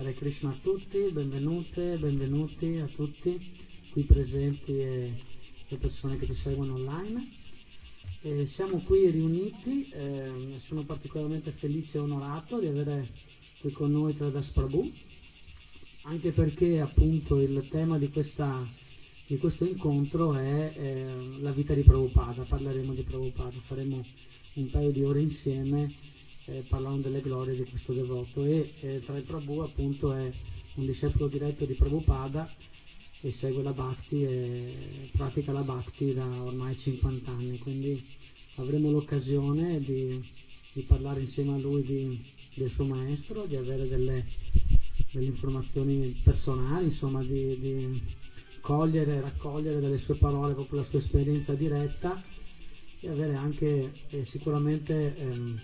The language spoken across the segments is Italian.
Hare Krishna a tutti, benvenute, benvenuti a tutti qui presenti e le persone che ci seguono online. E siamo qui riuniti, eh, sono particolarmente felice e onorato di avere qui con noi Tradas Prabhu, anche perché appunto il tema di, questa, di questo incontro è eh, la vita di Prabhupada, parleremo di Prabhupada, faremo un paio di ore insieme eh, parlando delle glorie di questo devoto. E eh, tra il Prabhu appunto è un discepolo diretto di Prabhupada e segue la Bhakti e pratica la Bhakti da ormai 50 anni, quindi avremo l'occasione di, di parlare insieme a lui di, del suo maestro, di avere delle, delle informazioni personali, insomma di, di cogliere, raccogliere dalle sue parole proprio la sua esperienza diretta e avere anche eh, sicuramente ehm,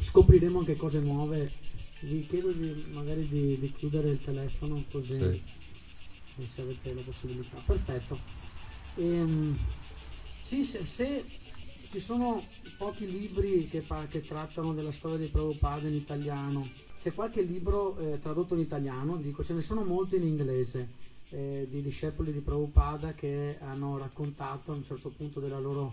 scopriremo anche cose nuove. Vi chiedo di, magari di, di chiudere il telefono così sì. se avete la possibilità. Perfetto. Ehm, sì, se, se, ci sono pochi libri che, che, trattano della storia di Prabhupada in italiano, c'è qualche libro eh, tradotto in italiano, dico ce ne sono molti in inglese, eh, di discepoli di Prabhupada che hanno raccontato a un certo punto della loro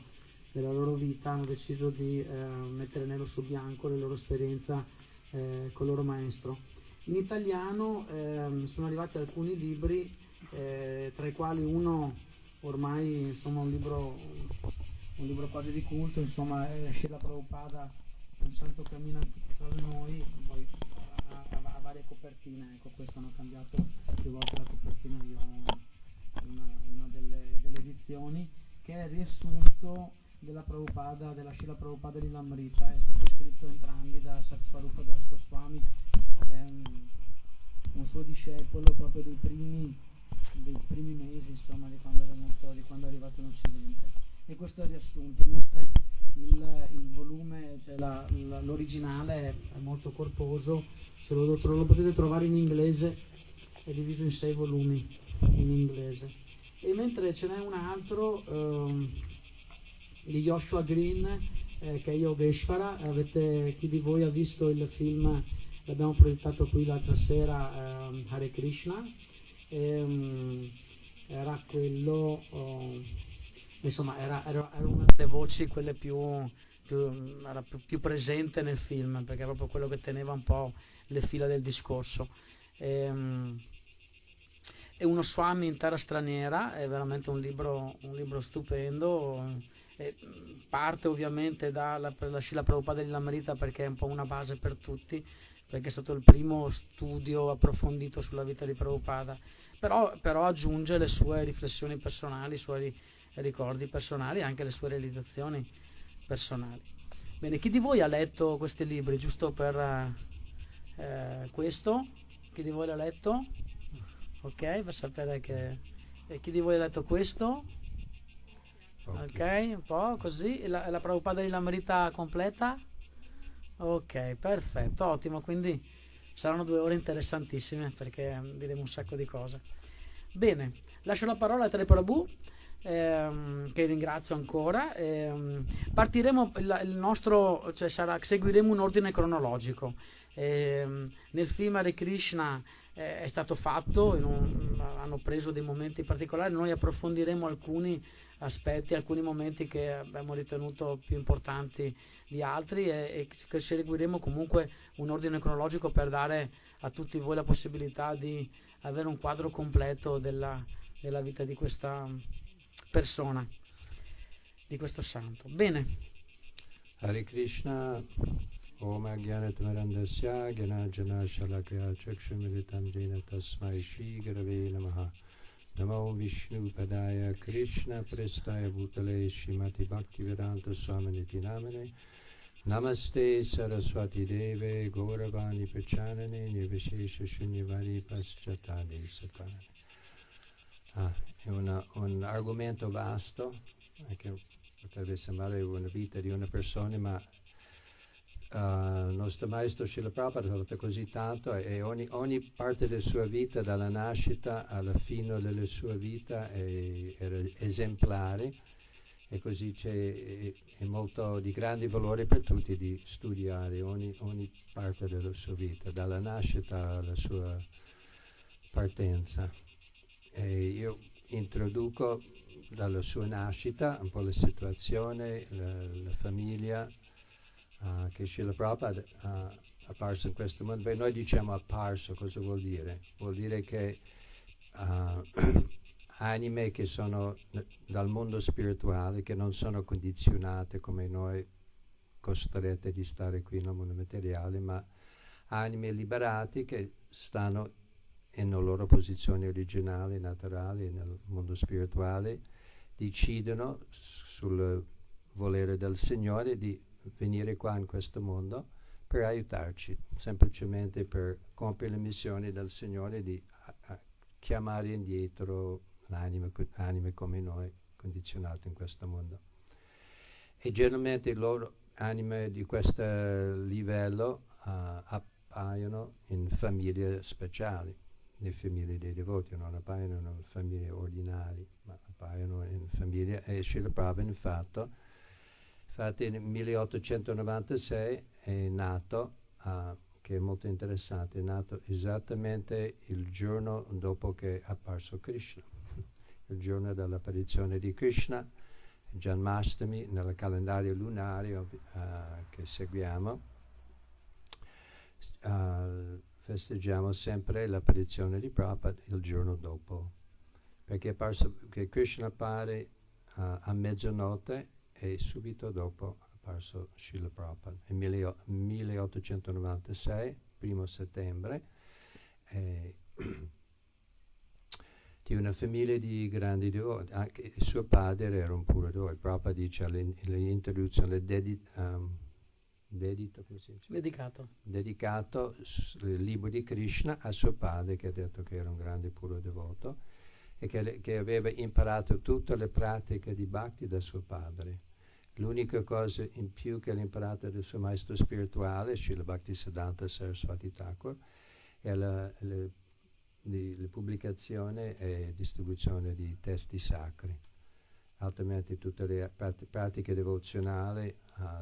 della loro vita hanno deciso di eh, mettere nero su bianco la loro esperienza eh, con il loro maestro. In italiano eh, sono arrivati alcuni libri, eh, tra i quali uno ormai insomma, un, libro, un libro quasi di culto, insomma, è Sheila Prabhupada, un santo cammino tra noi, poi ha, ha, ha, varie copertine, ecco questo hanno cambiato più volte la copertina, ho una, una delle, delle edizioni, che è riassunto della Prabhupada, della Shila Prabhupada di Lamrita, è stato scritto entrambi da Satsvarupa Das Goswami, ehm, un suo discepolo proprio dei primi, dei primi mesi insomma, di, quando è venuto, di quando è arrivato in Occidente. E questo è il riassunto, mentre il, il volume, cioè la, la, l'originale è molto corposo, se lo, lo, potete trovare in inglese, è diviso in sei volumi in inglese. E mentre ce n'è un altro... Ehm, di Joshua Green eh, che è Yogeshvara, avete, chi di voi ha visto il film, l'abbiamo proiettato qui l'altra sera, eh, Hare Krishna, e, um, era quello, oh, insomma era, era, era, una delle voci quelle più, più, era più, più, presente nel film, perché è proprio quello che teneva un po' le fila del discorso. E, um, è uno Swami in terra straniera, è veramente un libro, un libro stupendo eh, parte ovviamente dalla la Scila Prabhupada di Lamrita perché è un po' una base per tutti, perché è stato il primo studio approfondito sulla vita di Prabhupada, però, però aggiunge le sue riflessioni personali, i suoi ricordi personali e anche le sue realizzazioni personali. Bene, chi di voi ha letto questi libri, giusto per eh, questo? Chi di voi l'ha letto? Ok, per sapere che... E chi di voi ha letto questo? Ok, un po' così, la, la Prabhupada di Lamrita completa? Ok, perfetto, ottimo, quindi saranno due ore interessantissime perché diremo un sacco di cose. Bene, lascio la parola a Tele Prabhu, ehm, che ringrazio ancora. Ehm, partiremo, il, il nostro, cioè sarà, seguiremo un ordine cronologico. Ehm, nel film Hare Krishna eh, è stato fatto, hanno preso dei momenti particolari, noi approfondiremo alcuni aspetti, alcuni momenti che abbiamo ritenuto più importanti di altri e, e seguiremo comunque un ordine cronologico per dare a tutti voi la possibilità di avere un quadro completo della, della vita di questa persona, di questo santo. Bene. Hare Krishna. ओम अज्ञानतिमरन्दस्य ज्ञानार्जनशलाकया चक्षुमिलितं येन तस्मै श्रीगुरवे नमः नमो विष्णुपदाय कृष्णप्रस्थाय भूतले श्रीमतिभक्तिवेदान्तस्वामिनिति नामने नमस्ते सरस्वतीदेवे गौरवाणि प्रचानने निर्विशेषशून्यवारि पश्चात्तानि सतानि ah, è una, un argomento vasto, che potrebbe sembrare una vita di una persona, ma il nostro maestro Srila Prabhupada ha fatto così tanto e ogni, ogni, parte della sua vita, dalla nascita alla fine della sua vita, è, era esemplare e così c'è, è molto di grande valore per tutti di studiare ogni, ogni parte della sua vita, dalla nascita alla sua partenza. E io introduco dalla sua nascita un po' la situazione, la, la famiglia, uh, che Srila Prabhupada ha uh, apparso in questo mondo. Beh, noi diciamo apparso, cosa vuol dire? Vuol dire che uh, anime che sono dal mondo spirituale, che non sono condizionate come noi costrette di stare qui nel mondo materiale, ma anime liberati che stanno nella loro posizione originale, naturale, nel mondo spirituale, decidono sul volere del Signore di venire qua in questo mondo per aiutarci, semplicemente per compiere le missioni del Signore di a, a chiamare indietro l'anima, anime come noi, condizionate in questo mondo. E generalmente le loro anime di questo livello uh, appaiono in famiglie speciali, le famiglie dei devoti, non appaiono in famiglie ordinarie, ma appaiono in famiglie, e Srila Prabhupada infatti, infatti nel 1896 è nato, uh, che è molto interessante, è nato esattamente il giorno dopo che è apparso Krishna il giorno dell'apparizione di Krishna, Janmastami nel calendario lunario uh, che seguiamo. Uh, festeggiamo sempre l'apparizione di Prabhupada il giorno dopo, perché, parso, che Krishna appare uh, a mezzanotte e subito dopo è apparso Srila Prabhupada, nel 1896, primo settembre. Eh, di una famiglia di grandi devoti. Anche suo padre era un puro devoto. Prabhupada dice all'introduzione dedi, um, dedito, dedicato. dedicato il libro di Krishna a suo padre che ha detto che era un grande puro devoto e che, che aveva imparato tutte le pratiche di Bhakti da suo padre. L'unica cosa in più che ha imparato dal suo maestro spirituale, Srila Bhakti Siddhanta Saraswati Thakur, è la, la di, di pubblicazione e distribuzione di testi sacri. Altrimenti tutte le prat- pratiche devozionali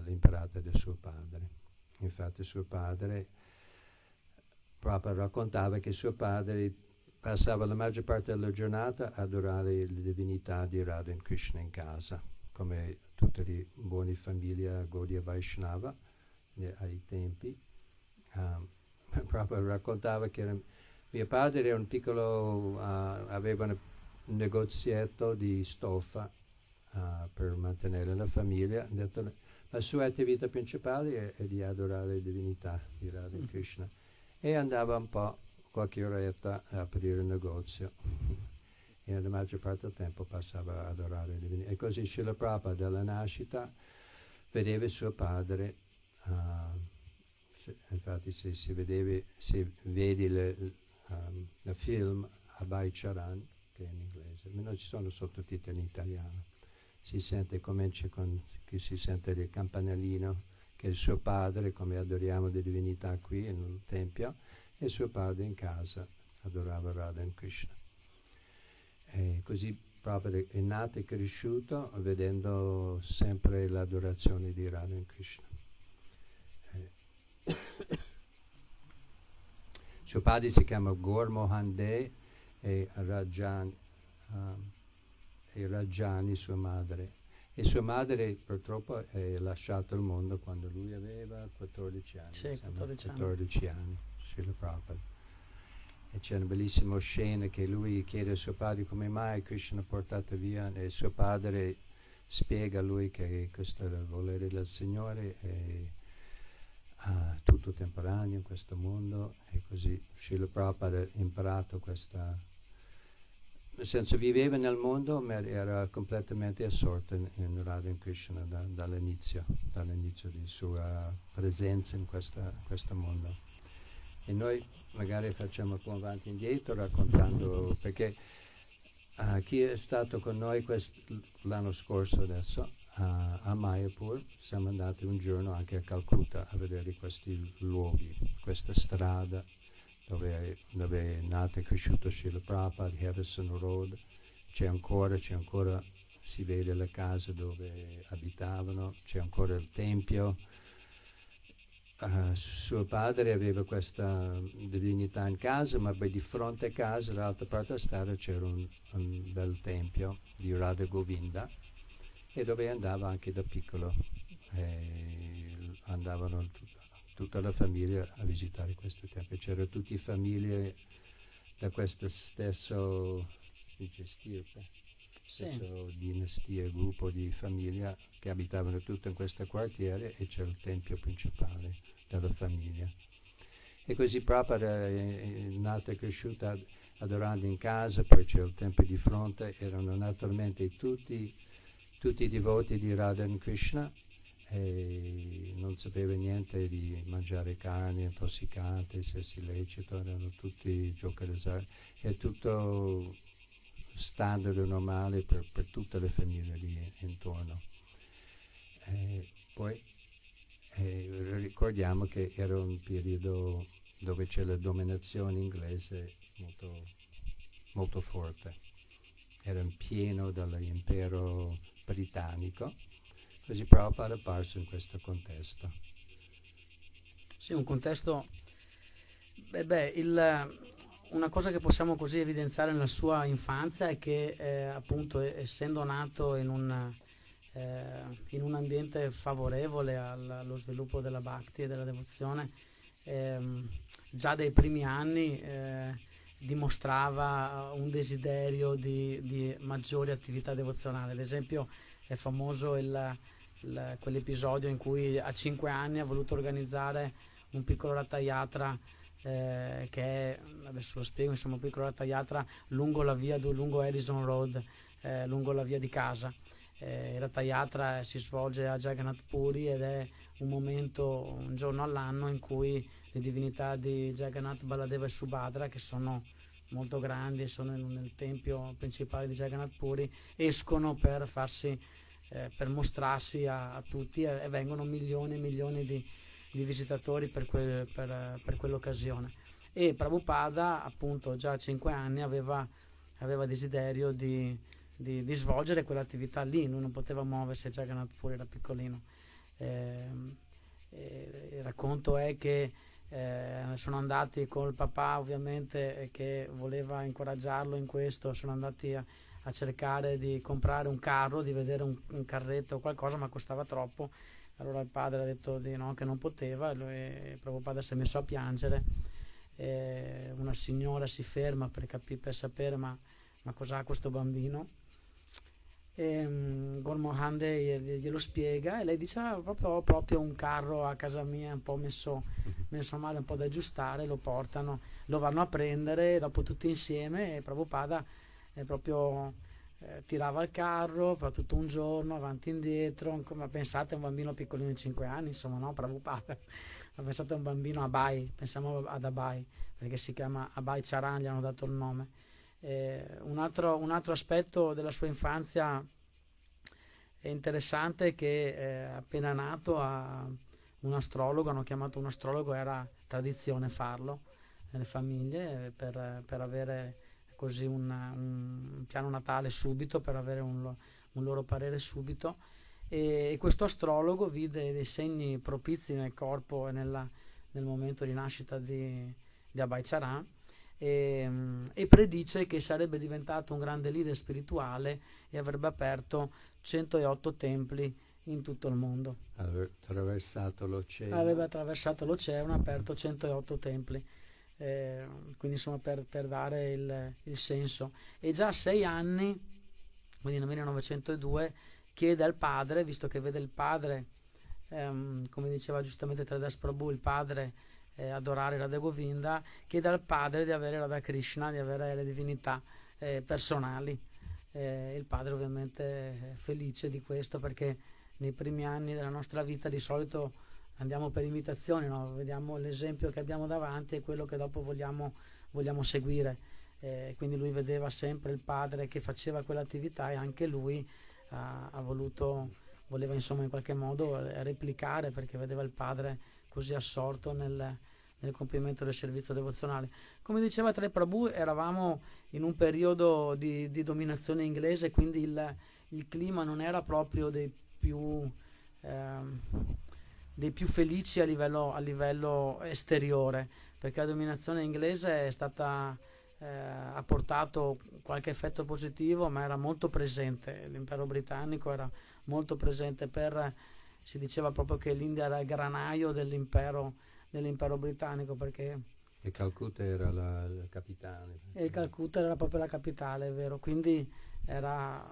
le imparate da suo padre. Infatti suo padre proprio raccontava che suo padre passava la maggior parte della giornata a adorare le divinità di Radha Krishna in casa, come tutte le buone famiglie Gaudiya Vaishnava eh, ai tempi. Um, proprio raccontava che era mio padre era un piccolo, uh, aveva un negozietto di stoffa uh, per mantenere la famiglia. Detto, la sua attività principale è, è, di adorare le divinità di Radha mm. Krishna e andava un po' qualche oretta a aprire il negozio e la maggior parte del tempo passava ad adorare le divinità. E così Srila Prabhupada dalla nascita vedeva suo padre, uh, infatti se, si vedeva, se vedi le, um, il film Abai Charan, che è in inglese, ma non ci sono sottotitoli in italiano. Si sente, comincia con, che si sente il campanellino, che è il suo padre, come adoriamo le divinità qui nel Tempio, e suo padre in casa adorava Radha Krishna. E così proprio è nato e cresciuto vedendo sempre l'adorazione di Radha e Krishna. Eh. Suo padre si chiama Gor Mohan De e, Rajan, um, e Rajani, sua madre. E sua madre purtroppo è lasciato il mondo quando lui aveva 14 anni. Sì, 14 anni. 14 anni, Srila Prabhupada. E c'è una bellissima scena che lui chiede a suo padre come mai Krishna ha portato via e suo padre spiega a lui che questo è il volere del Signore e uh, tutto temporaneo in questo mondo e così Srila Prabhupada ha imparato questa nel senso viveva nel mondo ma era completamente assorto in, in Radha Krishna da, dall'inizio, dall'inizio di sua presenza in questo mondo. E noi magari facciamo po' avanti e indietro raccontando, perché uh, chi è stato con noi l'anno scorso adesso a, a Mayapur, siamo andati un giorno anche a Calcutta a vedere questi luoghi, questa strada dove, dove è nato e cresciuto Srila Prabhupada, Harrison Road, c'è ancora, c'è ancora, si vede la casa dove abitavano, c'è ancora il tempio. Uh, suo padre aveva questa divinità in casa, ma di fronte a casa, dall'altra parte della strada, c'era un, un bel tempio di Radha Govinda e dove andava anche da piccolo. E andavano tutta la famiglia a visitare questo tempio. C'erano tutte famiglie da questo stesso stirpe, sì. dinastia, gruppo di famiglia che abitavano tutto in questo quartiere e c'era il tempio principale della famiglia. E così Prabhupada è nata e cresciuta adorando in casa, poi c'è il tempio di fronte, erano naturalmente tutti, tutti i devoti di Radha Krishna e non sapeva niente di mangiare carne intossicante, sesso illecito, erano tutti d'azzardo, è tutto standard normale per, per tutte le famiglie lì intorno. E poi eh, ricordiamo che era un periodo dove c'è la dominazione inglese molto, molto forte, era pieno dall'impero britannico Così Prabhupada è apparso in questo contesto. Sì, un contesto... Beh, beh il, una cosa che possiamo così evidenziare nella sua infanzia è che eh, appunto essendo nato in un, eh, in un ambiente favorevole al, allo sviluppo della bhakti e della devozione, ehm, già dai primi anni eh, dimostrava un desiderio di, di maggiori attività devozionali. Ad esempio è famoso il, il, quell'episodio in cui a 5 anni ha voluto organizzare un piccolo rattaiatra eh, che è, adesso lo spiego, insomma un piccolo rattaiatra lungo la via, lungo Edison Road, eh, lungo la via di casa. Eh, il rattaiatra si svolge a Jagannath Puri ed è un momento, un giorno all'anno in cui le divinità di Jagannath, Baladeva e Subhadra, che sono molto grandi e sono nel tempio principale di Jagannath Puri, escono per farsi eh, per mostrarsi a, a tutti e, e, vengono milioni e milioni di, di visitatori per, que, per, per, quell'occasione. E Prabhupada appunto già a 5 anni aveva, aveva desiderio di, di, di, svolgere quell'attività lì, lui non poteva muoversi, già che pure era piccolino. Eh, il racconto è che eh, sono andati col papà ovviamente che voleva incoraggiarlo in questo, sono andati a, a cercare di comprare un carro, di vedere un, un, carretto o qualcosa, ma costava troppo. Allora il padre ha detto di no, che non poteva, e lui, proprio padre si è messo a piangere. E una signora si ferma per, capire, per sapere ma, ma cos'ha questo bambino. E, um, Gormohande glielo spiega e lei dice ah, proprio, ho proprio un carro a casa mia un po' messo, messo male, un po' da aggiustare, lo portano, lo vanno a prendere, dopo tutti insieme e Prabhupada è proprio eh, tirava il carro per tutto un giorno, avanti e indietro, ma pensate a un bambino piccolino di 5 anni, insomma, no, Prabhupada, ma pensate a un bambino Abai, pensiamo ad Abai, perché si chiama Abai Charan, gli hanno dato il nome. Eh, un, altro, un, altro, aspetto della sua infanzia è interessante che eh, appena nato a un astrologo, hanno chiamato un astrologo, era tradizione farlo nelle famiglie per, per avere così un, un piano natale subito per avere un, un loro parere subito e, questo astrologo vide dei segni propizi nel corpo e nella, nel momento di nascita di, di Abai Charan e, e, predice che sarebbe diventato un grande leader spirituale e avrebbe aperto 108 templi in tutto il mondo. Attraversato l'oceano. Aveva attraversato l'oceano, aperto 108 templi eh, quindi insomma per, per dare il, il, senso. E già a sei anni, quindi nel 1902, chiede al padre, visto che vede il padre, ehm, come diceva giustamente Tradas Prabhu, il padre eh, adorare Radha Govinda, chiede al padre di avere Radha Krishna, di avere le divinità eh, personali. Eh, il padre ovviamente è felice di questo perché nei primi anni della nostra vita di solito andiamo per imitazione, no? vediamo l'esempio che abbiamo davanti e quello che dopo vogliamo, vogliamo seguire. Eh, quindi lui vedeva sempre il padre che faceva quell'attività e anche lui ha, ha voluto, voleva insomma in qualche modo replicare perché vedeva il padre così assorto nel, nel compimento del servizio devozionale. Come diceva Tre Prabhu, eravamo in un periodo di, di dominazione inglese, quindi il, il, clima non era proprio dei più, ehm, dei più felici a livello, a livello, esteriore, perché la dominazione inglese stata, eh, ha portato qualche effetto positivo, ma era molto presente, l'impero britannico era molto presente per, si diceva proprio che l'India era il granaio dell'impero dell'impero britannico perché e Calcutta era la, la capitale. E Calcutta era proprio la capitale, è vero. Quindi era,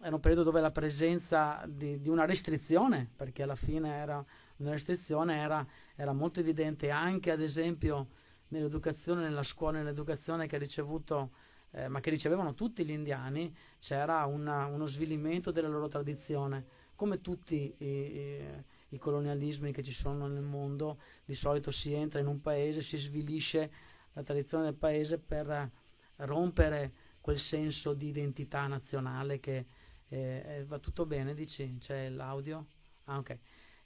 era un periodo dove la presenza di, di, una restrizione, perché alla fine era una restrizione, era, era, molto evidente anche ad esempio nell'educazione, nella scuola, nell'educazione che ha ricevuto, eh, ma che ricevevano tutti gli indiani, c'era una, uno svilimento della loro tradizione, come tutti i, i i colonialismi che ci sono nel mondo, di solito si entra in un paese, si svilisce la tradizione del paese per rompere quel senso di identità nazionale che eh, eh, va tutto bene, dici? C'è l'audio? Ah, ok.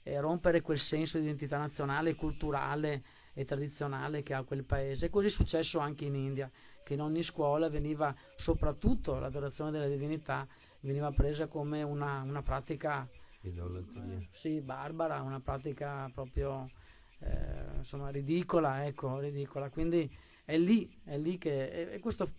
E rompere quel senso di identità nazionale, culturale e tradizionale che ha quel paese. E così è successo anche in India, che in ogni scuola veniva soprattutto l'adorazione della divinità veniva presa come una, una pratica Idolatria. Sì, barbara, una pratica proprio eh, insomma ridicola, ecco, ridicola. Quindi è lì, è lì che e, questo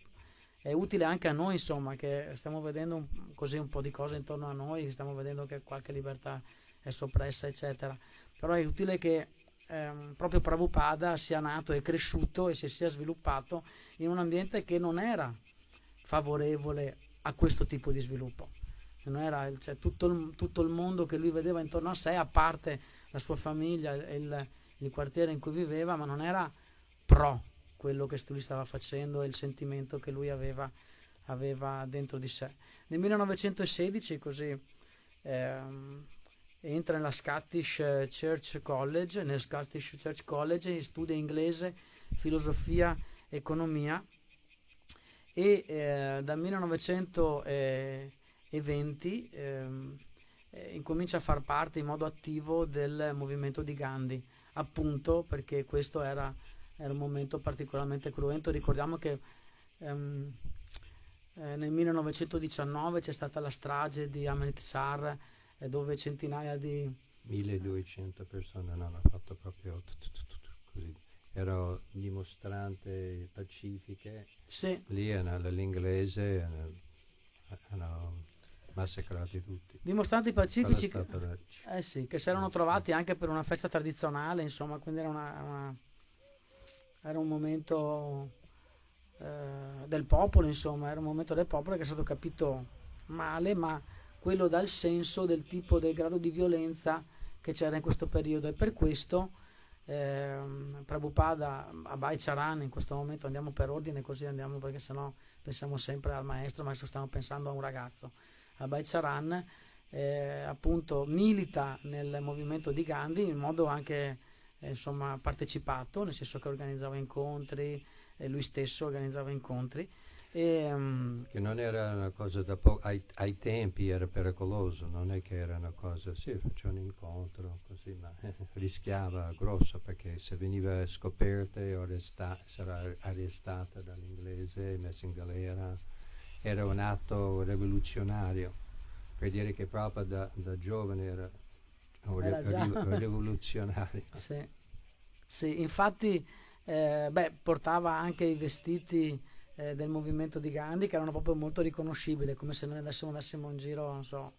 è utile anche a noi, insomma, che stiamo vedendo un, così un po' di cose intorno a noi, stiamo vedendo che qualche libertà è soppressa, eccetera. Però è utile che ehm, proprio Prabhupada sia nato e cresciuto e si sia sviluppato in un ambiente che non era favorevole a questo tipo di sviluppo era cioè, tutto, il, tutto, il, mondo che lui vedeva intorno a sé, a parte la sua famiglia e il, il, quartiere in cui viveva, ma non era pro quello che lui stava facendo e il sentimento che lui aveva, aveva dentro di sé. Nel 1916 così ehm, entra nella Scottish Church College, nel Scottish Church College studia inglese, filosofia, economia e eh, dal 1900 eh, eventi ehm, eh, incomincia a far parte in modo attivo del movimento di Gandhi, appunto perché questo era, era un momento particolarmente cruento. Ricordiamo che ehm, eh, nel 1919 c'è stata la strage di Amritsar eh, dove centinaia di... 1200 persone hanno fatto proprio così erano dimostranze pacifiche sì. lì l'inglese hanno massacrati tutti. Dimostranti pacifici che, eh sì, che si erano trovati anche per una festa tradizionale, insomma, quindi era, una, una, era un momento eh, del popolo, insomma, era un momento del popolo che è stato capito male, ma quello dal senso del tipo del grado di violenza che c'era in questo periodo e per questo eh, Prabhupada Abhay Charan in questo momento andiamo per ordine così andiamo perché sennò pensiamo sempre al maestro ma adesso stiamo pensando a un ragazzo Abhay Charan eh, appunto milita nel movimento di Gandhi in modo anche eh, insomma, partecipato, nel senso che organizzava incontri, e lui stesso organizzava incontri. E, um, che non era una cosa da poco, ai, ai, tempi era pericoloso, non è che era una cosa, sì, faceva un incontro così, ma eh, rischiava grosso perché se veniva scoperta e arresta, sarà arrestata dall'inglese, messa in galera era un atto rivoluzionario, per dire che proprio da, da giovane era, era rivoluzionario. Sì. sì, infatti eh, beh, portava anche i vestiti eh, del movimento di Gandhi che erano proprio molto riconoscibili, come se noi adesso andassimo in giro, non so,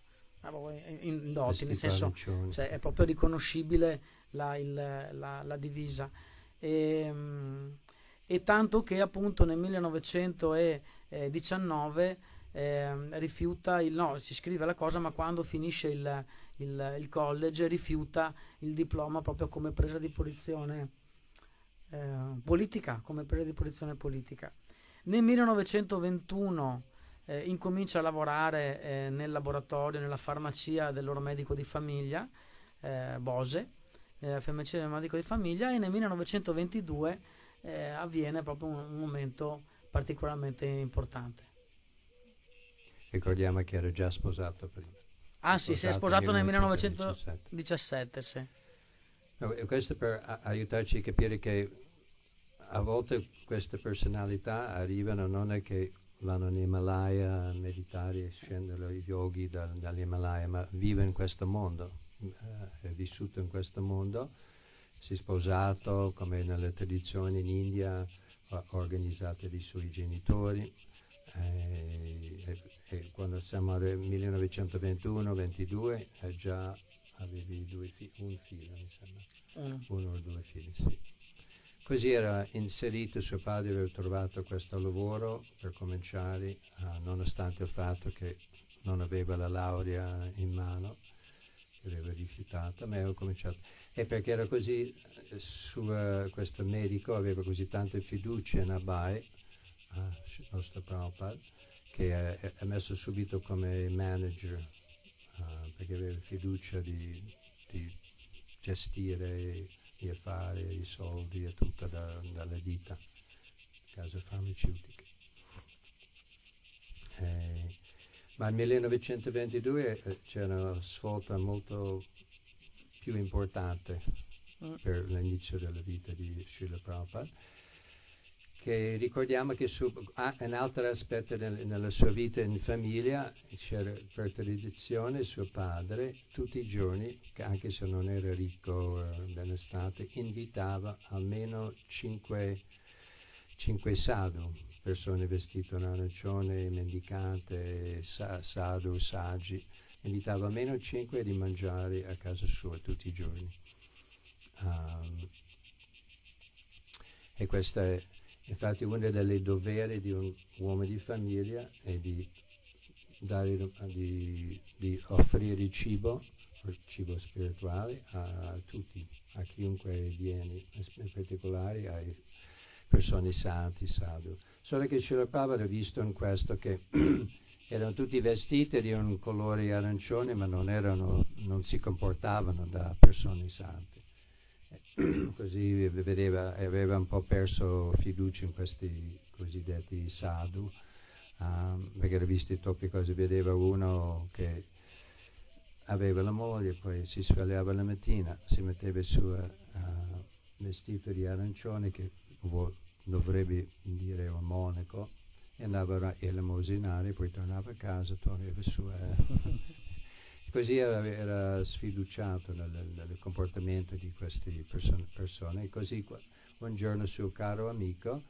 in, in doti, nel senso cioè, è proprio riconoscibile la, il, la, la divisa. E, e tanto che appunto nel 1900 e 19 eh, rifiuta il no, si scrive la cosa, ma quando finisce il, il, il college rifiuta il diploma proprio come presa di posizione eh, politica, come presa di posizione politica. Nel 1921 eh, incomincia a lavorare eh, nel laboratorio, nella farmacia del loro medico di famiglia, eh, Bose, nella farmacia del medico di famiglia, e nel 1922 eh, avviene proprio un, un momento particolarmente importante. Ricordiamo che era già sposato prima. Ah sì, si è sposato nel 1917, sì. questo per aiutarci a capire che a volte queste personalità arrivano non è che vanno in Himalaya a meditare e scendono i yogi dal, dall'Himalaya, ma vive in questo mondo, eh, è vissuto in questo mondo, si è sposato come nelle tradizioni in India organizzate dai suoi genitori eh, e, e, quando siamo nel 1921-22 già avevi due fi- un figlio mi sembra, uh. uno o due figli, sì. Così era inserito, suo padre aveva trovato questo lavoro per cominciare, uh, nonostante il fatto che non aveva la laurea in mano, che aveva rifiutato, ma aveva cominciato. E perché era così, eh, sua, questo medico aveva così tanta fiducia in Abai, uh, nostro Prabhupada, che ha messo subito come manager, uh, perché aveva fiducia di, di gestire gli affari, i soldi e tutto da, dalle dita, case farmaceutiche. Eh, ma nel 1922 eh, c'era una svolta molto più importante mm. per l'inizio della vita di Srila Prabhupada che ricordiamo che su, ah, un altro aspetto nel, nella sua vita in famiglia c'era per tradizione suo padre tutti i giorni, anche se non era ricco eh, invitava almeno cinque, cinque sadhu, persone vestite in arancione, mendicante, sa, sadhu, saggi, invitava almeno cinque di mangiare a casa sua tutti i giorni. Um, e questa è Infatti uno dei doveri di un uomo di famiglia è di, dare, di, di offrire cibo, cibo spirituale a tutti, a chiunque viene, in particolare ai persone santi, sadhu. Solo che Srila Prabhupada ha visto in questo che erano tutti vestiti di un colore arancione ma non, erano, non si comportavano da persone sante. Così vedeva, aveva un po' perso fiducia in questi cosiddetti sadhu, um, perché era visto troppe cose, vedeva uno che aveva la moglie, poi si svegliava la mattina, si metteva il suo uh, vestito di arancione, che dovrebbe dire un monaco, e andava a elemosinare, poi tornava a casa, tornava su... Uh, Così era, era sfiduciato nel, nel, comportamento di queste person- persone. E così un giorno suo caro amico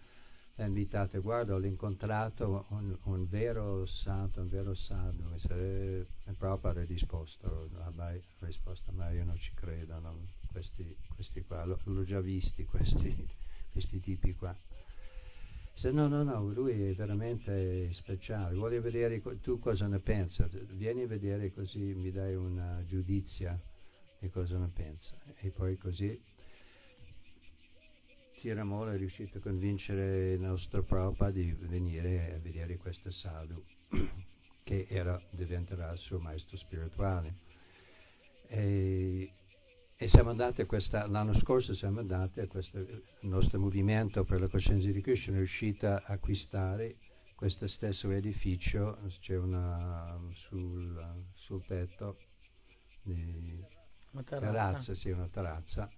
l'ha invitato, guarda, ho incontrato un, un, vero santo, un vero sadhu. E proprio ha risposto, ha risposto, ma io non ci credo, non, questi, questi, qua, l'ho, l'ho già visti questi, questi tipi qua. Se no, no, no, lui è veramente speciale, vuole vedere tu cosa ne pensa, vieni a vedere così mi dai una giudizia di cosa ne pensa. E poi così Tiramolo è riuscito a convincere il nostro Prabhupada di venire a vedere questo sadhu che era, diventerà il suo maestro spirituale. E e siamo andati a questa, l'anno scorso siamo andati a questo il nostro movimento per la coscienza di Krishna è riuscito a acquistare questo stesso edificio, c'è una sul, sul tetto di una terrazza. terrazza, sì, una terrazza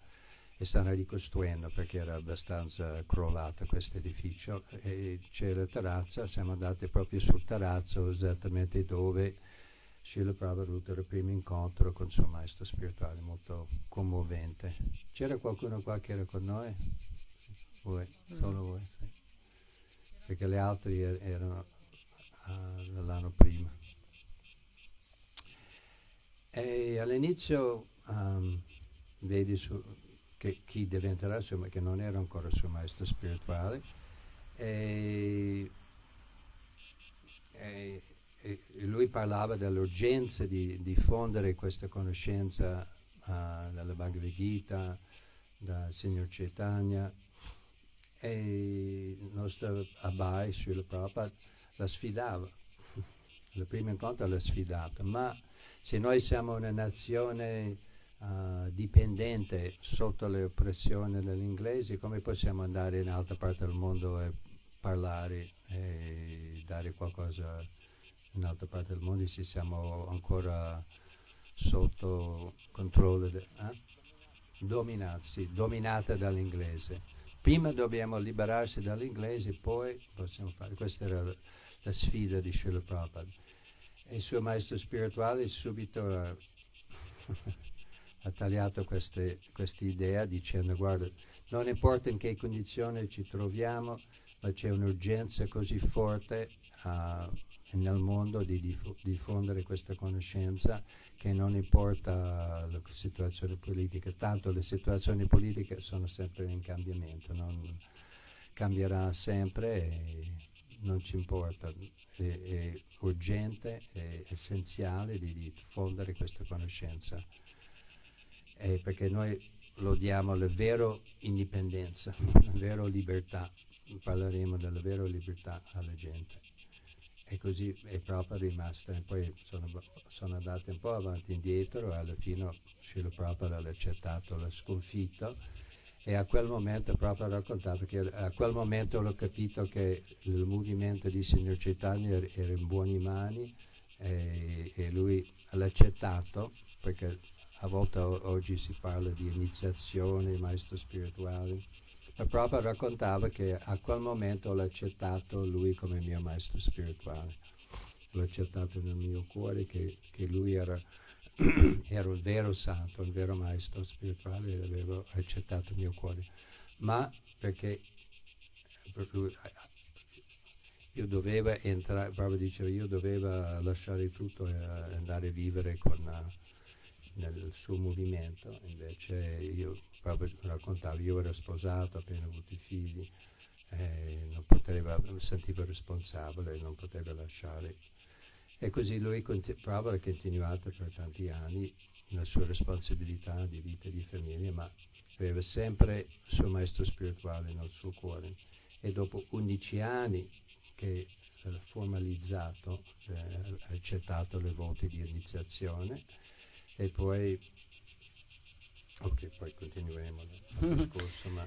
e stanno ricostruendo perché era abbastanza crollato questo edificio e c'è la terrazza, siamo andati proprio sul terrazzo esattamente dove Srila Prabhupada il primo incontro con il suo maestro spirituale, molto commovente. C'era qualcuno qua che era con noi? Voi, solo voi, sì. Perché le altre er-, erano uh, l'anno prima. E all'inizio um, vedi su, che chi diventerà, insomma, che non era ancora il suo maestro spirituale, e, e lui parlava dell'urgenza di diffondere questa conoscenza uh, dalla Bhagavad Gita, dal Signor Chaitanya e il nostro Abai, Srila Prabhupada, la sfidava. Il primo incontro l'ha sfidata, ma se noi siamo una nazione uh, dipendente sotto le oppressioni dell'inglese, come possiamo andare in altra parte del mondo e parlare e dare qualcosa in altre parti del mondo se siamo ancora sotto controllo. De, eh? dominarsi, dominata dall'inglese. Prima dobbiamo liberarsi dall'inglese, poi possiamo fare. Questa era la sfida di Srila Prabhupada. E il suo maestro spirituale subito ha, ha tagliato questa idea dicendo guarda, non importa in che condizione ci troviamo, c'è un'urgenza così forte uh, nel mondo di diff- diffondere questa conoscenza che non importa la situazione politica, tanto le situazioni politiche sono sempre in cambiamento, non cambierà sempre e non ci importa, è, è urgente, è essenziale di diffondere questa conoscenza, e perché noi lo diamo la vera indipendenza, la vera libertà, parleremo della vera libertà alla gente. E così è proprio rimasta, poi sono, sono andati un po' avanti e indietro e alla fine Srila Prabhupada ha accettato la sconfitta e a quel momento proprio raccontato che a quel momento ho capito che il movimento di Signor Chaitanya era in buone mani e, e lui l'ha accettato perché a volte oggi si parla di iniziazione, maestro spirituale ma proprio raccontava che a quel momento l'ho accettato lui come mio maestro spirituale. L'ho accettato nel mio cuore che, che lui era ero un vero santo, un vero maestro spirituale e avevo accettato il mio cuore, ma perché io dovevo entrare, proprio diceva, io dovevo lasciare tutto e andare a vivere con, nel suo movimento, invece io proprio raccontavo, io ero sposato, appena avuto i figli, eh, non poteva, mi sentivo responsabile non potevo lasciare e così lui proprio ha continuato per tanti anni la sua responsabilità di vita e di famiglia, ma aveva sempre il suo maestro spirituale nel suo cuore. E dopo 11 anni che ha formalizzato, eh, accettato le volte di iniziazione e poi Ok, poi continueremo il discorso. ma...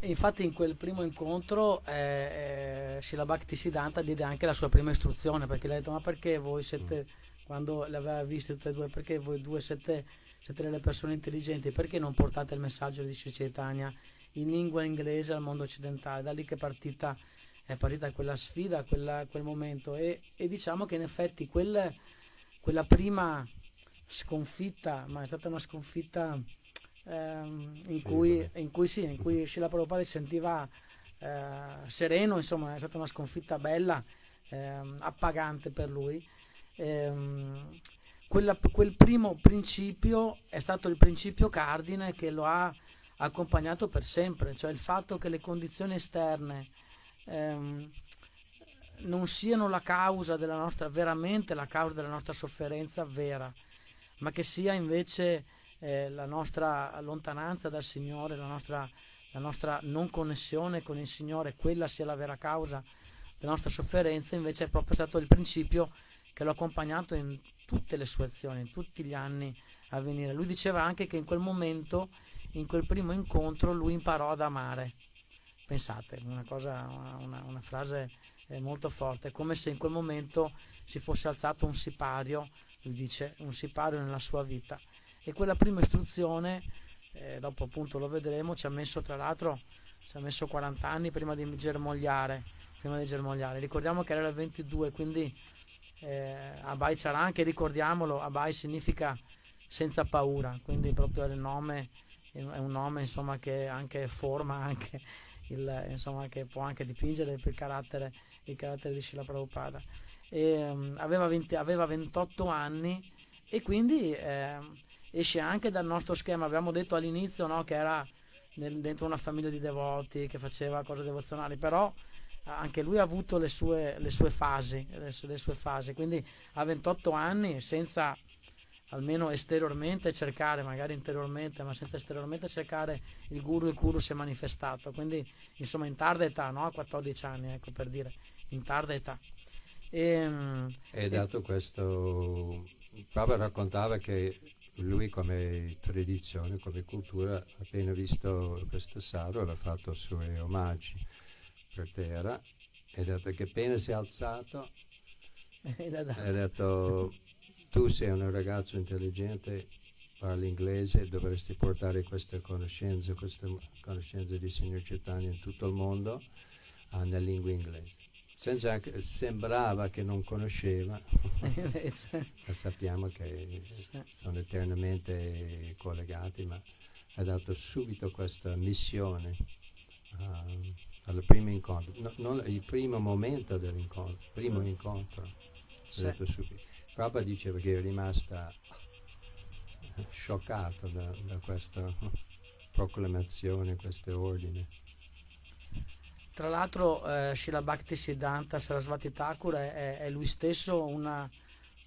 infatti in quel primo incontro eh, eh, Shila Bhakti Siddhanta diede anche la sua prima istruzione perché le ha detto ma perché voi siete, mm. quando le aveva viste tutte e due, perché voi due siete, siete delle persone intelligenti, perché non portate il messaggio di Sri Chaitanya in lingua inglese al mondo occidentale? Da lì che è partita, è partita quella sfida, quella, quel momento e, e, diciamo che in effetti quel, quella prima sconfitta, ma è stata una sconfitta ehm, in, cui, in, cui, sì, in cui Shila Prabhupada si sentiva eh, sereno, insomma è stata una sconfitta bella, ehm, appagante per lui. Ehm, quella, quel primo principio è stato il principio cardine che lo ha accompagnato per sempre, cioè il fatto che le condizioni esterne ehm, non siano la causa della nostra, veramente la causa della nostra sofferenza vera, ma che sia invece eh, la nostra lontananza dal Signore, la nostra, la nostra non connessione con il Signore, quella sia la vera causa della nostra sofferenza, invece è proprio stato il principio che l'ha accompagnato in tutte le sue azioni, in tutti gli anni a venire. Lui diceva anche che in quel momento, in quel primo incontro, lui imparò ad amare. Pensate, una, cosa, una, una frase eh, molto forte, come se in quel momento si fosse alzato un sipario, lui dice, un sipario nella sua vita. E quella prima istruzione, eh, dopo appunto lo vedremo, ci ha messo tra l'altro, ci ha messo 40 anni prima di germogliare, prima di germogliare. Ricordiamo che era il 22, quindi eh, Abai anche, ricordiamolo, Abai significa senza paura, quindi proprio il nome è un nome insomma, che anche forma anche il, insomma, che può anche dipingere il carattere, il carattere di Shila Prabhupada. E, um, aveva, 20, aveva, 28 anni e quindi eh, esce anche dal nostro schema. Abbiamo detto all'inizio no, che era nel, dentro una famiglia di devoti, che faceva cose devozionali, però anche lui ha avuto le sue, le sue fasi, le, le sue fasi, quindi a 28 anni senza almeno esteriormente cercare, magari interiormente, ma senza esteriormente cercare il guru, il guru si è manifestato, quindi insomma in tarda età, no? a 14 anni, ecco per dire, in tarda età. E, ehm, e dato questo, Papa raccontava che lui come tradizione, come cultura, appena visto questo saro, ha fatto i suoi omaggi per terra e dato che appena si è alzato ha detto tu sei un ragazzo intelligente, parli inglese, dovresti portare queste conoscenze, queste conoscenze di Signor Chaitanya in tutto il mondo uh, nella lingua inglese. Senza che sembrava che non conosceva, ma sappiamo che sono eternamente collegati, ma ha dato subito questa missione uh, al primo incontro, no, non il primo momento dell'incontro, primo incontro. Detto subito. Prabhupada diceva che è rimasta scioccato da, da questa proclamazione, questo ordine. Tra l'altro eh, Shila Bhakti Siddhanta Sarasvati Thakur è, è lui stesso una,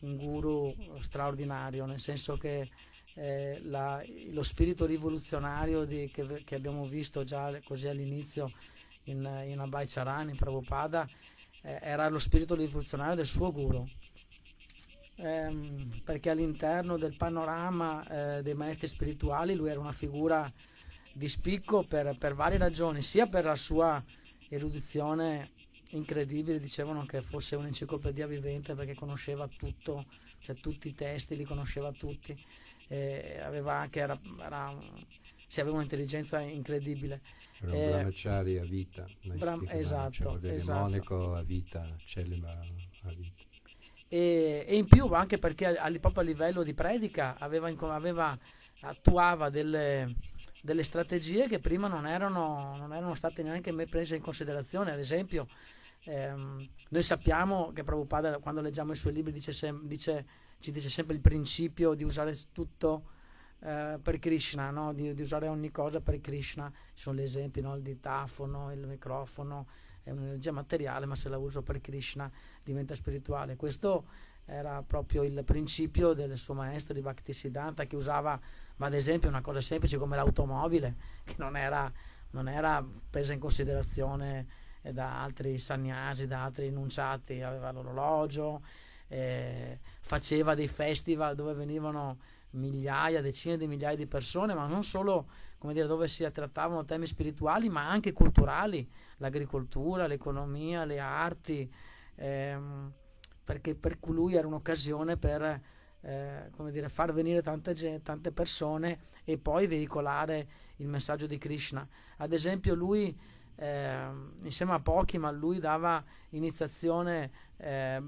un guru straordinario, nel senso che eh, la, lo spirito rivoluzionario di, che, che, abbiamo visto già così all'inizio in, in Abhay Charan, in Prabhupada, eh, era lo spirito rivoluzionario del suo guru. Ehm, perché all'interno del panorama eh, dei maestri spirituali lui era una figura di spicco per, per varie ragioni, sia per la sua erudizione incredibile, dicevano che fosse un'enciclopedia vivente perché conosceva tutto, cioè tutti i testi li conosceva tutti, eh, aveva anche, era, era, aveva un'intelligenza incredibile. Era un eh, brahmacciari a vita, bram- esatto, cioè, esatto. monaco a vita, celiba a vita e, e in più anche perché a, proprio a livello di predica aveva, aveva, attuava delle, delle, strategie che prima non erano, non erano state neanche prese in considerazione, ad esempio ehm, noi sappiamo che Prabhupada quando leggiamo i suoi libri dice sem- dice, ci dice sempre il principio di usare tutto eh, per Krishna, no? di, di, usare ogni cosa per Krishna, ci sono gli esempi, no? il ditafono, il microfono, è un'energia materiale, ma se la uso per Krishna diventa spirituale. Questo era proprio il principio del suo maestro di Bhaktisiddhanta che usava, ma ad esempio, una cosa semplice come l'automobile, che non era, non era presa in considerazione da altri sannyasi, da altri enunciati, aveva l'orologio, eh, faceva dei festival dove venivano migliaia, decine di migliaia di persone, ma non solo dire, dove si trattavano temi spirituali, ma anche culturali l'agricoltura, l'economia, le arti, ehm, perché per lui era un'occasione per eh, dire, far venire tante, tante persone e poi veicolare il messaggio di Krishna. Ad esempio lui, eh, insieme a pochi, ma lui dava iniziazione, eh,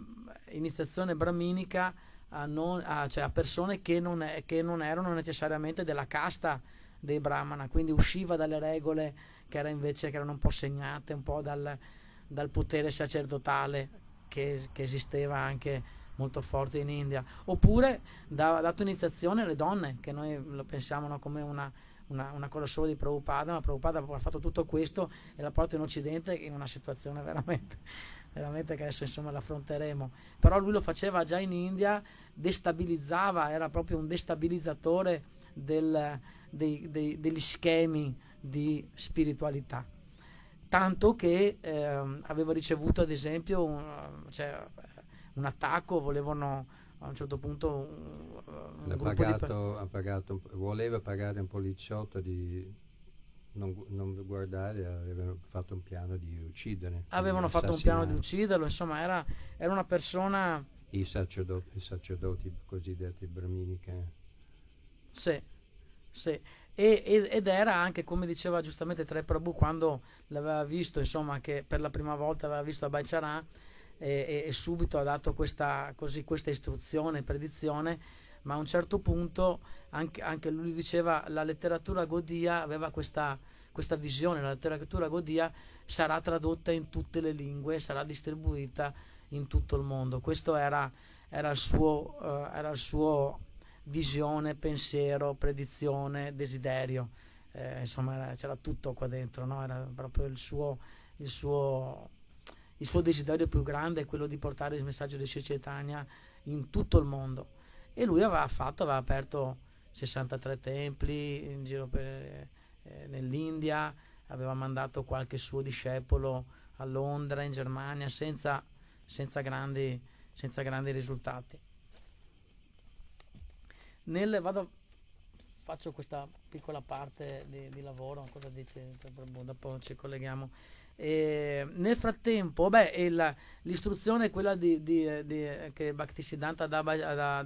iniziazione brahminica a, non, a, cioè a persone che non, è, che non, erano necessariamente della casta dei brahmana, quindi usciva dalle regole che, era invece, che erano un po' segnate un po' dal, dal potere sacerdotale che, che, esisteva anche molto forte in India, oppure ha dato iniziazione alle donne, che noi lo pensiamo no, come una, una, una, cosa solo di Prabhupada, ma Prabhupada ha fatto tutto questo e la porta in Occidente in una situazione veramente, veramente che adesso insomma l'affronteremo. Però lui lo faceva già in India, destabilizzava, era proprio un destabilizzatore del, dei, dei, degli schemi di spiritualità. Tanto che eh, avevo ricevuto ad esempio un, cioè, un, attacco, volevano a un certo punto un, un pagato, di... pagato, voleva pagare un poliziotto di non, non, guardare, avevano fatto un piano di uccidere. Avevano di fatto un piano di ucciderlo, insomma era, era una persona... I sacerdoti, i sacerdoti cosiddetti brahmini che... Sì, sì e, ed era anche come diceva giustamente Tre Prabhu quando l'aveva visto insomma che per la prima volta aveva visto a Baicharan e, e, subito ha dato questa, così, questa istruzione, predizione ma a un certo punto anche, anche lui diceva la letteratura Godia aveva questa, questa visione, la letteratura Godia sarà tradotta in tutte le lingue, sarà distribuita in tutto il mondo. Questo era, era, il, suo, uh, era il suo visione, pensiero, predizione, desiderio. Eh, insomma, era, c'era tutto qua dentro, no? era proprio il suo, il, suo, il suo, desiderio più grande, quello di portare il messaggio di Chaitanya in tutto il mondo. E lui aveva fatto, aveva aperto 63 templi in giro per, eh, nell'India, aveva mandato qualche suo discepolo a Londra, in Germania, senza, senza, grandi, senza grandi risultati nel, vado, faccio questa piccola parte di, di lavoro, cosa dice? Dopo ci colleghiamo. E nel frattempo, beh, il, l'istruzione è quella di, di, di, che Bhaktisiddhanta dà, a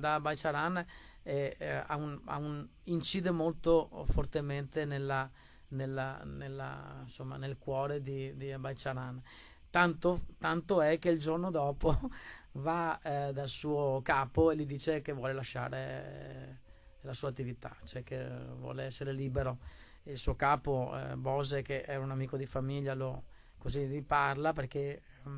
eh, un, incide molto fortemente nella, nella, nella, insomma, nel cuore di, di Abhaicharan. Tanto, tanto, è che il giorno dopo va eh, dal suo capo e gli dice che vuole lasciare la sua attività, cioè che vuole essere libero. Il suo capo, eh, Bose, che era un amico di famiglia, lo, così gli parla perché mm,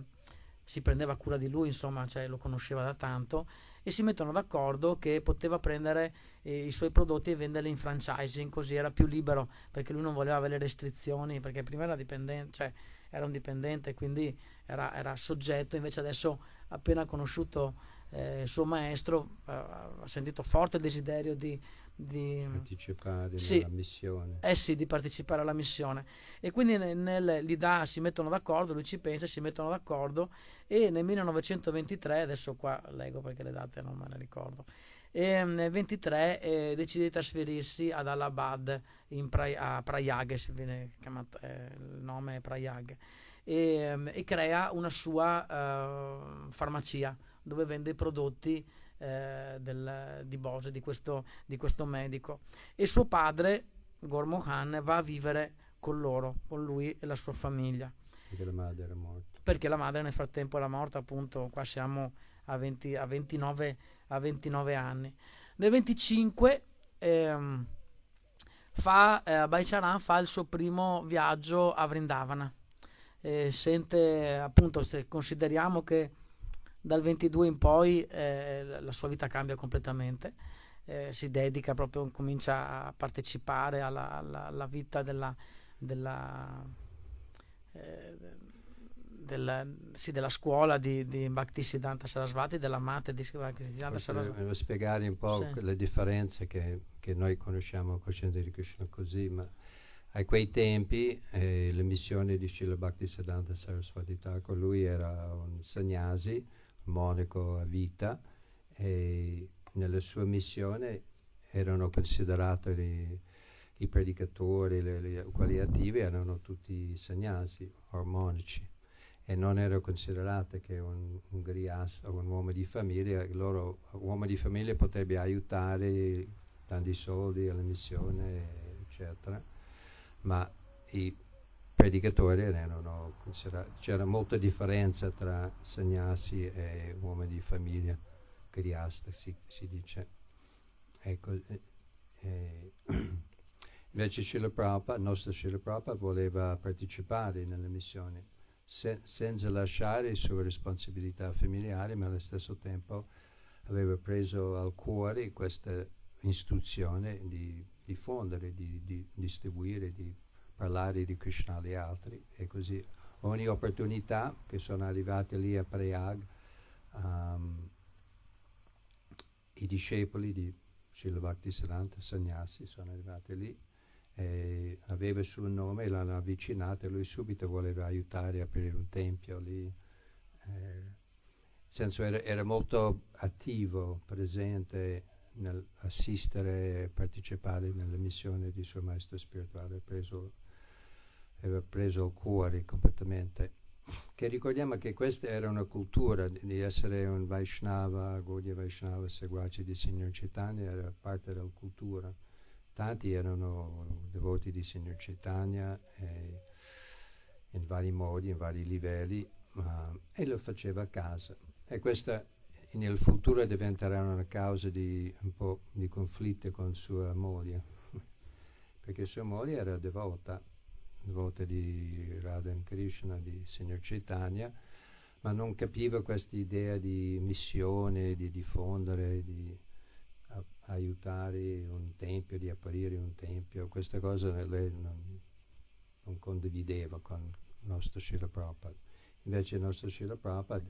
si prendeva cura di lui, insomma, cioè, lo conosceva da tanto e si mettono d'accordo che poteva prendere eh, i suoi prodotti e venderli in franchising, così era più libero perché lui non voleva avere restrizioni, perché prima era dipendente, cioè era un dipendente, quindi era, era soggetto, invece adesso appena conosciuto eh, il suo maestro eh, ha sentito forte il desiderio di di partecipare sì, alla missione. Eh sì, di partecipare alla missione. E quindi nel, nel, gli dà, si mettono d'accordo, lui ci pensa, si mettono d'accordo e nel 1923, adesso qua leggo perché le date non me le ricordo, e nel 23 eh, decide di trasferirsi ad Allahabad, in pra- a Prayag, si viene chiamato, eh, il nome è Prayag, e, e crea una sua uh, farmacia dove vende i prodotti eh, del, di Bose, di questo, di questo, medico. E suo padre, Gormo Khan, va a vivere con loro, con lui e la sua famiglia. Perché la madre era morta. Perché la madre nel frattempo era morta, appunto, qua siamo a, 20, a, 29, a 29, anni. Nel 25 ehm, fa, eh, Baicharan fa il suo primo viaggio a Vrindavana. Eh, sente, appunto, se consideriamo che dal 22 in poi eh, la sua vita cambia completamente, eh, si dedica proprio, comincia a partecipare alla, alla, alla vita della, della, eh, della, sì, della, scuola di, di Bhaktisiddhanta Sarasvati, della madre di Bhaktisiddhanta Sarasvati. Devo spiegare un po' sì. le differenze che, che noi conosciamo coscienza di Krishna così, ma a quei tempi eh, le missioni di Srila Bhaktisiddhanta Saraswati Thakur, lui era un sannyasi, monaco a vita e nella sua missione erano considerati i, i predicatori, le, le, quelli attivi erano tutti sagnasi o monaci e non era considerato che un, un griasta o un uomo di famiglia, loro uomo di famiglia potrebbe aiutare dando i soldi alla missione, eccetera, ma i predicatori erano considerati, c'era molta differenza tra sagnasi e uomini di famiglia, criasta si, si dice. Ecco, eh, eh, invece Srila Prabhupada, il nostro Srila Prabhupada voleva partecipare nelle missioni se, senza lasciare le sue responsabilità familiari, ma allo stesso tempo aveva preso al cuore questa istruzione di diffondere, di, di distribuire, di parlare di Krishna agli altri. E così ogni opportunità che sono arrivati lì a Prayag um, i discepoli di Srila Bhaktisiddhanta Sannyasi sono arrivati lì e aveva il suo nome l'hanno avvicinato e lui subito voleva aiutare a aprire un tempio lì. Eh, senso era, era, molto attivo, presente nell'assistere e partecipare nelle missioni di suo maestro spirituale, preso aveva preso il cuore completamente. Che ricordiamo che questa era una cultura di essere un Vaishnava, Gaudiya Vaishnava, seguace di Signor Chaitanya, era parte della cultura. Tanti erano devoti di Signor Chaitanya eh, in vari modi, in vari livelli, ma, e lo faceva a casa. E questa nel futuro diventerà una causa di un po' di conflitto con sua moglie, perché sua moglie era devota devota di Radha Krishna, di Signor Chaitanya, ma non capiva questa idea di missione, di diffondere, di aiutare un tempio, di aprire un tempio. Questa cosa lei non, non condivideva con il nostro Srila Prabhupada. Invece il nostro Srila Prabhupada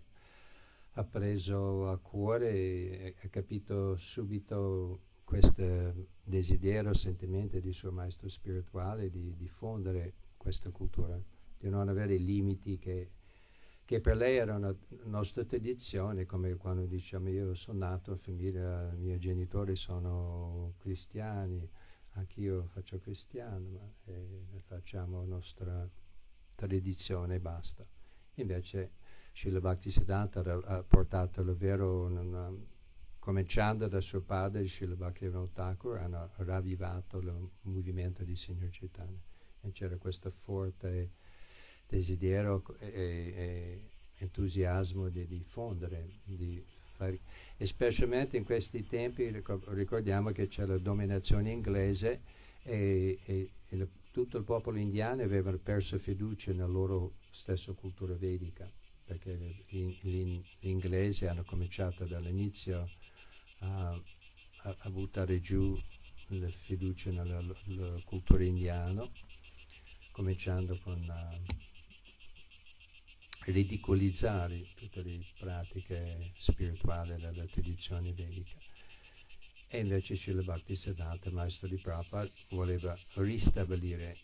ha preso a cuore e ha capito subito questo desiderio, sentimento di suo maestro spirituale di diffondere questa cultura, di non avere limiti che, che per lei era una nostra tradizione, come quando diciamo io sono nato in famiglia, i miei genitori sono cristiani, anch'io faccio cristiano, ma eh, facciamo nostra tradizione e basta. Invece Srila Bhaktisiddhanta ha portato davvero una cominciando da suo padre Srila Bhaktivinoda Thakur, hanno ravvivato il movimento di Signor Chaitanya. E c'era questo forte desiderio e, e entusiasmo di diffondere, di fare, e specialmente in questi tempi ricordiamo che c'è la dominazione inglese e, e, e tutto il popolo indiano aveva perso fiducia nella loro stessa cultura vedica perché gli inglesi hanno cominciato dall'inizio a, a, a buttare giù la fiducia nella, nella cultura indiana, cominciando con uh, ridicolizzare tutte le pratiche spirituali della tradizione vedica. E invece Srila Bhakti Siddhanta, maestro di Prabhupada, voleva ristabilire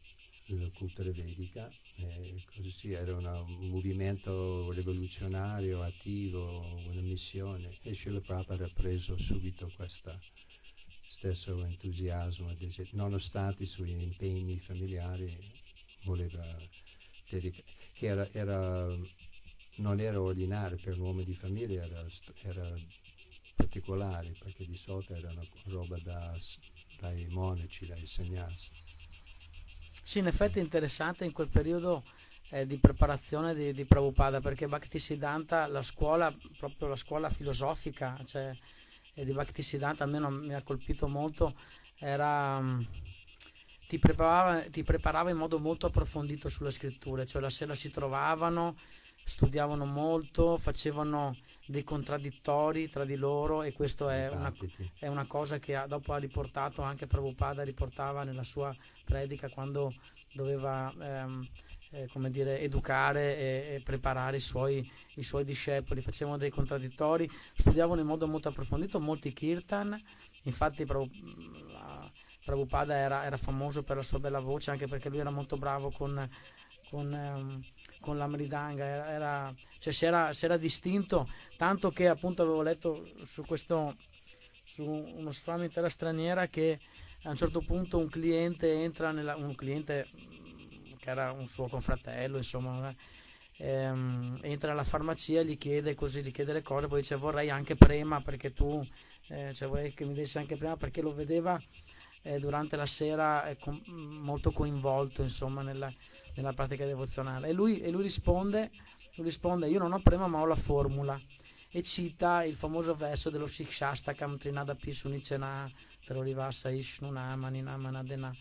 cultura vedica, eh, così era un movimento rivoluzionario, attivo, una missione e Srila Prabhupada ha preso subito questo stesso entusiasmo, nonostante i suoi impegni familiari, voleva dedicare, che era, era, non era ordinario per un uomo di famiglia, era, era particolare, perché di solito era una roba da, dai monaci, dai segnassi. Sì, in effetti è interessante in quel periodo eh, di preparazione di, di Prabhupada, perché Bhaktisiddhanta, la scuola, proprio la scuola filosofica cioè, di Bhaktisiddhanta, almeno mi ha colpito molto, era, um, ti, preparava, ti preparava in modo molto approfondito sulle scritture, cioè la sera si trovavano, studiavano molto, facevano dei contraddittori tra di loro e questo è una, è una cosa che ha, dopo ha riportato anche Prabhupada, riportava nella sua predica quando doveva ehm, eh, come dire, educare e, e preparare i suoi, i suoi, discepoli, facevano dei contraddittori, studiavano in modo molto approfondito molti kirtan, infatti Prabhupada era, era famoso per la sua bella voce anche perché lui era molto bravo con, con ehm, con la Mridanga, era, era, cioè si, era, si era distinto, tanto che appunto avevo letto su questo, su uno Swami in terra straniera che a un certo punto un cliente entra nella, un cliente che era un suo confratello, insomma, ehm, entra alla farmacia, gli chiede così, gli chiede le cose, poi dice vorrei anche prema perché tu, eh, cioè vorrei che mi dessi anche prema perché lo vedeva eh, durante la sera eh, com- molto coinvolto insomma nella, nella pratica devozionale. E lui, e lui, risponde, lui risponde io non ho prema ma ho la formula. E cita il famoso verso dello Sikshastakam Trinadapi Sunicena Terorivasa Ishnuna Maninamanadena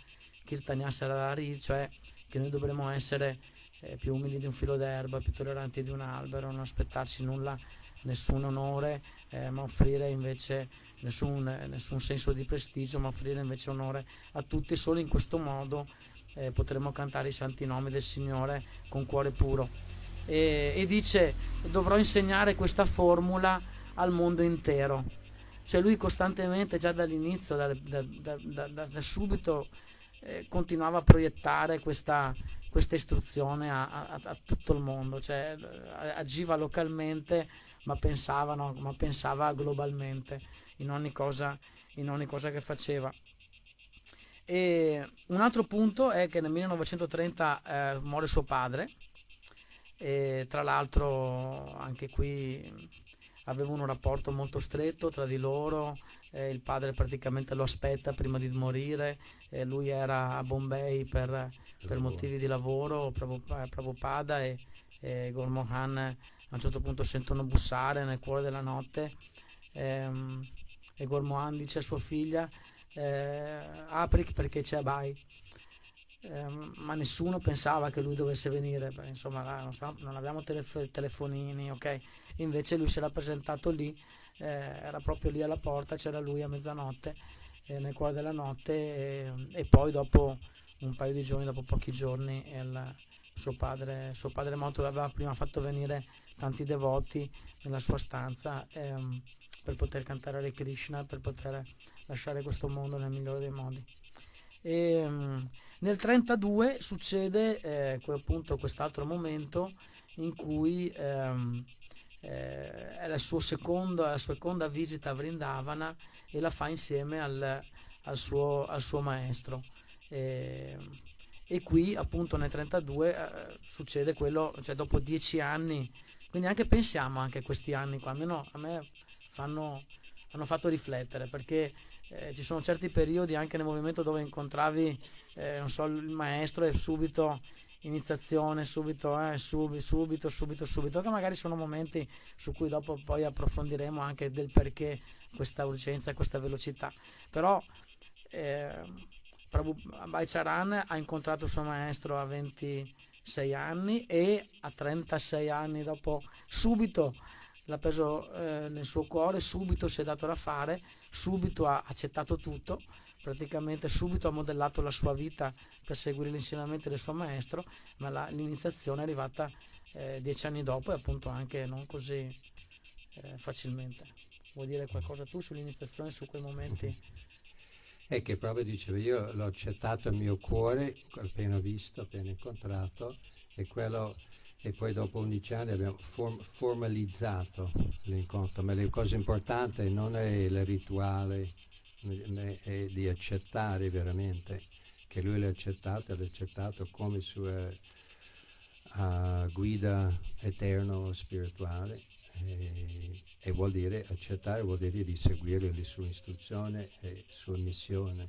Kirtanya Sarari cioè che noi dovremmo essere eh, più umili di un filo d'erba, più tolleranti di un albero, non aspettarci nulla, nessun onore, eh, ma offrire invece nessun, nessun, senso di prestigio, ma offrire invece onore a tutti. Solo in questo modo eh, potremo cantare i santi nomi del Signore con cuore puro. E, e dice, dovrò insegnare questa formula al mondo intero. Cioè lui costantemente, già dall'inizio, da, da, da, da subito, eh, continuava a proiettare questa, questa istruzione a, a, a, tutto il mondo, cioè agiva localmente ma pensava, no, ma pensava globalmente in ogni, cosa, in ogni cosa che faceva. E un altro punto è che nel 1930 eh, muore suo padre, e tra l'altro anche qui avevano un rapporto molto stretto tra di loro, eh, il padre praticamente lo aspetta prima di morire, eh, lui era a Bombay per, per motivi di lavoro, Prabhupada e, e Gormohan a un certo punto sentono bussare nel cuore della notte. Ehm, e Gormohan dice a sua figlia eh, apri perché c'è Abai eh, ma nessuno pensava che lui dovesse venire, Beh, insomma non, so, non abbiamo telef- telefonini, ok? Invece lui si era presentato lì, eh, era proprio lì alla porta, c'era lui a mezzanotte, eh, nel cuore della notte e, e, poi dopo un paio di giorni, dopo pochi giorni, il, suo padre, suo padre morto aveva prima fatto venire tanti devoti nella sua stanza ehm, per poter cantare Hare Krishna, per poter lasciare questo mondo nel migliore dei modi. E, um, nel 32 succede eh, appunto quest'altro momento in cui ehm, eh, è la sua, seconda, la sua seconda visita a Vrindavana e la fa insieme al, al, suo, al suo, maestro. E, e, qui appunto nel 32 eh, succede quello, cioè dopo dieci anni, quindi anche pensiamo anche a questi anni qua, almeno a me fanno hanno fatto riflettere perché eh, ci sono certi periodi anche nel movimento dove incontravi eh, so, il maestro e subito iniziazione, subito, eh, subito, subito, subito, subito, che magari sono momenti su cui dopo poi approfondiremo anche del perché questa urgenza questa velocità. Però eh, Prabhu Charan ha incontrato il suo maestro a 26 anni e a 36 anni dopo subito l'ha preso eh, nel suo cuore, subito si è dato da fare, subito ha accettato tutto, praticamente subito ha modellato la sua vita per seguire l'insegnamento del suo maestro, ma la, l'iniziazione è arrivata eh, dieci anni dopo e appunto anche non così eh, facilmente. Vuoi dire qualcosa tu sull'iniziazione, su quei momenti? È che proprio diceva, io l'ho accettato al mio cuore, appena visto, appena incontrato, e quello e poi dopo 11 anni abbiamo form- formalizzato l'incontro, ma la cosa importante non è il rituale, è di accettare veramente che lui l'ha accettato, l'ha accettato come sua uh, guida eterno spirituale e, e, vuol dire accettare, vuol dire di seguire le sue istruzioni e sua missione,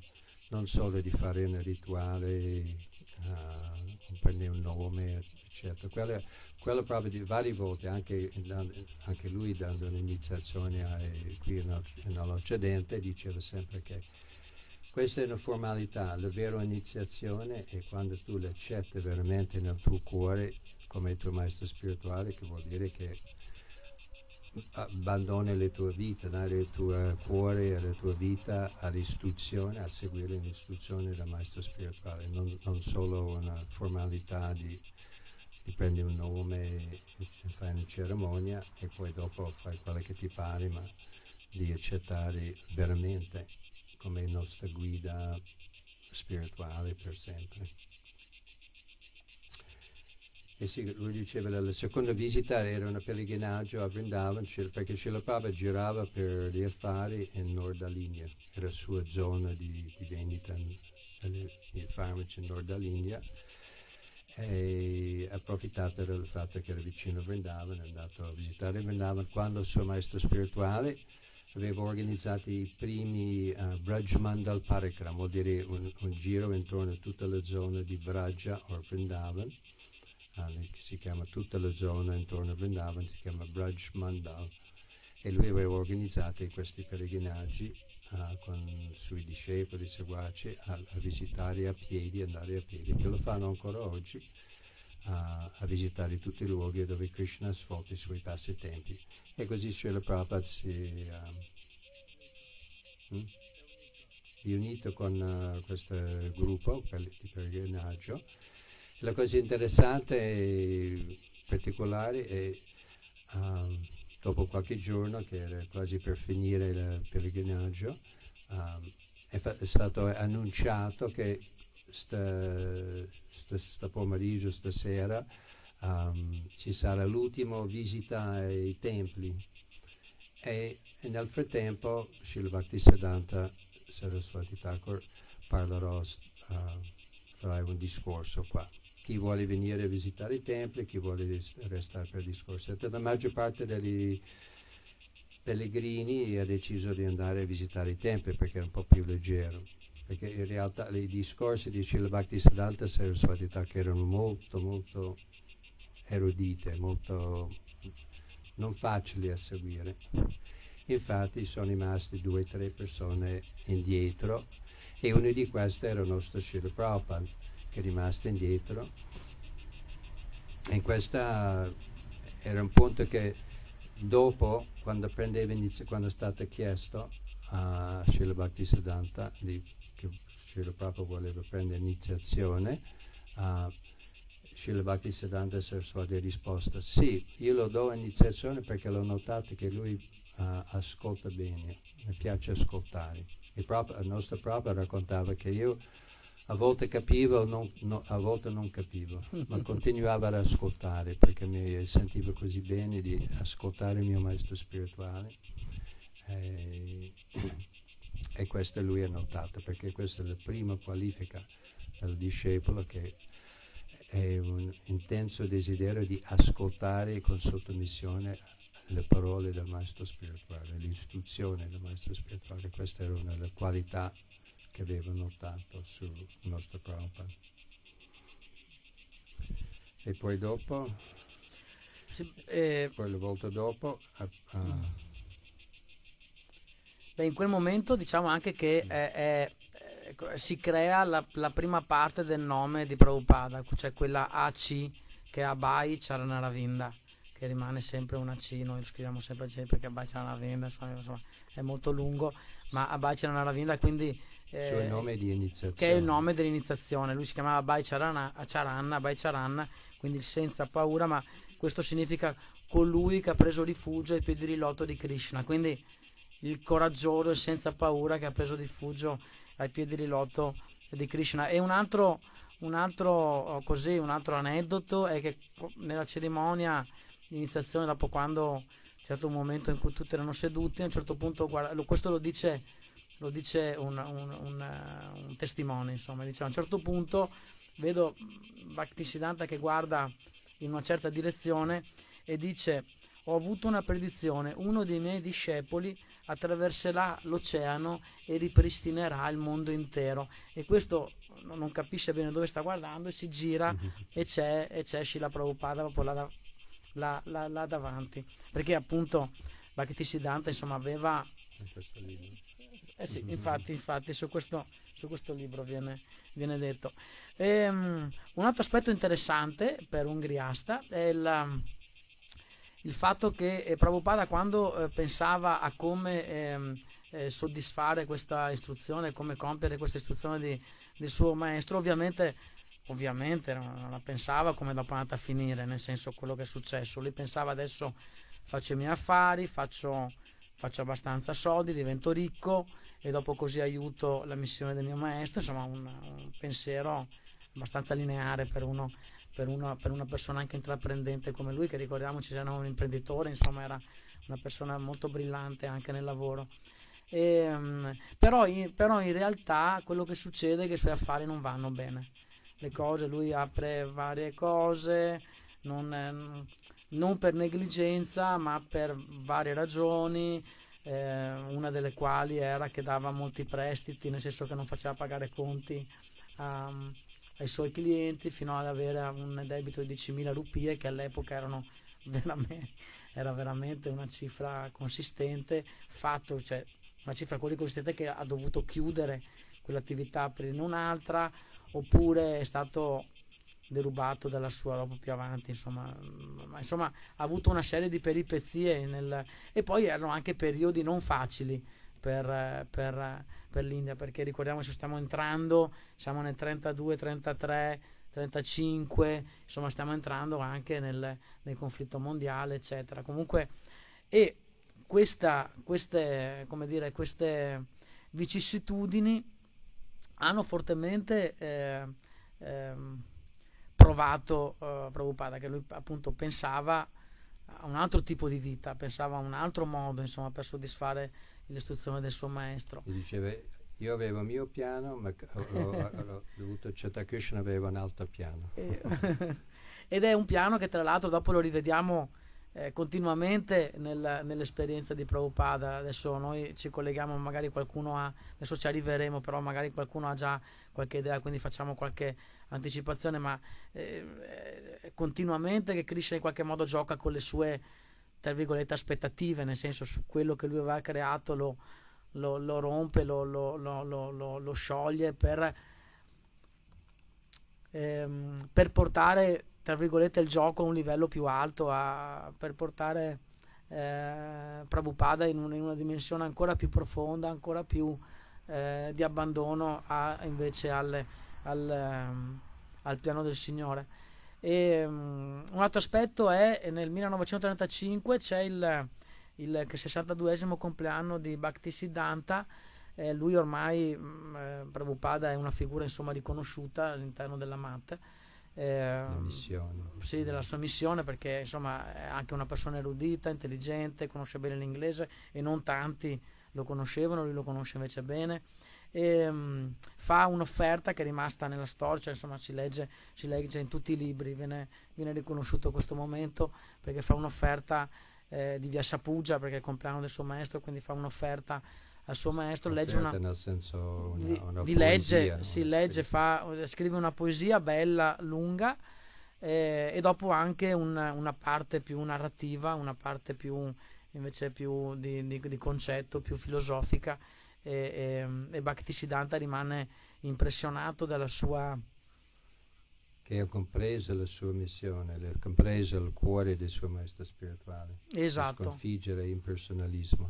non solo di fare un rituale, uh, prendere un nome, certo, quello, quello proprio di varie volte, anche, anche lui dando un'iniziazione qui nell'Occidente, diceva sempre che questa è una formalità, la vera iniziazione è quando tu l'accetti veramente nel tuo cuore come tuo maestro spirituale, che vuol dire che abbandoni la tua vita, dare il tuo cuore e la tua vita all'istruzione, a seguire l'istruzione del maestro spirituale, non, non solo una formalità di ti prendi un nome, fai una cerimonia e poi dopo fai quello che ti pare, ma di accettare veramente come nostra guida spirituale per sempre. E sì, lui diceva che la seconda visita era un pellegrinaggio a Vrindavan perché Srila Prabhupada girava per gli affari in Nordalinia, era la sua zona di, di vendita di farmaci in Nordalinia e approfittato del fatto che era vicino a Vrindavan, è andato a visitare Vrindavan. Quando il suo maestro spirituale aveva organizzato i primi uh, Brajmandal Parikram, vuol dire un, un, giro intorno a tutta la zona di Vraja o Vrindavan, si chiama tutta la zona intorno a Vrindavan, si chiama Brajmandal e lui aveva organizzato questi pellegrinaggi uh, con i suoi discepoli, seguaci, a, a, visitare a piedi, andare a piedi, che lo fanno ancora oggi, uh, a visitare tutti i luoghi dove Krishna svolge i suoi passatempi. E così Srila Prabhupada si um, mm, è unito con uh, questo gruppo di pellegrinaggio. La cosa interessante e particolare è um, dopo qualche giorno, che era quasi per finire il pellegrinaggio, um, è, è, stato annunciato che questo pomeriggio, stasera, um, ci sarà l'ultima visita ai templi. E, e nel frattempo Srila Bhaktisiddhanta Saraswati Thakur parlerà, uh, farà un discorso qua chi vuole venire a visitare i templi, chi vuole restare per discorsi. La maggior parte degli pellegrini ha deciso di andare a visitare i templi perché è un po' più leggero, perché in realtà i discorsi di Srila Bhakti Siddhanta Saraswati che erano molto molto erudite, molto non facili a seguire. Infatti sono rimasti due o tre persone indietro e uno di queste era il nostro Srila Prabhupada che è rimasto indietro. E questo era un punto che dopo, quando, quando è stato chiesto a Srila Bhaktisiddhanta di, che Srila Prabhupada voleva prendere iniziazione, uh, Srila Bhaktisiddhanta Saraswati ha risposto sì, io lo do iniziazione perché l'ho notato che lui uh, ascolta bene, mi piace ascoltare. Il, proprio, il nostro Prabhupada raccontava che io a volte capivo, non, no, a volte non capivo, ma continuavo ad ascoltare perché mi sentivo così bene di ascoltare il mio maestro spirituale. E, e questo lui ha notato perché questa è la prima qualifica del discepolo che è un intenso desiderio di ascoltare con sottomissione le parole del maestro spirituale, l'istruzione del maestro spirituale. Questa era una delle qualità che avevo notato sul nostro Prabhupada. E poi dopo, Sì, eh, poi la volta dopo, a- a- Beh, in quel momento diciamo anche che è- è- si crea la, la prima parte del nome di Prabhupada, cioè quella AC che è Abai Charanaravinda, che rimane sempre una C, noi lo scriviamo sempre C perché Abai Charanaravinda insomma, è molto lungo, ma Abai Charanaravinda quindi... eh, cioè il nome di iniziazione. che è il nome dell'iniziazione. Lui si chiamava Bai Charana, Charanna, Bai Charanna, quindi senza paura, ma questo significa colui che ha preso rifugio ai piedi di loto di Krishna. Quindi il coraggioso e senza paura che ha preso rifugio ai piedi di loto di Krishna. E un altro, un altro, oh, così, un altro aneddoto è che nella cerimonia di iniziazione, dopo quando c'è stato un momento in cui tutti erano seduti, a un certo punto, guarda, questo lo dice lo dice un, un- un, eh, un testimone, insomma, dice a un certo punto vedo Bhaktisiddhanta che guarda in una certa direzione e dice ho avuto una predizione, uno dei miei discepoli attraverserà l'oceano e ripristinerà il mondo intero. E questo no- non capisce bene dove sta guardando e si gira e c'è, e c'è Shila Prabhupada proprio là, là- là- là davanti. Perché appunto Bhaktisiddhanta insomma aveva eh sì, infatti, infatti su questo, su questo libro viene, viene detto. Ehm, un altro aspetto interessante per un griasta è il, il fatto che eh, Prabhupada quando eh, pensava a come ehm, eh, soddisfare questa istruzione, come compiere questa istruzione di- del suo maestro, ovviamente, ovviamente non la pensava come dopo è andata a finire, nel senso quello che è successo. Lui pensava adesso faccio i miei affari, faccio, faccio abbastanza soldi, divento ricco e dopo così aiuto la missione del mio maestro, insomma un, un pensiero abbastanza lineare per, uno, per, uno- per una persona anche intraprendente come lui, che ricordiamoci era un imprenditore, insomma era una persona molto brillante anche nel lavoro. Ehm, però, in, però in realtà quello che succede è che i suoi affari non vanno bene. Le cose, lui apre varie cose, non, ehm, non per negligenza, ma per varie ragioni, eh, una delle quali era che dava molti prestiti, nel senso che non faceva pagare conti a- ai suoi clienti fino ad avere un debito di 10.000 rupie che all'epoca erano veramente, era veramente una cifra consistente, fatto, cioè una cifra così consistente che ha dovuto chiudere quell'attività per un'altra, oppure è stato derubato dalla sua roba più avanti, insomma, ma insomma ha avuto una serie di peripezie nel- e poi erano anche periodi non facili per, per, per l'India, perché ricordiamoci stiamo entrando, siamo nel 32, 33, 35, insomma stiamo entrando anche nel, nel conflitto mondiale, eccetera. Comunque, e questa, queste, dire, queste vicissitudini hanno fortemente eh, ehm, provato eh, Prabhupada, che lui appunto pensava a un altro tipo di vita, pensava a un altro modo insomma, per soddisfare l'istruzione del suo maestro. E diceva, io avevo il mio piano, ma ho, dovuto accettare che Krishna aveva un altro piano. Ed è un piano che tra l'altro dopo lo rivediamo eh, continuamente nel- nell'esperienza di Prabhupada. Adesso noi ci colleghiamo, magari qualcuno ha, adesso ci arriveremo, però magari qualcuno ha già qualche idea, quindi facciamo qualche anticipazione, ma eh, eh, continuamente che Krishna in qualche modo gioca con le sue, tra virgolette, aspettative, nel senso su quello che lui aveva creato lo, lo- lo rompe, lo, lo- lo- scioglie per ehm, per portare tra virgolette il gioco a un livello più alto, a- per portare eh, Prabhupada in, un- in una dimensione ancora più profonda, ancora più eh, di abbandono a- invece al, al, ehm, al piano del Signore. E, mm, un altro aspetto è nel 1935 c'è il, il 62esimo compleanno di Bhaktisiddhanta eh, lui ormai, mh, eh, Prabhupada è una figura insomma riconosciuta all'interno della MAT, eh, sì, della sua missione perché insomma è anche una persona erudita, intelligente, conosce bene l'inglese e non tanti lo conoscevano, lui lo conosce invece bene. E um, fa un'offerta che è rimasta nella storia, cioè, insomma si legge, si legge, in tutti i libri, viene, viene riconosciuto questo momento perché fa un'offerta eh, di Via Sapugia perché è il compleanno del suo maestro, quindi fa un'offerta al suo maestro, legge una, nel senso una, una di, legge, no? si legge, fa, scrive una poesia bella, lunga eh, e dopo anche un, una parte più narrativa, una parte più invece più di, di, di concetto, più filosofica e, e, e Bhaktisiddhanta rimane impressionato dalla sua che ha compreso la sua missione, ha compreso il cuore del suo maestro spirituale. Esatto. Sconfiggere l'impersonalismo.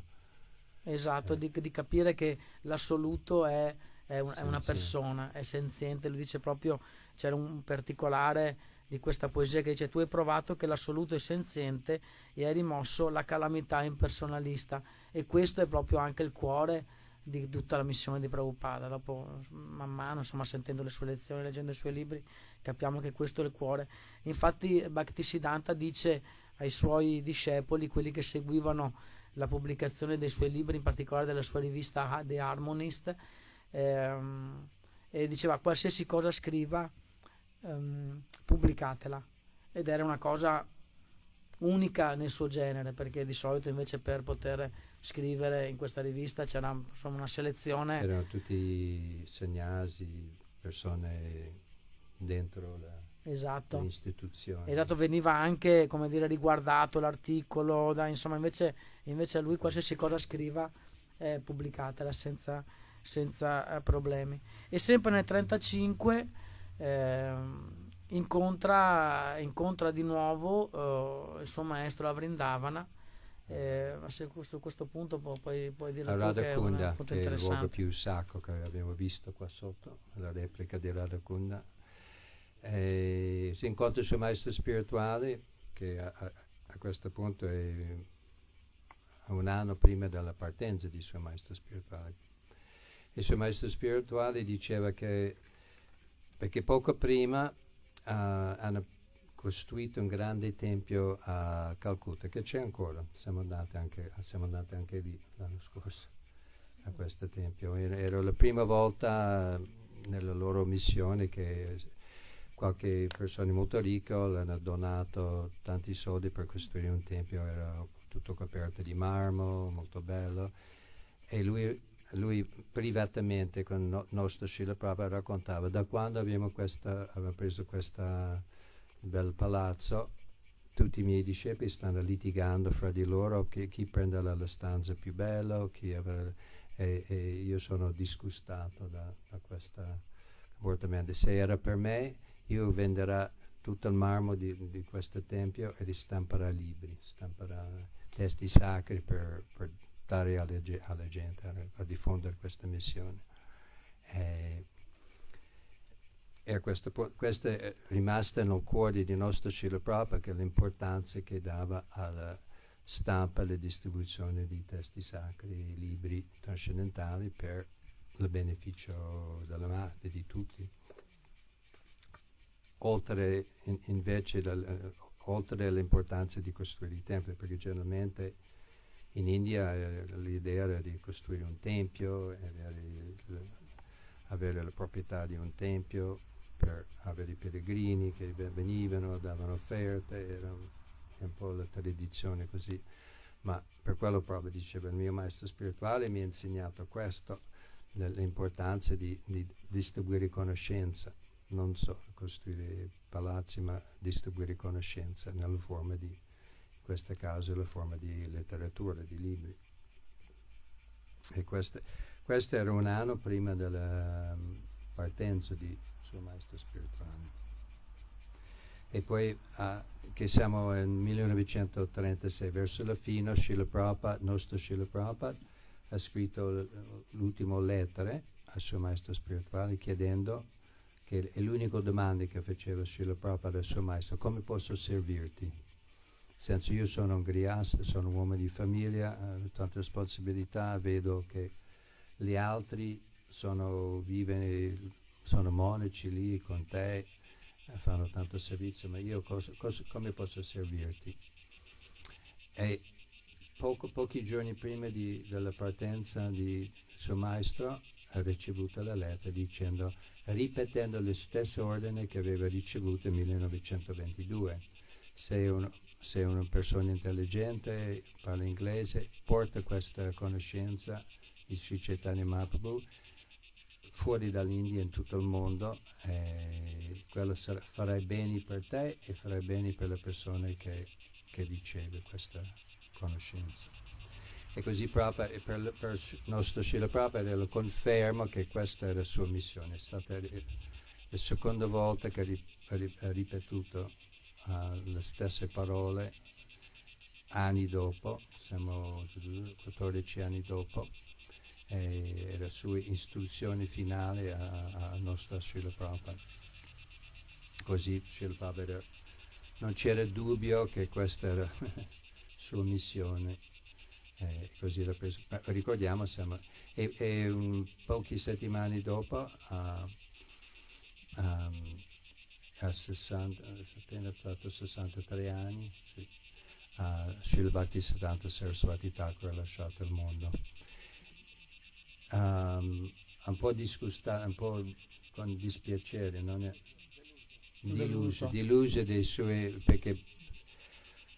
Esatto, eh. di, di, capire che l'assoluto è, è, un, è, una persona, è senziente, lui dice proprio, c'era un particolare di questa poesia che dice tu hai provato che l'assoluto è senziente e hai rimosso la calamità impersonalista e questo è proprio anche il cuore di tutta la missione di Prabhupada. Dopo, man mano, insomma, sentendo le sue lezioni, leggendo i suoi libri, capiamo che questo è il cuore. Infatti Bhaktisiddhanta dice ai suoi discepoli, quelli che seguivano la pubblicazione dei suoi libri, in particolare della sua rivista The Harmonist, ehm, e diceva qualsiasi cosa scriva, ehm, pubblicatela. Ed era una cosa unica nel suo genere, perché di solito invece per poter scrivere in questa rivista c'era insomma, una selezione. Erano tutti segnasi, persone dentro la, esatto. l'istituzione. Esatto, veniva anche come dire, riguardato l'articolo, da, insomma invece, invece lui qualsiasi cosa scriva è pubblicatela senza, senza eh, problemi. E sempre nel 1935 eh, incontra, incontra, di nuovo eh, il suo maestro a Vrindavana eh, ma se su questo punto pu- puoi, puoi dire la Kunda, che, che è il luogo più sacro che abbiamo visto qua sotto, la replica di Radha Kunda. Eh, si incontra il suo maestro spirituale, che a, a, a questo punto è un anno prima della partenza di suo maestro spirituale. Il suo maestro spirituale diceva che, perché poco prima uh, hanno costruito un grande tempio a Calcutta, che c'è ancora, siamo andati anche, siamo andati anche lì l'anno scorso a questo tempio. Era la prima volta nella loro missione che qualche persona molto ricca hanno donato tanti soldi per costruire un tempio, era tutto coperto di marmo, molto bello. E lui, lui privatamente con il nostro Srila Prabhupada raccontava da quando abbiamo, questa, abbiamo preso questa bel palazzo, tutti i miei discepoli stanno litigando fra di loro chi, chi prende la, la, stanza più bella avrà, e, e, io sono disgustato da, da questo comportamento. Se era per me, io venderò tutto il marmo di, di questo tempio e stamperà libri, stamperà testi sacri per, per dare alle, alla gente, a, diffondere questa missione. E, e questo, questo è rimasto nel cuore di nostro Srila Prabhupada l'importanza che dava alla stampa e alla distribuzione di testi sacri libri trascendentali per il beneficio della madre di tutti. Oltre in, invece dal, uh, oltre all'importanza di costruire i templi, perché generalmente in India eh, l'idea era di costruire un tempio, avere la proprietà di un tempio per avere i pellegrini che venivano, davano offerte, era un, un po' la tradizione così. Ma per quello proprio diceva il mio maestro spirituale mi ha insegnato questo, l'importanza di, di distribuire conoscenza, non solo costruire palazzi, ma distribuire conoscenza nella forma di, in questo caso, la forma di letteratura, di libri. E questo, questo era un anno prima della um, partenza di suo maestro spirituale. E poi uh, che siamo nel 1936, verso la fine, Srila Prabhupada, nostro Srila Prabhupada, ha scritto l'ultimo lettere al suo maestro spirituale chiedendo che è l'unica domanda che faceva Srila Prabhupada al suo maestro, come posso servirti? Senza io sono un griasta, sono un uomo di famiglia, ho tante responsabilità, vedo che gli altri sono, vivono sono monaci lì con te, eh, fanno tanto servizio, ma io cosa, cosa, come posso servirti? E poco, pochi giorni prima di, della partenza di suo maestro, ha ricevuto la lettera dicendo, ripetendo lo stesso ordine che aveva ricevuto nel 1922. Sei, un, sei una persona intelligente, parla inglese, porta questa conoscenza di Sri Chaitanya Mahaprabhu fuori dall'India in tutto il mondo, eh, quello sarà, farai bene per te e farai bene per le persone che, che riceve questa conoscenza. E così proprio per, per il nostro Srila Prabhupada lo confermo che questa era la sua missione, è stata la seconda volta che ha ripetuto uh, le stesse parole anni dopo, siamo 14 anni dopo, e la sua istruzione finale al nostro Srila Prabhupada. Così Srila Prabhupada non c'era dubbio che questa era la sua missione. Eh, così l'ha preso. Ma ricordiamo, siamo, e, e un, poche settimane dopo, a, a, a 60, appena fatto 63 anni, sì, a Srila Bhakti Siddhanta Saraswati Thakur ha lasciato il mondo um, un po' disgustato, un po' con dispiacere, non è deluso, deluso dei suoi, perché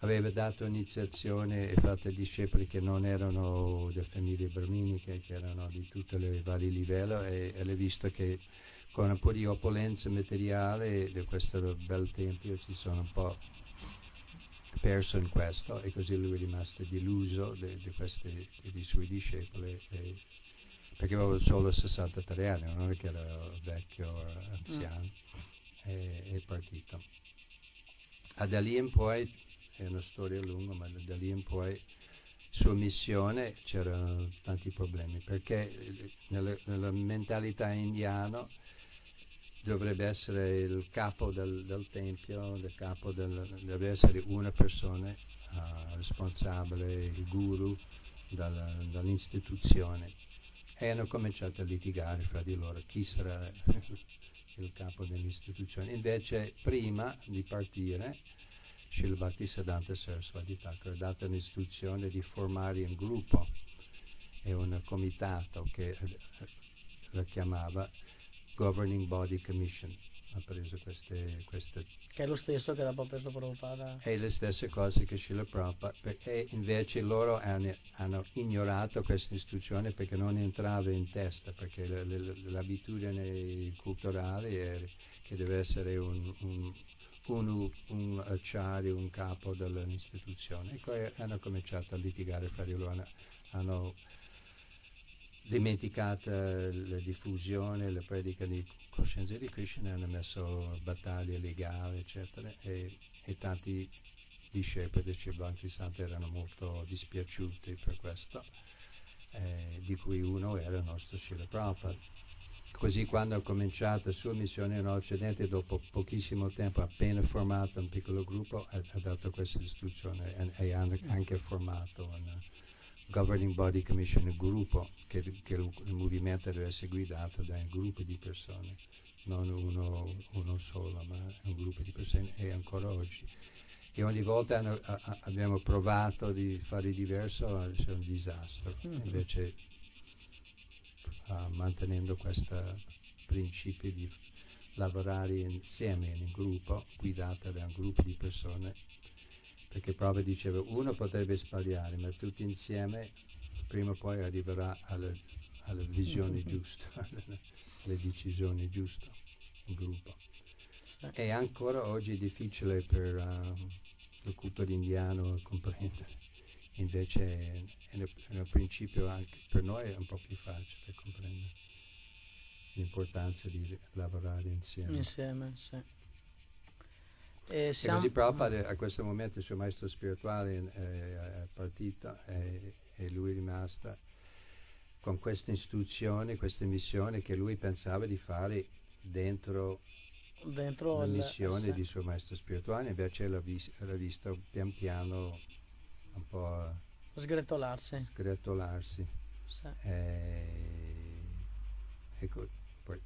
aveva dato iniziazione e fatto discepoli che non erano di famiglie brahminiche, che erano di tutti i vari livelli e, e l'ha visto che con un po' di opulenza materiale di questo bel tempio si sono un po' perso in questo e così lui è rimasto deluso dei suoi discepoli e, perché avevo solo 63 anni, non è che ero vecchio, anziano, mm. e è partito. Da lì in poi, è una storia lunga, ma da lì in poi sua missione c'erano tanti problemi, perché nella, nella mentalità indiana dovrebbe essere il capo del, del tempio, il capo del, deve essere una persona uh, responsabile, il guru dal, dall'istituzione e hanno cominciato a litigare fra di loro chi sarà il capo dell'istituzione. Invece prima di partire Shilbhakti Siddhanta Saraswati Thakur ha dato un'istruzione di formare un gruppo. E un comitato che la chiamava Governing Body Commission. Ha preso queste, queste che è lo stesso che aveva preso Prabhupada è le stesse cose che Srila Prabhupada e invece loro hanno, hanno, ignorato questa istruzione perché non entrava in testa perché l'abitudine culturale è che deve essere un, un un, un acciario, un capo dell'istituzione e poi hanno cominciato a litigare fra di loro, hanno, hanno dimenticata la diffusione, la predica di coscienza di Krishna, hanno messo battaglie legali, eccetera, e, e tanti discepoli del Cibanti Santo erano molto dispiaciuti per questo, eh, di cui uno era il nostro Srila Prabhupada. Così quando ha cominciato la sua missione in Occidente, dopo pochissimo tempo, appena formato un piccolo gruppo, ha, ha dato questa istruzione e, ha anche formato una, Governing Body Commission, il gruppo che, che il, movimento deve essere guidato da un gruppo di persone, non uno, uno, solo, ma un gruppo di persone e ancora oggi. E ogni volta hanno, a, abbiamo provato di fare diverso, c'è un disastro. Mm-hmm. Invece uh, mantenendo questo principio di lavorare insieme in un gruppo, guidato da un gruppo di persone, perché proprio diceva uno potrebbe sbagliare, ma tutti insieme prima o poi arriverà alla, alla visione mm-hmm. giusta, alle decisioni giuste, il gruppo. E ancora oggi è difficile per uh, il cultore indiano comprendere, invece nel principio anche per noi è un po' più facile comprendere l'importanza di lavorare insieme. Insieme, sì. E, siamo... e così Prabhupada a questo momento il suo maestro spirituale è, partito e, e lui è rimasto con questa istruzione, questa missione che lui pensava di fare dentro, dentro la missione il... di suo maestro spirituale, invece l'ha, vis- l'ha visto pian piano un po' sgretolarsi. sgretolarsi. Sì. E, ecco, poi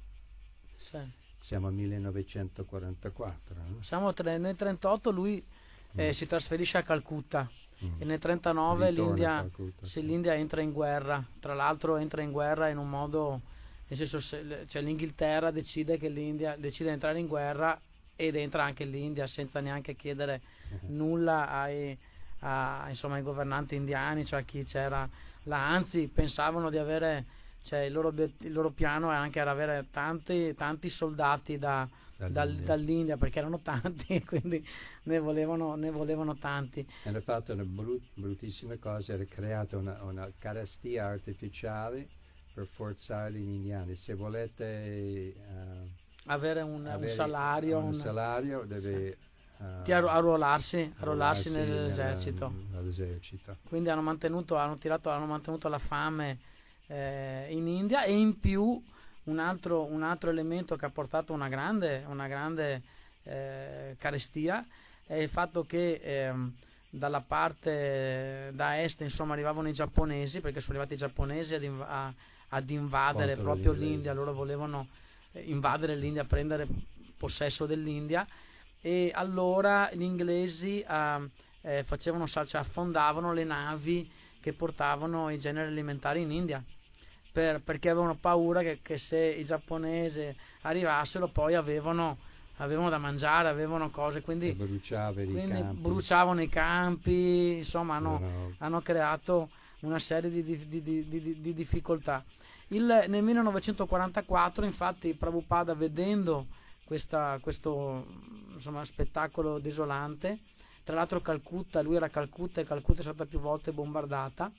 sì. Siamo al 1944. No? Siamo tre, nel 1938 lui eh, mm. si trasferisce a Calcutta mm. e nel 1939 l'India, sì, l'India entra in guerra. Tra l'altro entra in guerra in un modo nel senso se, cioè l'Inghilterra decide che l'India decide di entrare in guerra ed entra anche l'India senza neanche chiedere nulla ai, a, insomma, ai governanti indiani, cioè a chi c'era là, anzi pensavano di avere, cioè il loro, il loro piano anche era avere tanti, tanti soldati da, dall'India. dall'India perché erano tanti quindi ne volevano, ne volevano tanti. Hanno fatto una brut, bruttissima cosa, era creata una, una carestia artificiale per forzare gli indiani. Se volete uh, avere un, avere un salario, un, salario deve uh, arruolarsi, arruolarsi nell'esercito. nell'esercito. Quindi hanno mantenuto, hanno, tirato, hanno mantenuto la fame eh, in India e in più un altro, un altro, elemento che ha portato una grande, una grande eh, carestia è il fatto che eh, dalla parte da est insomma arrivavano i giapponesi perché sono arrivati i giapponesi ad, inv- a, ad invadere Contro proprio l'India, loro volevano eh, invadere l'India, prendere possesso dell'India. E allora gli inglesi eh, eh, facevano, cioè affondavano le navi che portavano i generi alimentari in India per, perché avevano paura che, che, se i giapponesi arrivassero poi avevano, avevano da mangiare, avevano cose, quindi, quindi bruciavano i campi, insomma hanno, no. hanno creato una serie di, di, di, di difficoltà. Il, nel 1944 infatti Prabhupada vedendo questa, questo insomma, spettacolo desolante, tra l'altro Calcutta, lui era a Calcutta e Calcutta è stata più volte bombardata,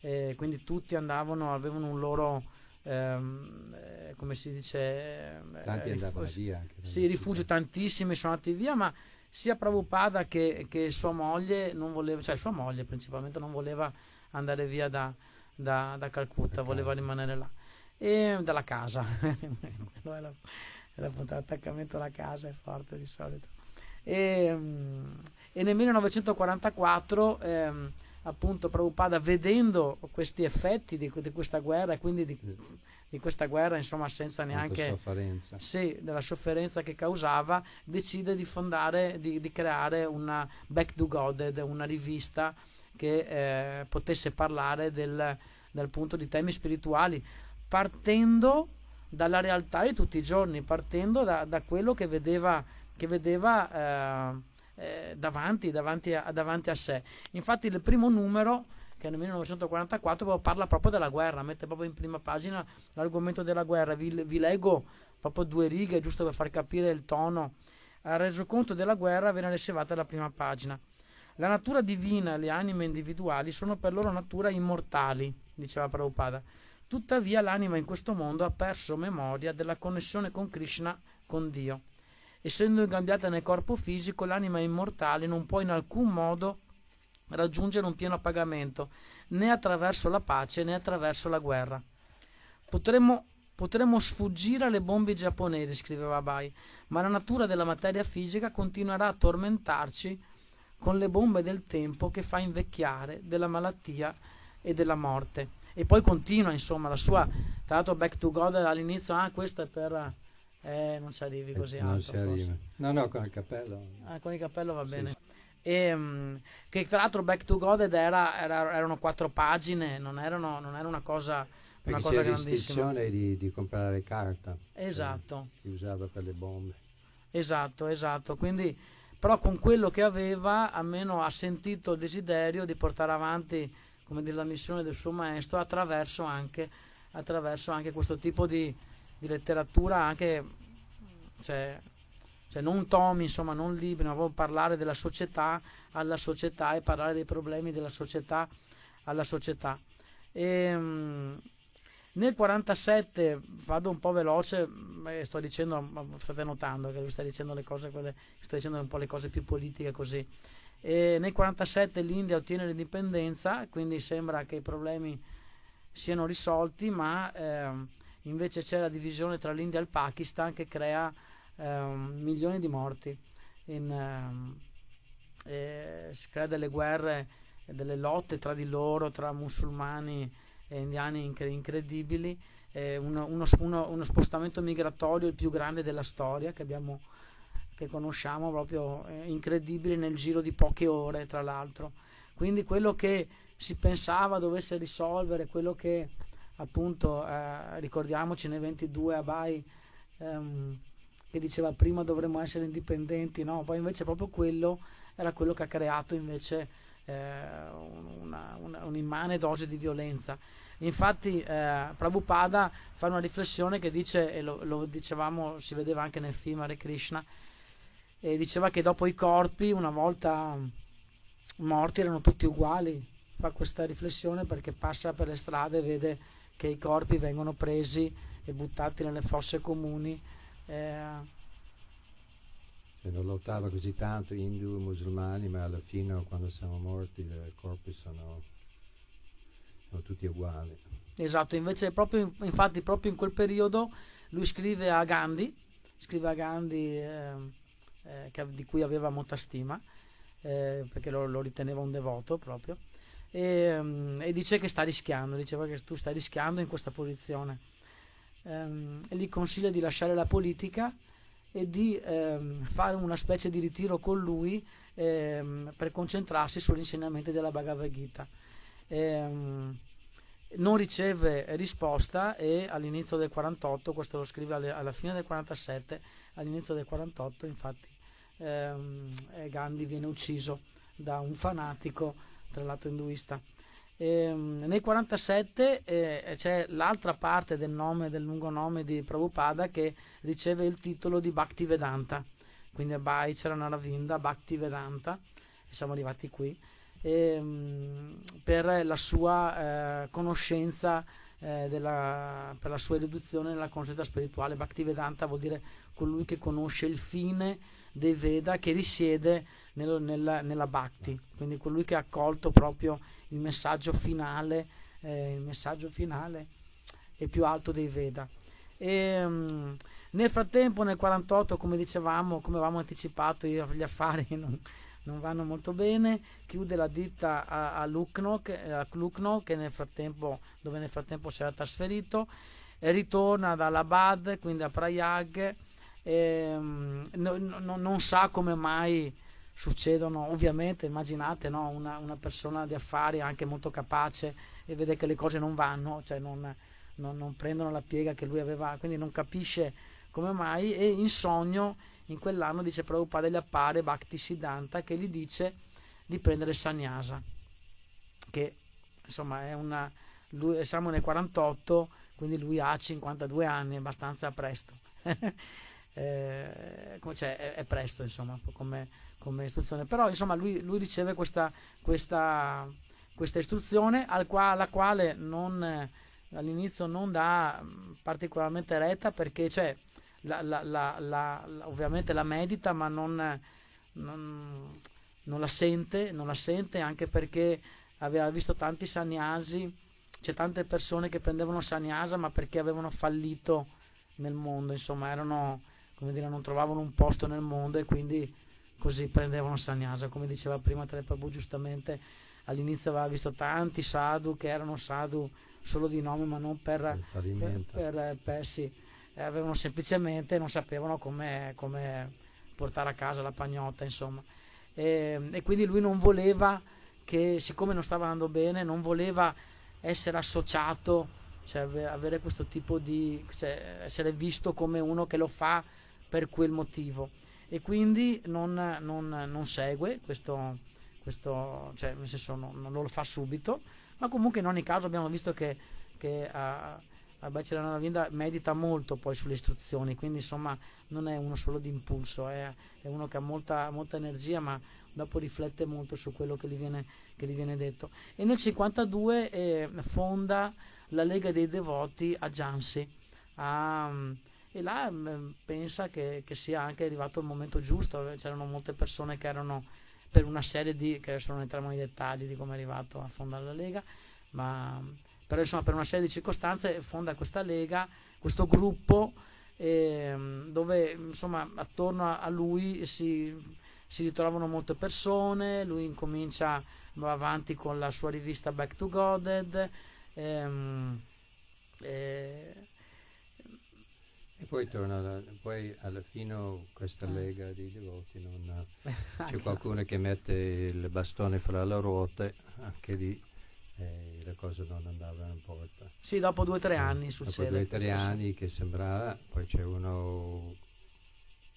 eh, quindi tutti andavano, avevano un loro, ehm, eh, come si dice, eh, tanti andavano via. Sì, rifugio, tantissimi sono andati via, ma sia Prabhupada che, che, sua moglie non voleva, cioè sua moglie principalmente non voleva andare via da, da, da Calcutta, voleva rimanere là. E dalla casa, la, l'attaccamento alla casa è forte di solito. E, e nel 1944 ehm, appunto Prabhupada vedendo questi effetti di, di questa guerra e quindi di, di, questa guerra insomma senza neanche sofferenza. Sì, della sofferenza che causava decide di fondare di, di creare una Back to God una rivista che eh, potesse parlare del, dal punto di temi spirituali partendo dalla realtà di tutti i giorni partendo da, da quello che vedeva, che vedeva eh, eh, davanti, davanti, a, davanti, a, sé. Infatti il primo numero, che è nel 1944, parla proprio della guerra, mette proprio in prima pagina l'argomento della guerra. Vi, vi leggo proprio due righe, giusto per far capire il tono. Ha reso conto della guerra viene riservata la prima pagina. La natura divina e le anime individuali sono per loro natura immortali, diceva Prabhupada. Tuttavia l'anima in questo mondo ha perso memoria della connessione con Krishna, con Dio. Essendo ingabbiata nel corpo fisico, l'anima immortale non può in alcun modo raggiungere un pieno appagamento, né attraverso la pace né attraverso la guerra. Potremmo, potremmo sfuggire alle bombe giapponesi, scriveva Bai, ma la natura della materia fisica continuerà a tormentarci con le bombe del tempo che fa invecchiare, della malattia e della morte. E poi continua, insomma, la sua, tra l'altro Back to God all'inizio, ah, questo è per eh, non ci arrivi così eh, alto. No, no, con il cappello. Ah, con il cappello va bene. Sì. E, um, che tra l'altro Back to God era, era, erano quattro pagine, non, erano, non era una cosa, una cosa grandissima. Di, di comprare carta. Esatto. Che si usava per le bombe. Esatto, esatto. Quindi, però con quello che aveva, almeno ha sentito il desiderio di portare avanti come dire, la missione del suo maestro attraverso anche, attraverso anche questo tipo di, di letteratura anche, cioè, cioè non tomi, insomma, non libri, ma proprio parlare della società alla società e parlare dei problemi della società alla società. E, um, nel 47 vado un po' veloce, sto dicendo, state notando che lui sta dicendo le cose, quelle, sto dicendo un po' le cose più politiche così. E nel 47 l'India ottiene l'indipendenza, quindi sembra che i problemi siano risolti, ma eh, invece c'è la divisione tra l'India e il Pakistan che crea eh, milioni di morti, in, eh, si crea delle guerre, delle lotte tra di loro, tra musulmani e indiani incredibili, uno, uno, uno, uno, spostamento migratorio il più grande della storia che, abbiamo, che conosciamo, proprio eh, incredibile nel giro di poche ore tra l'altro. Quindi quello che si pensava dovesse risolvere, quello che appunto eh, ricordiamoci nei 22 Abai ehm, che diceva prima dovremmo essere indipendenti, no? poi invece proprio quello era quello che ha creato invece eh, una, una, un'immane dose di violenza. Infatti eh, Prabhupada fa una riflessione che dice, e lo, lo, dicevamo, si vedeva anche nel film Hare Krishna, e diceva che dopo i corpi, una volta morti, erano tutti uguali. Fa questa riflessione perché passa per le strade e vede che i corpi vengono presi e buttati nelle fosse comuni. Eh, cioè non lottava così tanto indù e musulmani, ma alla fine quando siamo morti i corpi sono, sono tutti uguali. Esatto, invece proprio, infatti proprio in quel periodo lui scrive a Gandhi, scrive a Gandhi eh, eh, che, di cui aveva molta stima, eh, perché lo, lo, riteneva un devoto proprio, e, um, e, dice che sta rischiando, diceva che tu stai rischiando in questa posizione. Um, e gli consiglia di lasciare la politica e di ehm, fare una specie di ritiro con lui ehm, per concentrarsi sugli insegnamenti della Bhagavad Gita. Ehm, non riceve risposta e all'inizio del 48, questo lo scrive alle, alla fine del 47, all'inizio del 48 infatti ehm, Gandhi viene ucciso da un fanatico, tra l'altro induista. E, ehm, nel 47 eh, c'è l'altra parte del nome, del lungo nome di Prabhupada che riceve il titolo di Bhakti Vedanta, quindi Abhai Charanaravinda Bhakti Vedanta, siamo arrivati qui, ehm, per la sua eh, conoscenza, eh, della, per la sua riduzione nella conoscenza spirituale. Bhakti Vedanta vuol dire colui che conosce il fine dei Veda che risiede nel, nella, nella Bhakti, quindi colui che ha accolto proprio il messaggio finale, eh, il messaggio finale e più alto dei Veda. E, um, nel frattempo, nel 48, come dicevamo, come avevamo anticipato, gli affari non, non vanno molto bene, chiude la ditta a, a, Lucknow, a Lucknow nel frattempo, dove nel frattempo si era trasferito, ritorna dall'Abad, quindi a Prayag, e, um, no, no, non sa come mai succedono, ovviamente immaginate no, una, una, persona di affari anche molto capace e vede che le cose non vanno, cioè non, non, non, prendono la piega che lui aveva, quindi non capisce come mai e in sogno in quell'anno dice Prabhupada gli appare Bhakti Siddhanta che gli dice di prendere Sannyasa, che insomma è una, lui, siamo nel 48, quindi lui ha 52 anni, abbastanza presto. eh, cioè, è, è, presto insomma come, come, istruzione però insomma lui, lui riceve questa, questa, questa istruzione al qua, alla quale non, all'inizio non dà particolarmente retta perché cioè, la, la, la, ovviamente la medita ma non, non, non, la sente, non la sente anche perché aveva visto tanti sannyasi c'è tante persone che prendevano sannyasa ma perché avevano fallito nel mondo insomma erano come dire, non trovavano un posto nel mondo e quindi così prendevano sannyasa. Come diceva prima Trepabu giustamente, all'inizio aveva visto tanti sadhu che erano sadhu solo di nome ma non per, per, per, per sì, avevano semplicemente non sapevano come, come, portare a casa la pagnotta insomma. E, e quindi lui non voleva che siccome non stava andando bene non voleva essere associato cioè avere questo tipo di cioè, essere visto come uno che lo fa per quel motivo. E quindi non, non, non segue questo, questo cioè nel senso non, non, lo fa subito, ma comunque in ogni caso abbiamo visto che, che a, a Baccelana medita molto poi sulle istruzioni, quindi insomma non è uno solo di impulso, è, è uno che ha molta, molta, energia ma dopo riflette molto su quello che gli viene, che gli viene detto. E nel 52 eh, fonda la Lega dei Devoti a Jansi, a, e là mm, pensa che, che, sia anche arrivato il momento giusto, c'erano molte persone che erano per una serie di, che adesso non entriamo nei dettagli di come è arrivato a fondare la Lega, ma però insomma per una serie di circostanze fonda questa Lega, questo gruppo eh, dove insomma attorno a lui si, si ritrovano molte persone, lui incomincia, va avanti con la sua rivista Back to Godhead, ehm, eh, e poi, torna, poi alla fine questa ah. lega di devoti non, c'è qualcuno che mette il bastone fra le ruote anche lì e le cose non andavano in porta. Sì, dopo due o tre anni succede. Dopo due o tre anni che sembrava, poi c'è uno,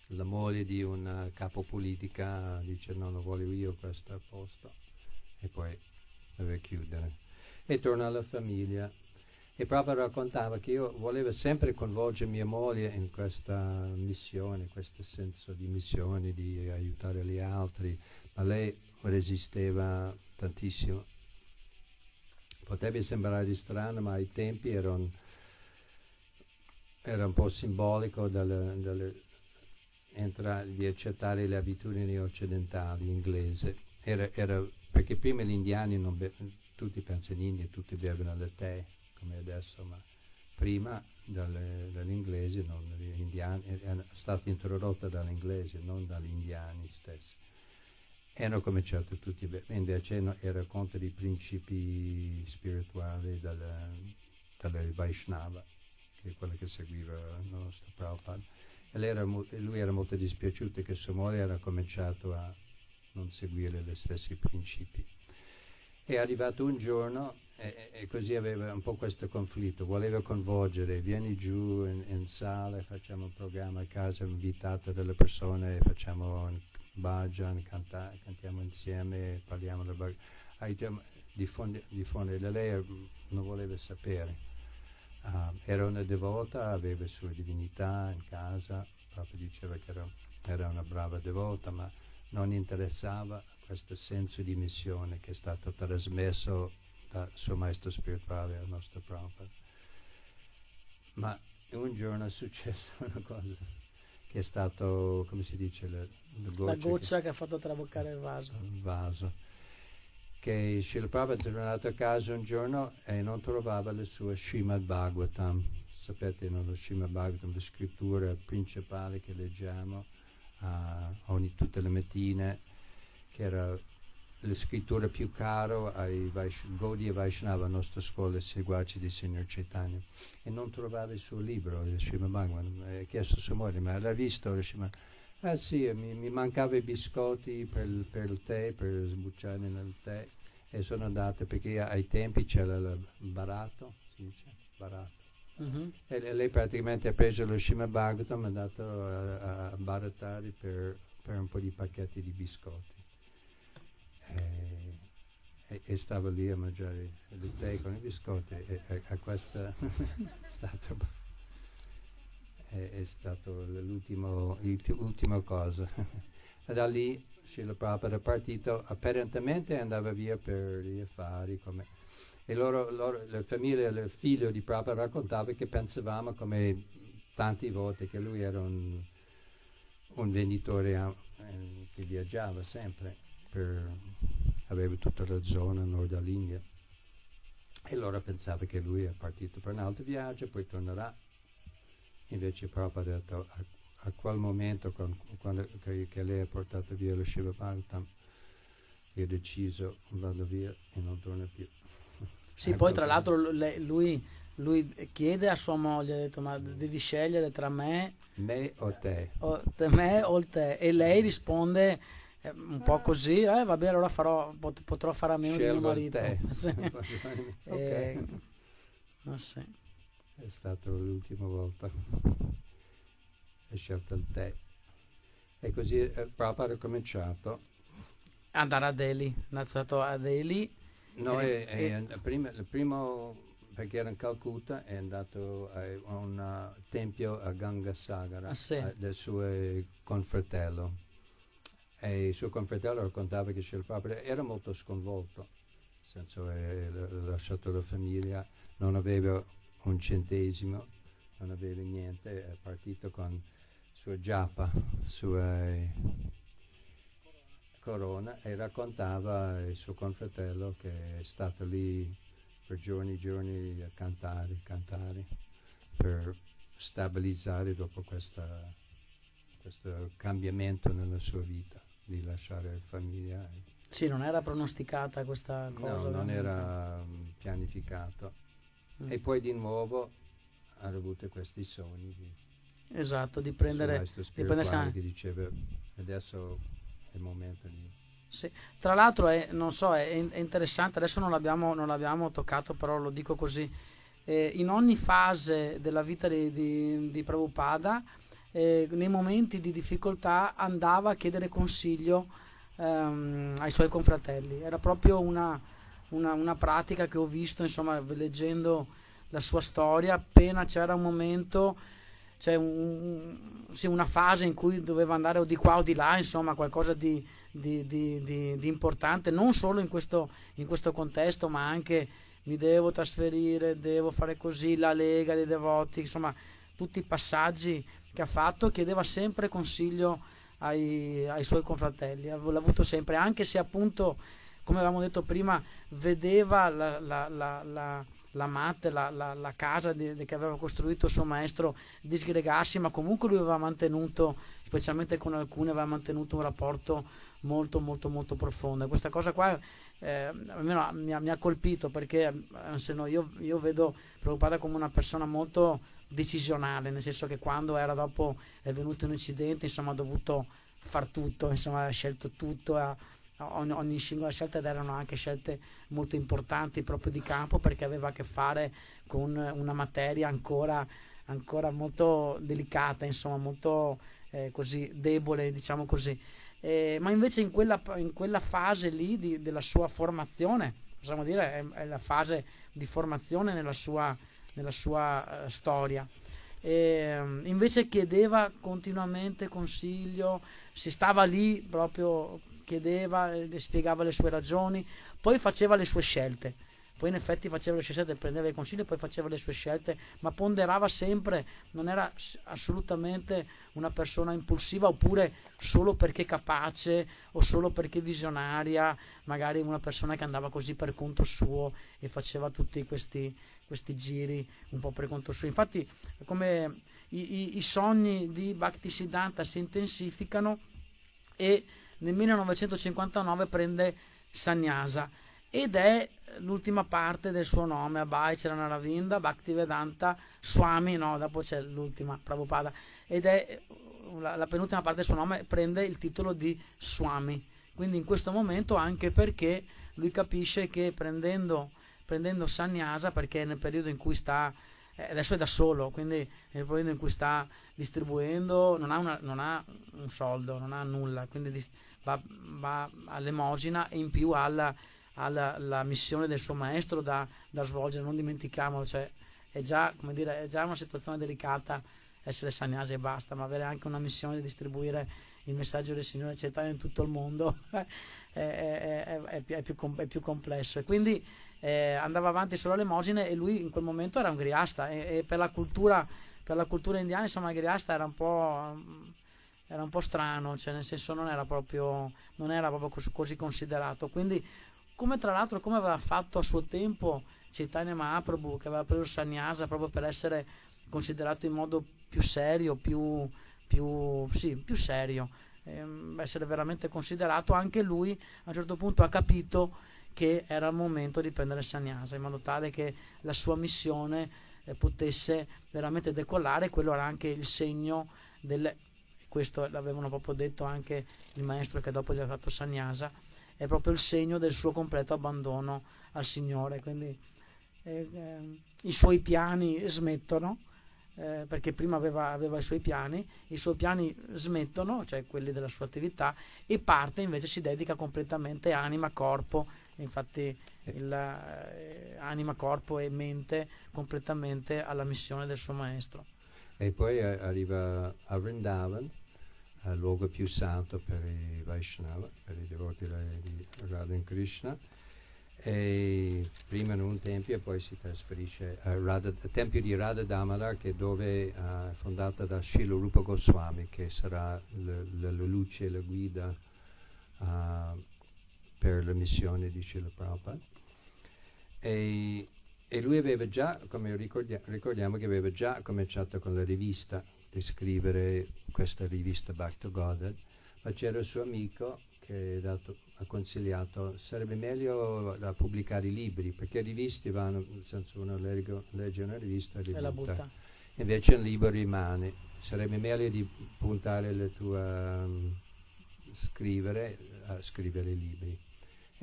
la moglie di una capo politica dice no, non voglio io questo posto e poi deve chiudere. E torna alla famiglia e proprio raccontava che io volevo sempre coinvolgere mia moglie in questa missione, questo senso di missione, di aiutare gli altri, ma lei resisteva tantissimo. Potrebbe sembrare strano, ma ai tempi era un, era un po' simbolico delle, delle entra, di accettare le abitudini occidentali inglesi. Era, era, perché prima gli indiani, be- tutti pensano in India, tutti bevono il tè, come adesso, ma prima dalle, dagli inglesi, non, gli indiani, è stata introdotta dagli inglesi, non dagli indiani stessi hanno cominciato tutti bene, invece no, era contro i principi spirituali dalla, dalla Vaishnava, che quella che seguiva il nostro Prabhupada. Era, lui era molto dispiaciuto che sua moglie era cominciato a non seguire gli stessi principi. È arrivato un giorno e, e, così aveva un po' questo conflitto, voleva coinvolgere, vieni giù in, in sala, facciamo un programma a casa, invitato delle persone, facciamo un bhajan, canta, cantiamo insieme, parliamo del diffondere, diffondere. Lei non voleva sapere. Uh, era una devota, aveva le sue divinità in casa, proprio diceva che era, era una brava devota, ma non interessava questo senso di missione che è stato trasmesso dal suo maestro spirituale al nostro Prabhupada. Ma un giorno è successa una cosa che è stato, come si dice, le, le la goccia che, che, ha fatto traboccare il vaso. Il vaso. Che Srila Prabhupada è tornato a casa un giorno e non trovava le sue Srimad Bhagavatam. Sapete, no, lo Srimad Bhagavatam, la scrittura principale che leggiamo uh, ogni, tutte le mattine, che era la scrittura più cara ai Vaish- Gaudiya Vaishnava, la nostra scuola seguaci di Signor Chaitanya, e non trovava il suo libro, il Srimad Bhagavan, ha chiesto a sua moglie, ma l'ha visto Srimad Ah sì, mi, mi mancava i biscotti per, per, il tè, per sbucciare nel tè, e sono andato perché ai tempi c'era il barato, si dice, barato. Uh-huh. E lei praticamente ha preso lo Srimad Bhagavatam e è andato a, a barattare per, per un po' di pacchetti di biscotti e, e, stavo lì a mangiare il tè con i biscotti e, e a questa stato, è, stato l'ultima cosa. Da lì Srila Prabhupada è partito, apparentemente andava via per gli affari, come, e loro, loro, la famiglia, il figlio di Prabhupada raccontava che pensavamo come tante volte che lui era un, un venditore eh, che viaggiava sempre per, aveva tutta la zona nord dell'India. E allora pensava che lui è partito per un altro viaggio, poi tornerà. Invece proprio ha detto a, a quel momento con, quando, che, che, lei ha portato via lo Shiva Bhagavatam, ha deciso vado via e non torna più. Sì, poi tra l'altro lui, lui, chiede a sua moglie, ha detto ma devi scegliere tra me, me o te. O, me o te. E lei risponde eh, un po' così, eh, va bene, allora farò, pot- potrò fare a meno di mio marito. sì. okay. eh, no, sì. È stata l'ultima volta. Hai scelto il tè. E così eh, Papa ha ricominciato. Andare a Delhi, è andato a Delhi. No, e, e, e prima, il primo, perché era in Calcutta, è andato a un uh, tempio a Gangasagara ah, sì. uh, del suo confratello e il suo confratello raccontava che Srila Prabhupada era molto sconvolto, nel senso ha lasciato la famiglia, non aveva un centesimo, non aveva niente, è partito con sua giappa, sua corona e raccontava il suo confratello che è stato lì per giorni e giorni a cantare, cantare, per stabilizzare dopo questa, questo cambiamento nella sua vita di lasciare famiglia. Sì, non era pronosticata questa cosa. No, non era mm, pianificato. E poi di nuovo ha avuto questi sogni. Di, esatto, di prendere... Di prendere che diceva adesso è il momento di Sì. Tra l'altro è, non so, è, è interessante, adesso non l'abbiamo, non l'abbiamo, toccato, però lo dico così. Eh, in ogni fase della vita di, di, di Prabhupada, eh, nei momenti di difficoltà, andava a chiedere consiglio ehm, ai suoi confratelli. Era proprio una, una, una, pratica che ho visto, insomma, leggendo la sua storia, appena c'era un momento cioè un, sì, una fase in cui doveva andare o di qua o di là, insomma qualcosa di, di, di, di importante, non solo in questo, in questo, contesto, ma anche mi devo trasferire, devo fare così, la Lega dei devoti, insomma tutti i passaggi che ha fatto, chiedeva sempre consiglio ai, ai suoi confratelli, l'ha avuto sempre, anche se appunto come avevamo detto prima, vedeva la, la, la, la, matte, la, casa di, di che aveva costruito il suo maestro disgregarsi, ma comunque lui aveva mantenuto, specialmente con alcuni, aveva mantenuto un rapporto molto molto molto profondo. Questa cosa qua eh, almeno mi ha, mi ha, colpito perché eh, se no, io, io vedo preoccupata come una persona molto decisionale, nel senso che quando era dopo è venuto un incidente, insomma ha dovuto far tutto, insomma ha scelto tutto, ha, ogni, ogni singola scelta ed erano anche scelte molto importanti proprio di campo perché aveva a che fare con una materia ancora, ancora molto delicata, insomma molto eh, così debole, diciamo così. Eh, ma invece in quella, in quella fase lì di, della sua formazione, possiamo dire, è, è, la fase di formazione nella sua, nella sua uh, storia. E, invece chiedeva continuamente consiglio, si stava lì proprio chiedeva, spiegava le sue ragioni, poi faceva le sue scelte. Poi in effetti faceva le sue scelte, prendeva i consigli, poi faceva le sue scelte, ma ponderava sempre, non era assolutamente una persona impulsiva oppure solo perché capace o solo perché visionaria, magari una persona che andava così per conto suo e faceva tutti questi, questi giri un po' per conto suo. Infatti come i, i, i sogni di Bhakti Siddhanta si intensificano e nel 1959 prende Sannyasa ed è l'ultima parte del suo nome, Abhai Charanaravinda Bhaktivedanta Swami, no, dopo c'è l'ultima, Prabhupada, ed è la, la, penultima parte del suo nome, prende il titolo di Swami. Quindi in questo momento anche perché lui capisce che prendendo, prendendo Sannyasa, perché nel periodo in cui sta eh, adesso è da solo, quindi nel periodo in cui sta distribuendo non ha, una, non ha un soldo, non ha nulla, quindi va, va all'emosina e in più alla, alla, alla missione del suo maestro da, da svolgere, non dimentichiamolo, cioè, è, già, dire, è già una situazione delicata essere sannyasi e basta, ma avere anche una missione di distribuire il messaggio del Signore Chaitanya in tutto il mondo è, è, è, è, più, è più complesso. E quindi eh, andava avanti solo l'emosine e lui in quel momento era un griasta e, e per, la cultura, per la cultura indiana insomma il griasta era un po', era un po strano, cioè nel senso non era proprio, non era proprio così considerato. Quindi come tra l'altro come aveva fatto a suo tempo Chaitanya Mahaprabhu che aveva preso Sannyasa proprio per essere considerato in modo più serio, più, più, sì, più serio, ehm, essere veramente considerato, anche lui a un certo punto ha capito che era il momento di prendere Sannyasa in modo tale che la sua missione eh, potesse veramente decollare, quello era anche il segno del, questo l'avevano proprio detto anche il maestro che dopo gli ha fatto Sannyasa, è proprio il segno del suo completo abbandono al Signore, quindi eh, eh, i suoi piani smettono, eh, perché prima aveva, aveva, i suoi piani, i suoi piani smettono, cioè quelli della sua attività, e parte invece si dedica completamente anima, corpo infatti il, eh, anima, corpo e mente completamente alla missione del suo maestro. E poi arriva a Vrindavan, il luogo più santo per i Vaishnava, per i devoti di Radha Krishna, e prima in un tempio e poi si trasferisce al tempio di Radha Damodar che è dove è fondata da Srila Rupa Goswami che sarà la, luce e la guida uh, per la missione di Srila Prabhupada. E, e, lui aveva già, come ricordia, ricordiamo che aveva già cominciato con la rivista, di scrivere questa rivista Back to Godhead, ma c'era il suo amico che dato, ha consigliato sarebbe meglio da pubblicare i libri, perché i rivisti vanno, nel senso uno legge, legge una rivista e, la butta. Invece un libro rimane, sarebbe meglio di puntare la tua... Um, scrivere, a scrivere libri.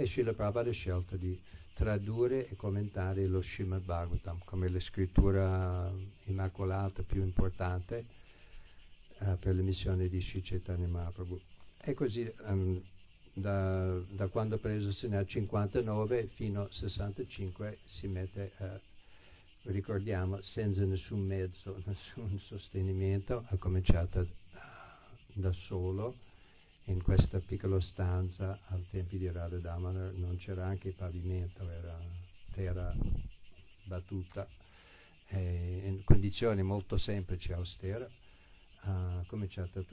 E Srila Prabhupada ha scelto di tradurre e commentare lo Srimad Bhagavatam come la scrittura immacolata più importante uh, per la missione di Sri Chaitanya Mahaprabhu. E così um, da, da, quando ha preso nel 59 fino al 65 si mette a ricordiamo, senza nessun mezzo, nessun sostenimento, ha cominciato da solo in questa piccola stanza al tempo di Radha Damodar, non c'era anche pavimento, era terra battuta, in condizioni molto semplici e austere, ha cominciato a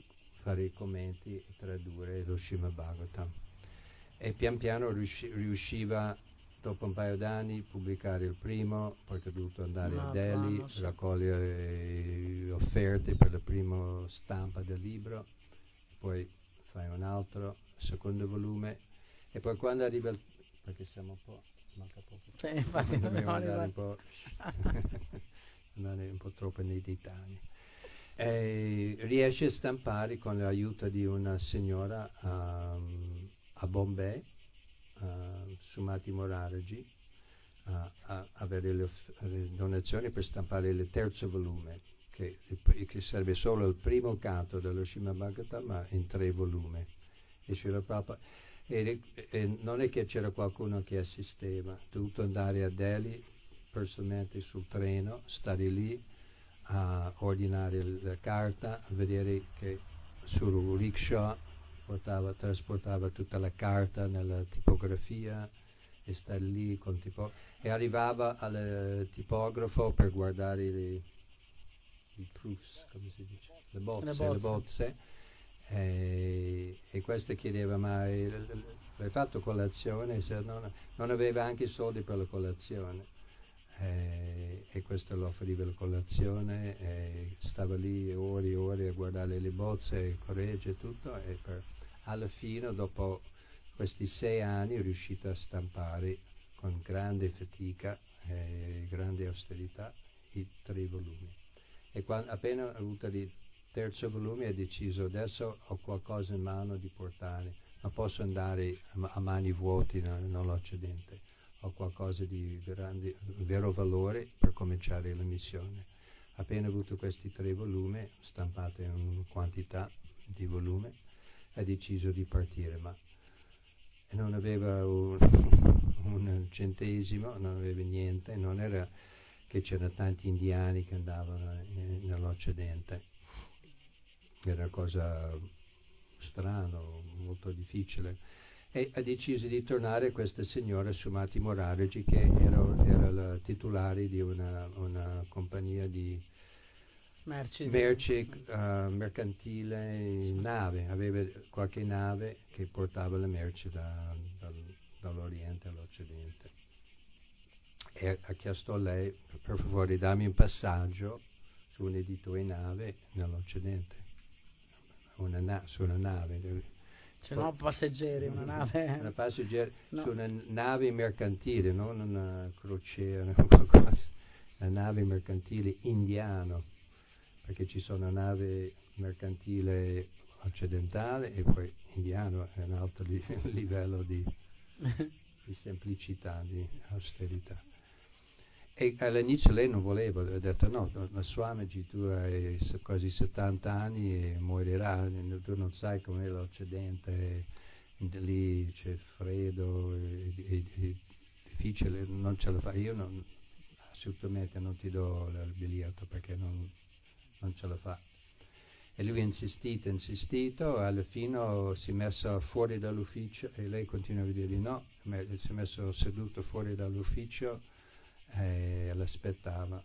fare i commenti e tradurre lo Shima Bhagavatam. E pian piano riusciva dopo un paio d'anni pubblicare il primo, poi è dovuto andare a Delhi, raccogliere offerte per la prima stampa del libro, poi fai un altro, secondo volume, e poi quando arriva il... perché siamo un po'... manca poco. Sì, infatti dobbiamo andare un po'... andare un po' troppo nei dettagli. E riesce a stampare con l'aiuto di una signora um, a Bombay, uh, Sumati Morarji uh, a avere le, le, donazioni per stampare il terzo volume, che, che serve solo il primo canto dello Srimad Bhagavatam, in tre volumi. E, e, e, non è che c'era qualcuno che assisteva, ho dovuto andare a Delhi personalmente sul treno, stare lì a ordinare la carta, a vedere che sul rickshaw portava, trasportava tutta la carta nella tipografia e sta lì con tipo e arrivava al tipografo per guardare i, i proofs, come si dice, le bozze, le bozze. Le bozze e, e, questo chiedeva ma hai fatto colazione? Non, non aveva anche soldi per la colazione eh, e questo lo offriva la colazione e stava lì ore e ore a guardare le bozze, corregge e tutto e per, alla fine dopo questi sei anni è riuscito a stampare con grande fatica e grande austerità i tre volumi. E quando, appena avuto il terzo volume ha deciso adesso ho qualcosa in mano di portare non posso andare a, mani vuote nell'Occidente ho qualcosa di grande, vero valore per cominciare la missione. Appena avuto questi tre volumi, stampati in quantità di volume, ha deciso di partire, ma non aveva un, un centesimo, non aveva niente, non era che c'erano tanti indiani che andavano nell'Occidente. Era una cosa strana, molto difficile e ha deciso di tornare questa signora Sumati Morarji che era, era la titolare di una, una compagnia di merci, merci uh, mercantile nave, aveva qualche nave che portava le merci da, dal, dall'Oriente all'Occidente. E ha chiesto a lei, per favore dammi un passaggio su un editore nave nell'Occidente, una na- su una nave se no passeggeri, una nave... Una passeggeri no. su una nave mercantile, non una crociera. Una nave mercantile indiano, perché ci sono nave mercantile occidentale e poi indiano è un altro li- livello di, di semplicità, di austerità. E all'inizio lei non voleva, ha detto no, ma Swamiji tu hai quasi 70 anni e morirà, tu non sai com'è l'Occidente, lì c'è freddo, è, è, è, difficile, non ce la fai, io non, assolutamente non ti do il biglietto perché non, non ce la fa. E lui ha insistito, insistito, alla fine si è messo fuori dall'ufficio e lei continua a dire di no, si è messo seduto fuori dall'ufficio e l'aspettava.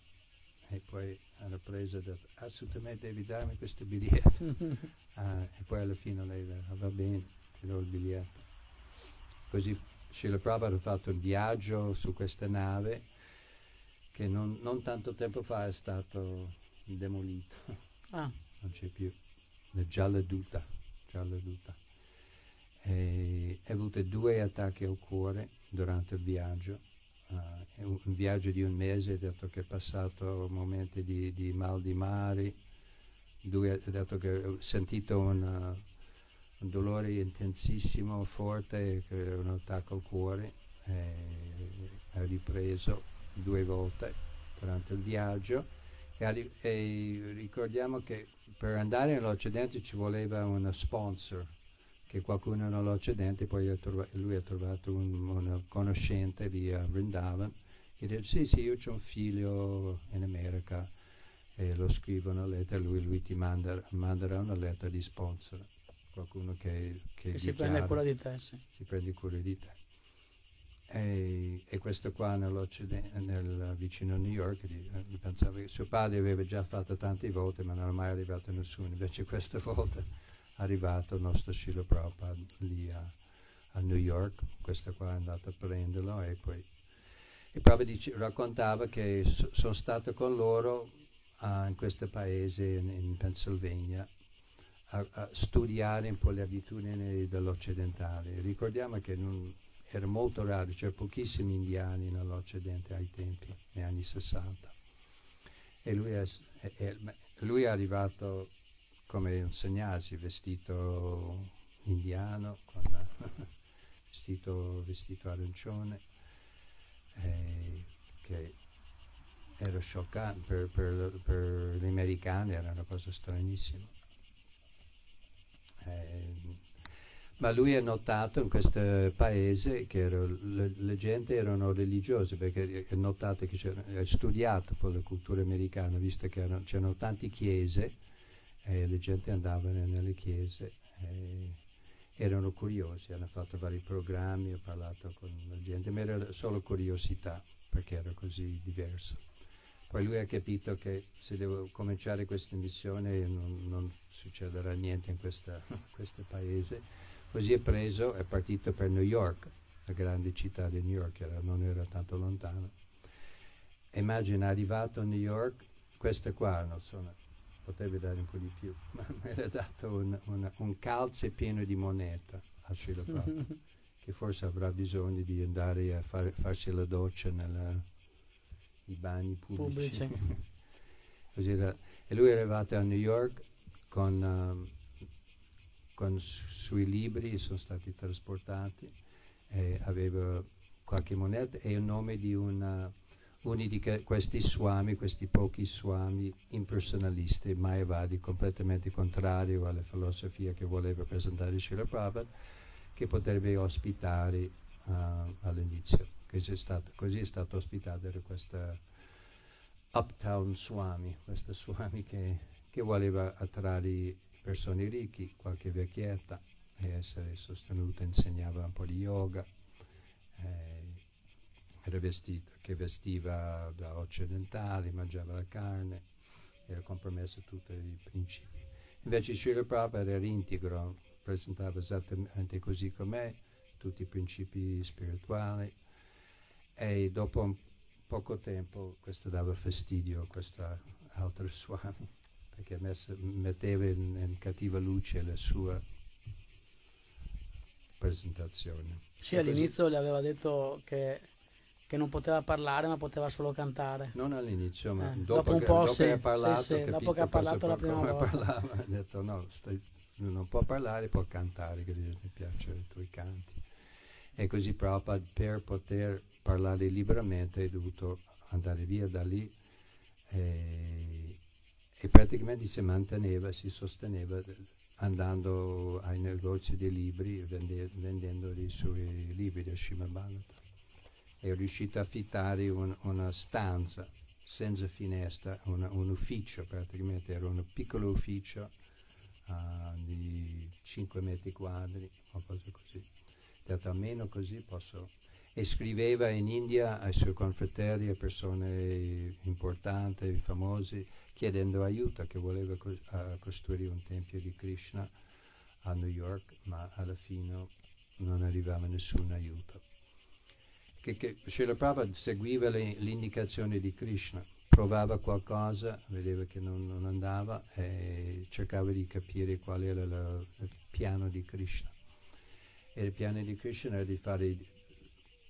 E poi alla presa ha detto assolutamente devi darmi questo biglietto. Ah, e poi alla fine lei ha va bene ti do il biglietto. Così Srila Prabhupada ha fatto un viaggio su questa nave che non, non tanto tempo fa è stato demolito. Ah. non c'è più. La Gialla Duta, Gialla Duta. E ha avuto due attacchi al cuore durante il viaggio uh, un, un, viaggio di un mese, detto che è passato momenti di, di mal di mare, lui detto che ha sentito una, un dolore intensissimo, forte, un attacco al cuore, ha ripreso due volte durante il viaggio. E, e ricordiamo che per andare nell'Occidente ci voleva uno sponsor, che qualcuno nell'Occidente, poi lui ha trovato un, una conoscente lì a Vrindavan, che dice sì sì io ho un figlio in America e lo scrivo una lettera e lui, lui ti manda, manderà una lettera di sponsor, qualcuno che, che, che si prende cura di te. Sì. Si prende cura di te. E, e questo qua nel, vicino New York pensava che suo padre aveva già fatto tante volte ma non è mai arrivato nessuno. Invece questa volta è arrivato il nostro Srila Prabhupada lì a, a, New York. Questo qua è andato a prenderlo e poi e Prabhupada dice, raccontava che so, sono stato con loro uh, in questo paese in, in Pennsylvania a, a, studiare un po' le abitudini dell'occidentale ricordiamo che non, era molto raro, c'erano pochissimi indiani nell'Occidente ai tempi, negli anni 60. E lui è, è, lui è arrivato come un segnasi, vestito indiano, con vestito, vestito arancione, eh, che era scioccante per, per, per, gli americani, era una cosa stranissima. Eh, ma lui ha notato in questo paese che ero, le, le, gente erano religiose perché ha notato che ha studiato poi la cultura americana, visto che erano, c'erano tante chiese e le gente andava nelle chiese e erano curiosi, hanno fatto vari programmi, ho parlato con la gente, ma era solo curiosità perché era così diverso. Poi lui ha capito che se devo cominciare questa missione non, non succederà niente in questa, questo paese Così è preso, è partito per New York, la grande città di New York, era, non era tanto lontano. Immagina, arrivato a New York, questo qua, non so, potevi dare un po' di più, ma mi era dato un, un, un calze pieno di moneta a Srila che forse avrà bisogno di andare a far, farsi la doccia nei bagni pubblici. e lui è arrivato a New York con, um, con sui libri sono stati trasportati, aveva qualche moneta e il nome di una, uno di questi swami, questi pochi swami impersonalisti, Mayavadi, completamente contrario alla filosofia che voleva presentare Srila Prabhupada, che potrebbe ospitare uh, all'inizio. Stato, così è stato ospitato da questa Uptown Swami, questo Swami che, che voleva attrarre persone ricche, qualche vecchietta, e essere sostenuta, insegnava un po' di yoga, eh, era vestito, che vestiva da occidentali, mangiava la carne, era compromesso tutti i principi. Invece Srila Prabhupada era integro, presentava esattamente così com'è, tutti i principi spirituali e dopo un poco tempo questo dava fastidio a questa altra Swami perché metteva in, in cattiva luce la sua presentazione. Sì, all'inizio gli aveva detto che, che, non poteva parlare ma poteva solo cantare. Non all'inizio, ma eh, dopo, dopo, un che, po' dopo sì, che ha parlato, sì, sì, dopo che ha parlato la prima volta. parlava, ha detto no, stai, non può parlare, può cantare, che mi piacciono i tuoi canti. E così Prabhupada per poter parlare liberamente è dovuto andare via da lì e, e praticamente si manteneva, si sosteneva andando ai negozi dei libri vende, vendendo i suoi libri del Srimad Bhagavatam. È riuscito a affittare un, una stanza senza finestra, una, un ufficio praticamente, era un piccolo ufficio uh, di 5 metri quadri cose così. Detto almeno così posso e scriveva in India ai suoi confratelli, a persone importanti, famosi, chiedendo aiuto, che voleva co- costruire un tempio di Krishna a New York, ma alla fine non arrivava nessun aiuto. Che, che Srila Prabhupada seguiva le, l'indicazione di Krishna, provava qualcosa, vedeva che non, non andava e cercava di capire qual era la, il piano di Krishna. E il piano di Krishna era di fare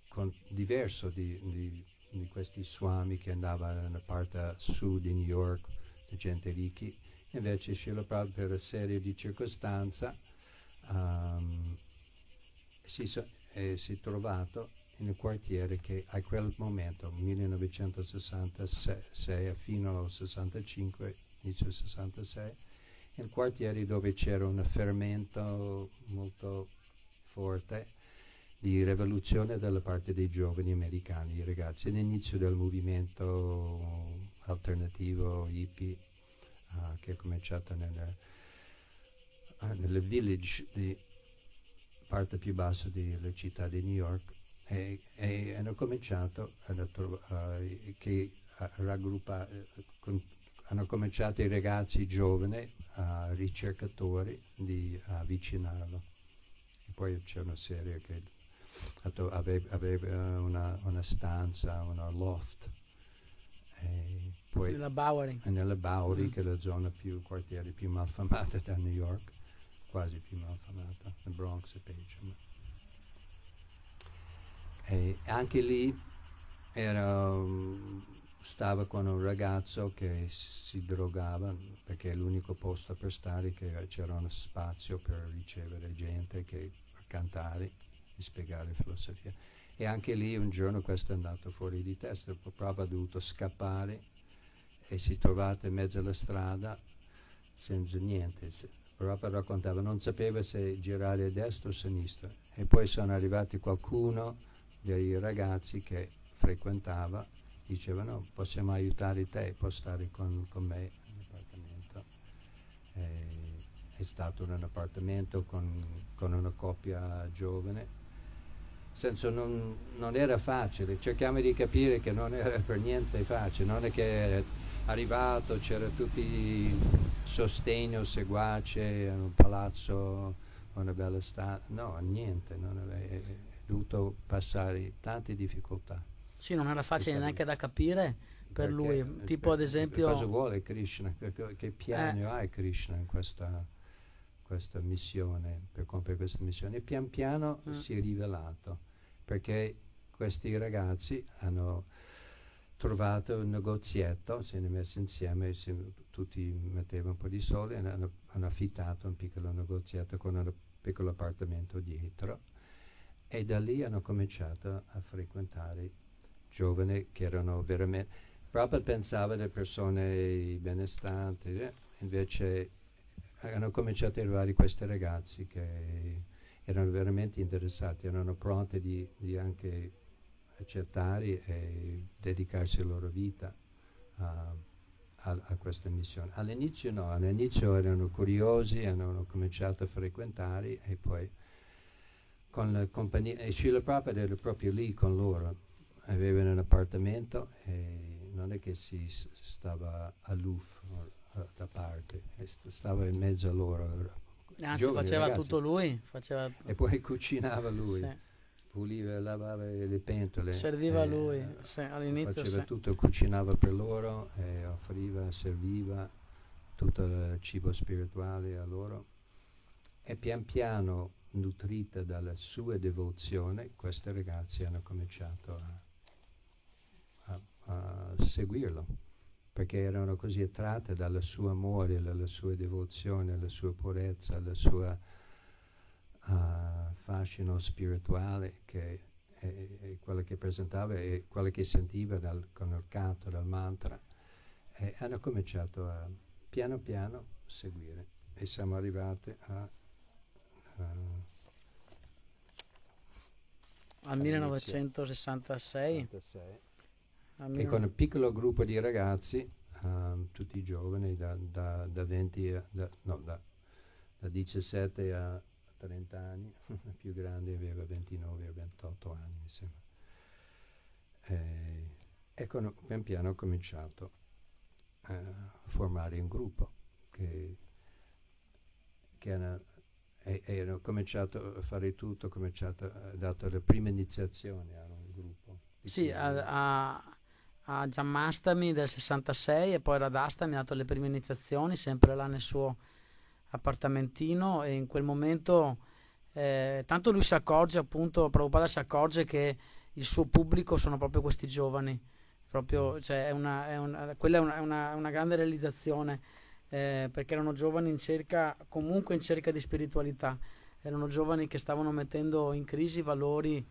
con, diverso di, di, di, questi swami che andavano nella parte sud di New York, di gente ricchi, invece Srila Prabhupada per una serie di circostanze um, si, eh, si, è trovato in un quartiere che a quel momento, 1966 fino al 65, inizio 66, in quartieri dove c'era un fermento molto forte di rivoluzione dalla parte dei giovani americani, i ragazzi, all'inizio del movimento alternativo hippie uh, che è cominciato nelle, uh, nelle village di parte più bassa della città di New York e, e hanno cominciato a, uh, che, a raggruppare, con, hanno cominciato i ragazzi giovani, ricercatori, di avvicinarlo. E poi c'è una serie che aveva, aveva una, una, stanza, una loft. poi, nella Bowery. Nella Bowery, mm. che è la zona più, quartiere più malfamata da New York, quasi più malfamata, nel Bronx e Page. E anche lì era, stava con un ragazzo che si drogava perché è l'unico posto per stare che c'era uno spazio per ricevere gente che, per cantare e spiegare filosofia. E anche lì un giorno questo è andato fuori di testa, proprio ha dovuto scappare e si è trovato in mezzo alla strada senza niente. Proprio raccontava, non sapeva se girare a destra o a sinistra. E poi sono arrivati qualcuno dei ragazzi che frequentava dicevano possiamo aiutare te, puoi stare con, con me nell'appartamento. È stato in un appartamento con, con una coppia giovane. Senso non, non, era facile, cerchiamo di capire che non era per niente facile, non è che arrivato, c'era tutti sostegno, seguace, un palazzo, una bella stanza, no, niente, non è dovuto passare tante difficoltà. Sì, non era facile neanche da capire per perché, lui. Tipo ad esempio... Cosa vuole Krishna? Che piano eh. ha Krishna in questa, questa, missione, per compiere questa missione? E pian piano mm. si è rivelato, perché questi ragazzi hanno trovato un negozietto, si hanno messo insieme, si, tutti mettevano un po' di soldi, hanno, hanno affittato un piccolo negozietto con un piccolo appartamento dietro e da lì hanno cominciato a frequentare giovani che erano veramente... Prabhupada pensava alle persone benestanti, eh? invece hanno cominciato ad arrivare questi ragazzi che erano veramente interessati, erano pronti di, di anche accettare e dedicarsi la loro vita a, a, a, questa missione. All'inizio no, all'inizio erano curiosi, hanno cominciato a frequentare e poi con la compagnia, e Srila Prabhupada era proprio lì con loro, aveva un appartamento e non è che si stava aloof da parte, stava in mezzo a loro. Anzi, faceva ragazzi. tutto lui. Faceva... E poi cucinava lui, sì. Puliva, lavava le pentole. Serviva eh, lui, sì, all'inizio. Faceva sì. tutto, cucinava per loro, e offriva, serviva tutto il cibo spirituale a loro. E pian piano, nutrita dalla sua devozione, questi ragazzi hanno cominciato a a seguirlo, perché erano così attratte dal suo amore, dalla sua devozione, dalla sua purezza, dal suo uh, fascino spirituale che è, è, quello che presentava e quello che sentiva dal, con il canto, dal mantra. E hanno cominciato a piano piano seguire. E siamo arrivati a... Uh, al 1966 che con un piccolo gruppo di ragazzi, um, tutti giovani, da, da, da 20, da, no, da, da 17 a 30 anni, il più grande aveva 29 o 28 anni, mi sembra. E, e con, pian piano ho cominciato a formare un gruppo che, che hanno, e, e hanno cominciato a fare tutto, ho cominciato, ha dato la prima iniziazione a un gruppo. Sì, a, a, a Giammastami del 66 e poi Radastami ha dato le prime iniziazioni, sempre là nel suo appartamentino e in quel momento eh, tanto lui si accorge appunto, Prabhupada si accorge che il suo pubblico sono proprio questi giovani, proprio, cioè è una, è una, quella è una, una, una grande realizzazione eh, perché erano giovani in cerca, comunque in cerca di spiritualità. erano giovani che stavano mettendo in crisi i valori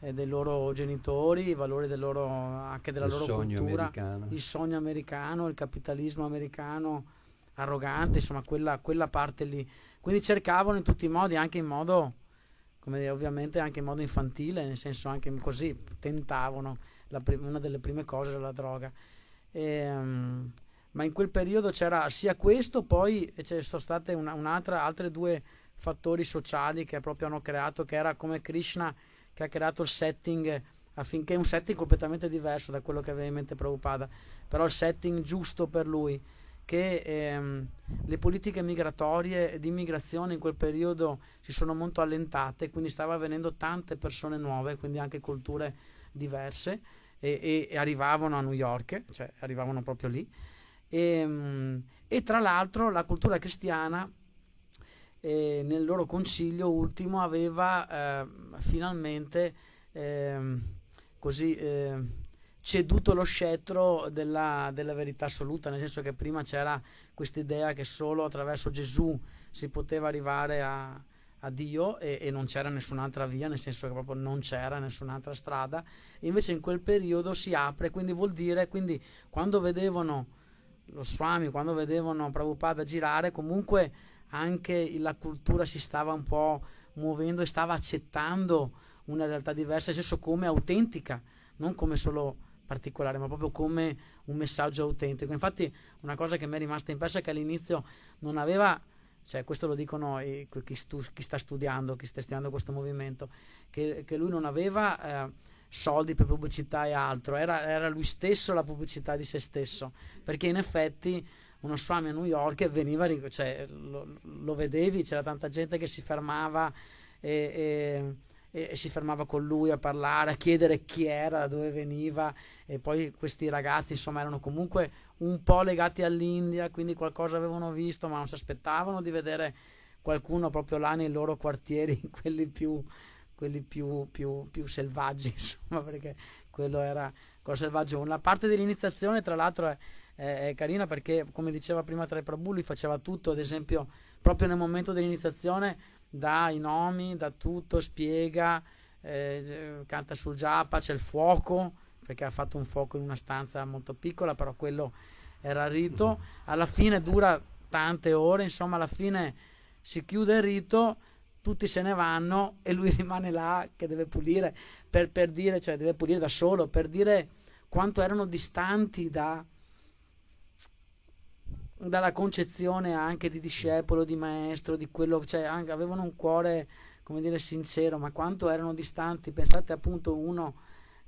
eh, dei loro genitori, i valori del loro, anche della il loro cultura, americano. il sogno americano, il capitalismo americano arrogante, insomma quella, quella parte lì. Quindi cercavano in tutti i modi, anche in modo, come ovviamente anche in modo infantile, nel senso anche così, tentavano, prim- una delle prime cose era la droga. E, um, ma in quel periodo c'era sia questo, poi ci sono state una, un'altra, altre due fattori sociali che proprio hanno creato, che era come Krishna che ha creato il setting affinché un setting completamente diverso da quello che aveva in mente Prabhupada, però il setting giusto per lui, che ehm, le politiche migratorie di immigrazione in quel periodo si sono molto allentate, quindi stava avvenendo tante persone nuove, quindi anche culture diverse, e, e, e arrivavano a New York, cioè arrivavano proprio lì. E, ehm, e tra l'altro la cultura cristiana eh, nel loro concilio ultimo aveva eh, finalmente eh, così eh, ceduto lo scettro della, della, verità assoluta, nel senso che prima c'era questa idea che solo attraverso Gesù si poteva arrivare a, a Dio e, e, non c'era nessun'altra via, nel senso che proprio non c'era nessun'altra strada, invece in quel periodo si apre, quindi vuol dire, quindi quando vedevano lo Swami, quando vedevano Prabhupada girare, comunque anche la cultura si stava un po' muovendo e stava accettando una realtà diversa, nel senso come autentica, non come solo particolare, ma proprio come un messaggio autentico. Infatti una cosa che mi è rimasta impressa è che all'inizio non aveva, cioè questo lo dicono i, chi, stu, chi, sta studiando, chi sta studiando questo movimento, che, che lui non aveva eh, soldi per pubblicità e altro, era, era lui stesso la pubblicità di se stesso, perché in effetti uno swami a New York veniva, cioè, lo, lo, vedevi, c'era tanta gente che si fermava e, e, e, si fermava con lui a parlare, a chiedere chi era, da dove veniva e poi questi ragazzi insomma erano comunque un po' legati all'India, quindi qualcosa avevano visto, ma non si aspettavano di vedere qualcuno proprio là nei loro quartieri, quelli più, quelli più, più, più selvaggi, insomma, perché quello era cosa selvaggio. La parte dell'iniziazione, tra l'altro, è è carina perché, come diceva prima Tre Prabhu, lui faceva tutto, ad esempio, proprio nel momento dell'iniziazione dà i nomi, dà tutto, spiega, eh, canta sul japa, c'è il fuoco, perché ha fatto un fuoco in una stanza molto piccola, però quello era il rito. Alla fine dura tante ore, insomma, alla fine si chiude il rito, tutti se ne vanno e lui rimane là che deve pulire, per, per dire, cioè deve pulire da solo, per dire quanto erano distanti da dalla concezione anche di discepolo, di maestro, di quello, cioè anche, avevano un cuore, come dire, sincero, ma quanto erano distanti. Pensate appunto uno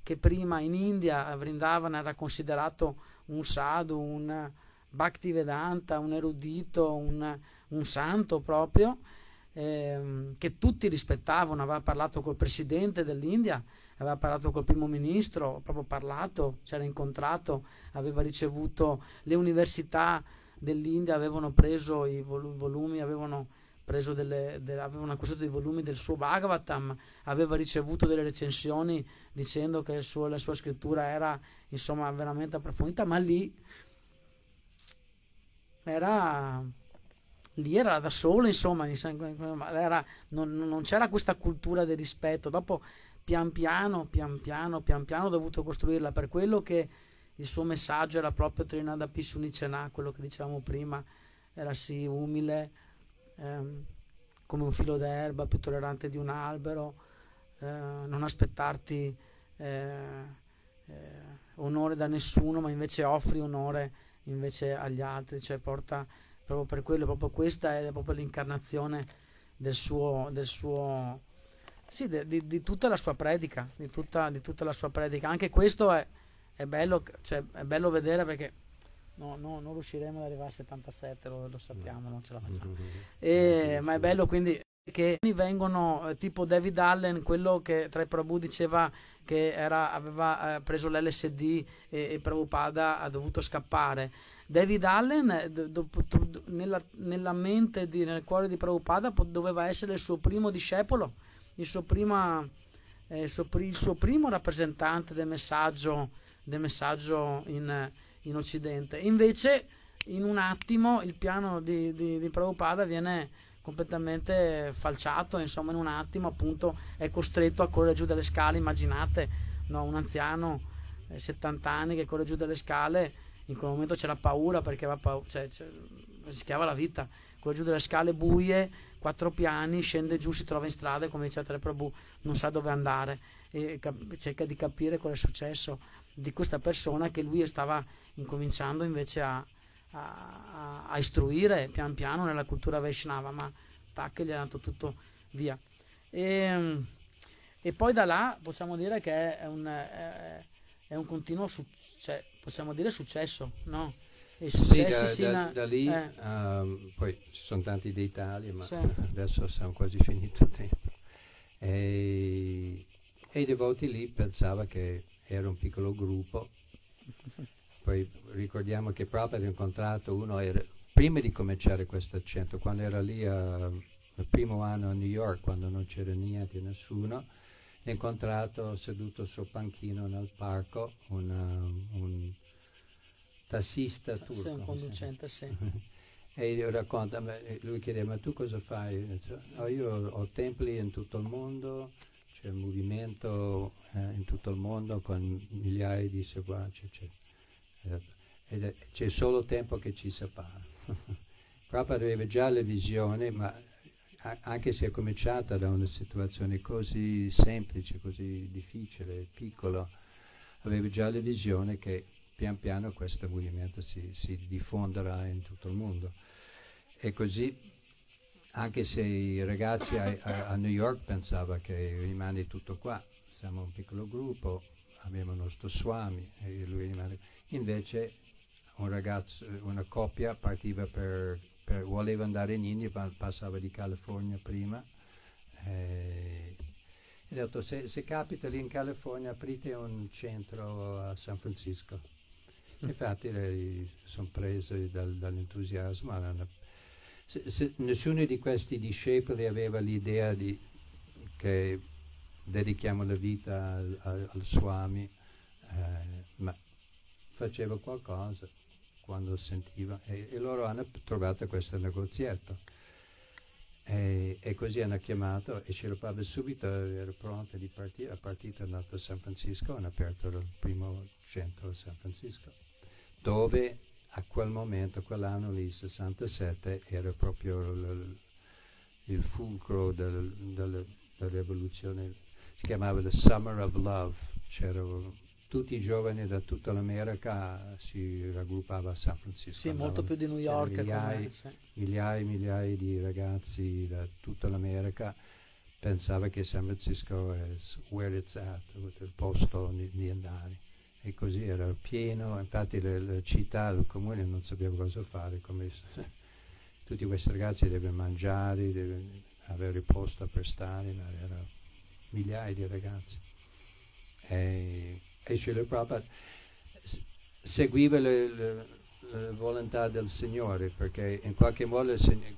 che prima in India Vrindavan era considerato un sadhu, un Bhaktivedanta, un erudito, un, un santo proprio, ehm, che tutti rispettavano, aveva parlato col presidente dell'India, aveva parlato col primo ministro, proprio parlato, c'era incontrato, aveva ricevuto le università dell'India avevano preso i volumi, avevano, preso delle, de, avevano acquistato dei volumi del suo Bhagavatam, aveva ricevuto delle recensioni dicendo che suo, la sua scrittura era insomma veramente approfondita, ma lì era, lì era da solo, insomma, era, non, non c'era questa cultura del rispetto. Dopo pian piano, pian piano, pian piano ho dovuto costruirla per quello che il suo messaggio era proprio Trinada Pisunicena, quello che dicevamo prima, era sì umile, ehm, come un filo d'erba, più tollerante di un albero, eh, non aspettarti eh, eh, onore da nessuno, ma invece offri onore invece agli altri, cioè porta proprio per quello, proprio questa è proprio l'incarnazione del suo, del suo sì, de, di, di, tutta la sua predica, di tutta, di tutta la sua predica. Anche questo è, è bello, cioè, è bello vedere perché no, no, non riusciremo ad arrivare a 77, lo, lo sappiamo, non ce la facciamo. E, ma è bello quindi che vengono eh, tipo David Allen, quello che tra i Prabhu diceva che era, aveva eh, preso l'LSD e, e Prabhupada ha dovuto scappare. David Allen eh, dopo, nella, nella, mente, di, nel cuore di Prabhupada doveva essere il suo primo discepolo, il suo, prima, eh, il suo, il suo primo rappresentante del messaggio del messaggio in, in Occidente. Invece in un attimo il piano di, di, di Prabhupada viene completamente falciato, insomma in un attimo appunto è costretto a correre giù dalle scale, immaginate no, un anziano eh, 70 anni che corre giù dalle scale, in quel momento c'era paura perché paura, cioè, cioè, rischiava la vita, corre giù dalle scale buie, quattro piani, scende giù, si trova in strada e come dice Tre Prabhu non sa dove andare e cap- cerca di capire cosa è successo di questa persona che lui stava incominciando invece a, a, a istruire pian piano nella cultura Vaishnava, ma tac, gli ha dato tutto via. E, e, poi da là possiamo dire che è un, è, è un continuo su, cioè, possiamo dire successo, no? Sì, da, da, da, lì eh. um, poi ci sono tanti dettagli, ma sì. adesso siamo quasi finito il tempo. E, e i devoti lì pensavano che era un piccolo gruppo poi ricordiamo che Prabhupada ha incontrato uno, era, prima di cominciare questo centro, quando era lì uh, il primo anno a New York, quando non c'era niente, nessuno, ha incontrato seduto sul panchino nel parco una, un tassista turco. Sì, un conducente, sì. e racconta, lui chiede ma tu cosa fai? Oh, io ho templi in tutto il mondo, c'è un movimento eh, in tutto il mondo con migliaia di seguaci. Ed c'è solo tempo che ci separa. Prabhupada aveva già la visione, ma anche se è cominciata da una situazione così semplice, così difficile, piccola, aveva già la visione che pian piano questo movimento si, si diffonderà in tutto il mondo. E così, anche se i ragazzi a, a, a New York pensavano che rimane tutto qua, siamo un piccolo gruppo, abbiamo il nostro Swami e lui rimane. Invece un ragazzo, una coppia partiva per, per voleva andare in India, passava di California prima. Eh, e ho detto, se, se, capita lì in California aprite un centro a San Francisco. Infatti sono presi dal, dall'entusiasmo. Se, se, nessuno di questi discepoli aveva l'idea di, che dedichiamo la vita al, al, al Swami, eh, ma faceva qualcosa quando sentiva e, e loro hanno trovato questo negozietto. E, e, così hanno chiamato e Shirapava subito era pronto di partire, è partito, è andato a San Francisco, hanno aperto il primo centro a San Francisco, dove a quel momento, quell'anno lì, 67, era proprio il, il fulcro del, del, della rivoluzione si chiamava The Summer of Love, c'erano tutti i giovani da tutta l'America si raggruppava a San Francisco. Sì, molto più di New York. Migliaia, migliaia e migliaia di ragazzi da tutta l'America pensava che San Francisco è where it's at, il posto di, di andare. E così era pieno, infatti la, la città, il comune non sapeva cosa fare, come tutti questi ragazzi devono mangiare, devono avere posto per stare, era migliaia di ragazzi. E, e Srila Prabhupada seguiva le, le, le, volontà del Signore perché in qualche modo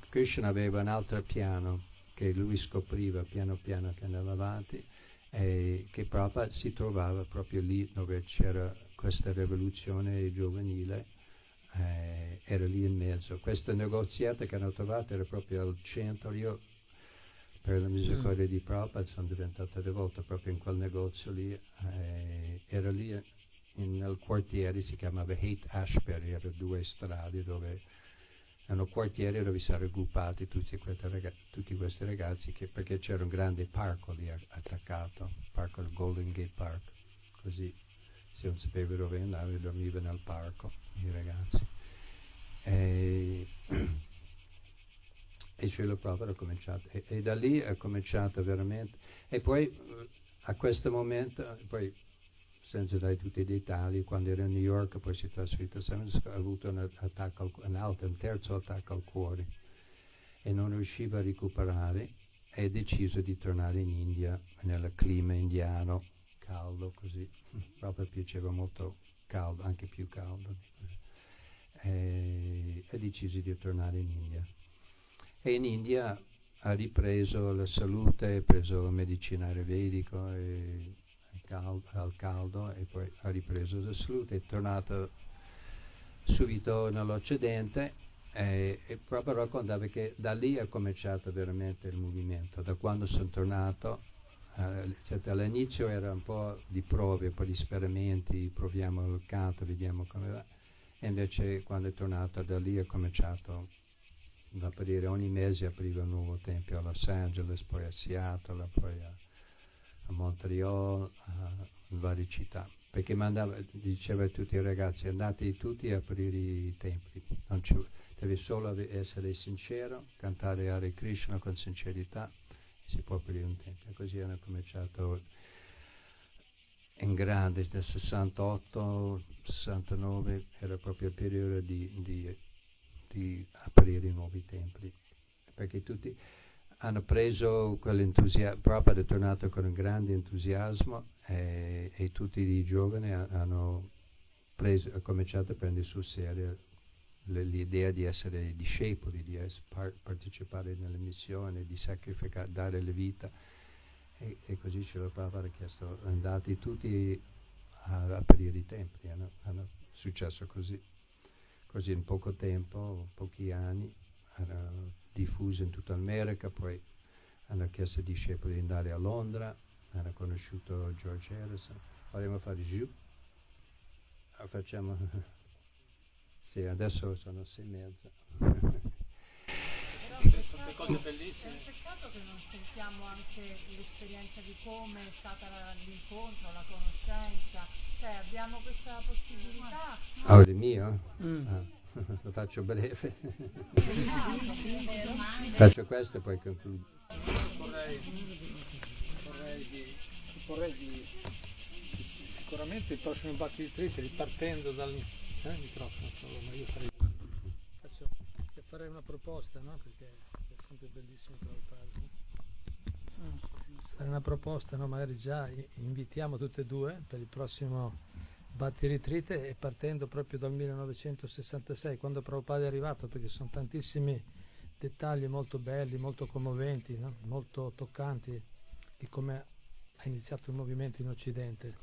Krishna aveva un altro piano che lui scopriva piano piano che andava avanti e che Prabhupada si trovava proprio lì dove c'era questa rivoluzione giovanile eh, era lì in mezzo. Questo negoziato che hanno trovato era proprio al centro. Io per la misericordia mm. di Prabhupada sono diventata devoto proprio in quel negozio lì, eh, era lì in, nel quartiere, si chiamava Hate Ashbury, erano due strade dove erano quartieri dove si erano raggruppati tutti, ragazzi, tutti questi ragazzi che, perché c'era un grande parco lì attaccato, il parco del Golden Gate Park, così se non sapeva dove andare dormiva nel parco i ragazzi. E, e Srila Prabhupada ha cominciato e, e, da lì ha cominciato veramente e poi a questo momento poi senza dare tutti i dettagli quando era a New York poi si è trasferito a San Francisco ha avuto un, attacco, un, altro, un terzo attacco al cuore e non riusciva a recuperare e ha deciso di tornare in India nel clima indiano caldo così. Proprio piaceva molto caldo anche più caldo e ha deciso di tornare in India. E in India ha ripreso la salute, ha preso medicina ayurvedico al caldo e poi ha ripreso la salute, è tornato subito nell'Occidente e, e, proprio raccontava che da lì è cominciato veramente il movimento, da quando sono tornato, eh, all'inizio era un po' di prove, un po' di esperimenti, proviamo il canto, vediamo come va, e invece quando è tornato da lì è cominciato da aprire ogni mese apriva un nuovo tempio a Los Angeles, poi a Seattle, poi a, a Montreal, a varie città, perché mandava, diceva a tutti i ragazzi andate tutti a aprire i templi, devi solo essere sincero, cantare Hare Krishna con sincerità, si può aprire un tempio. Così hanno cominciato in grande, nel 68, 69, era proprio il periodo di, di di aprire nuovi templi, perché tutti hanno preso quell'entusiasmo, proprio è tornato con un grande entusiasmo e, e tutti i giovani hanno preso, cominciato a prendere sul serio l'idea di essere discepoli, di partecipare nelle missioni, di sacrificare, dare la vita. E, e così ce lo Papa ha chiesto, andate tutti a aprire i templi, hanno, hanno successo così. Così in poco tempo, pochi anni, era diffuso in tutta America, poi hanno chiesto ai discepoli di andare a Londra, hanno conosciuto George Harrison, vogliamo fare giù? Facciamo... sì, adesso sono sei e mezza. Tante cose bellissime. È un peccato che non sentiamo anche l'esperienza di come è stata l'incontro, la conoscenza, cioè abbiamo questa possibilità. Ah, il mio? Mm. Ah, lo faccio breve. faccio questo e poi concludo. Vorrei, vorrei, di, vorrei di, sicuramente il prossimo battito ripartendo dal eh, microfono, ma io farei, faccio, farei una proposta, no? Perché è sempre bellissimo Prabhupada. No? fare una proposta, no? magari già invitiamo tutte e due per il prossimo Batti Retreat e partendo proprio dal 1966, quando Prabhupada è arrivato, perché sono tantissimi dettagli molto belli, molto commoventi, no? molto toccanti di come ha iniziato il movimento in Occidente,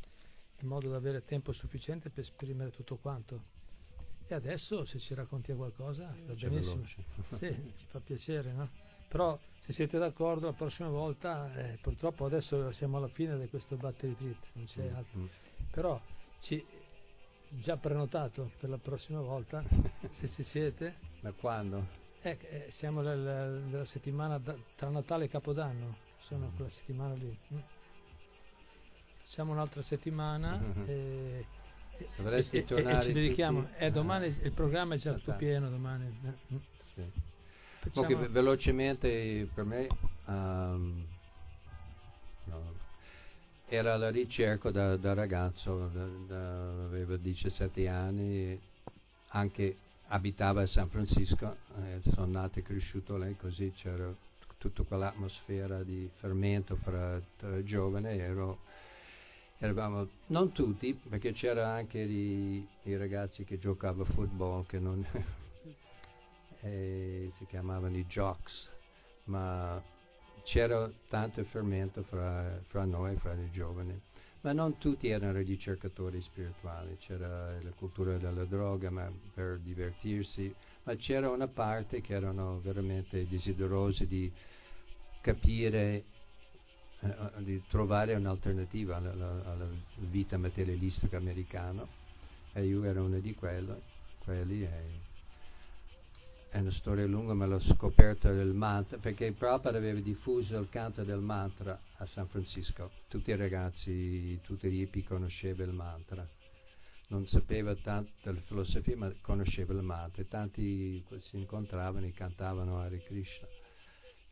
in modo da avere tempo sufficiente per esprimere tutto quanto. E adesso se ci racconti qualcosa va benissimo. Sì, ci fa piacere, no? Però se siete d'accordo la prossima volta, eh, purtroppo adesso siamo alla fine di questo battery trip, non c'è mm, altro. Mm. Però ci, già prenotato per la prossima volta, se ci siete. Da quando? Eh, eh, siamo nella, settimana da, tra Natale e Capodanno, sono mm. quella settimana lì. Facciamo un'altra settimana. Mm-hmm. E, e, tornare. E, ci dedichiamo. Eh, domani il programma è già tutto pieno domani. Sì. Facciamo... Okay, velocemente per me um, no, era la ricerca da, da ragazzo, da, da, aveva 17 anni, anche abitava a San Francisco, eh, sono nato e cresciuto lì, così c'era tutta quell'atmosfera di fermento fra, tra giovani, ero, eravamo non tutti, perché c'era anche i, i ragazzi che giocavano a football che non si chiamavano i jocks, ma c'era tanto fermento fra, fra noi, fra i giovani. Ma non tutti erano ricercatori spirituali, c'era la cultura della droga ma per divertirsi, ma c'era una parte che erano veramente desiderosi di capire, di trovare un'alternativa alla, alla, vita materialistica americana. E io ero uno di quello, quelli e è una storia lunga ma l'ho scoperta del mantra perché Prabhupada aveva diffuso il canto del mantra a San Francisco. Tutti i ragazzi, tutti gli hippie conoscevano il mantra. Non sapeva tanto della filosofia ma conosceva il mantra. Tanti si incontravano e cantavano Hare Krishna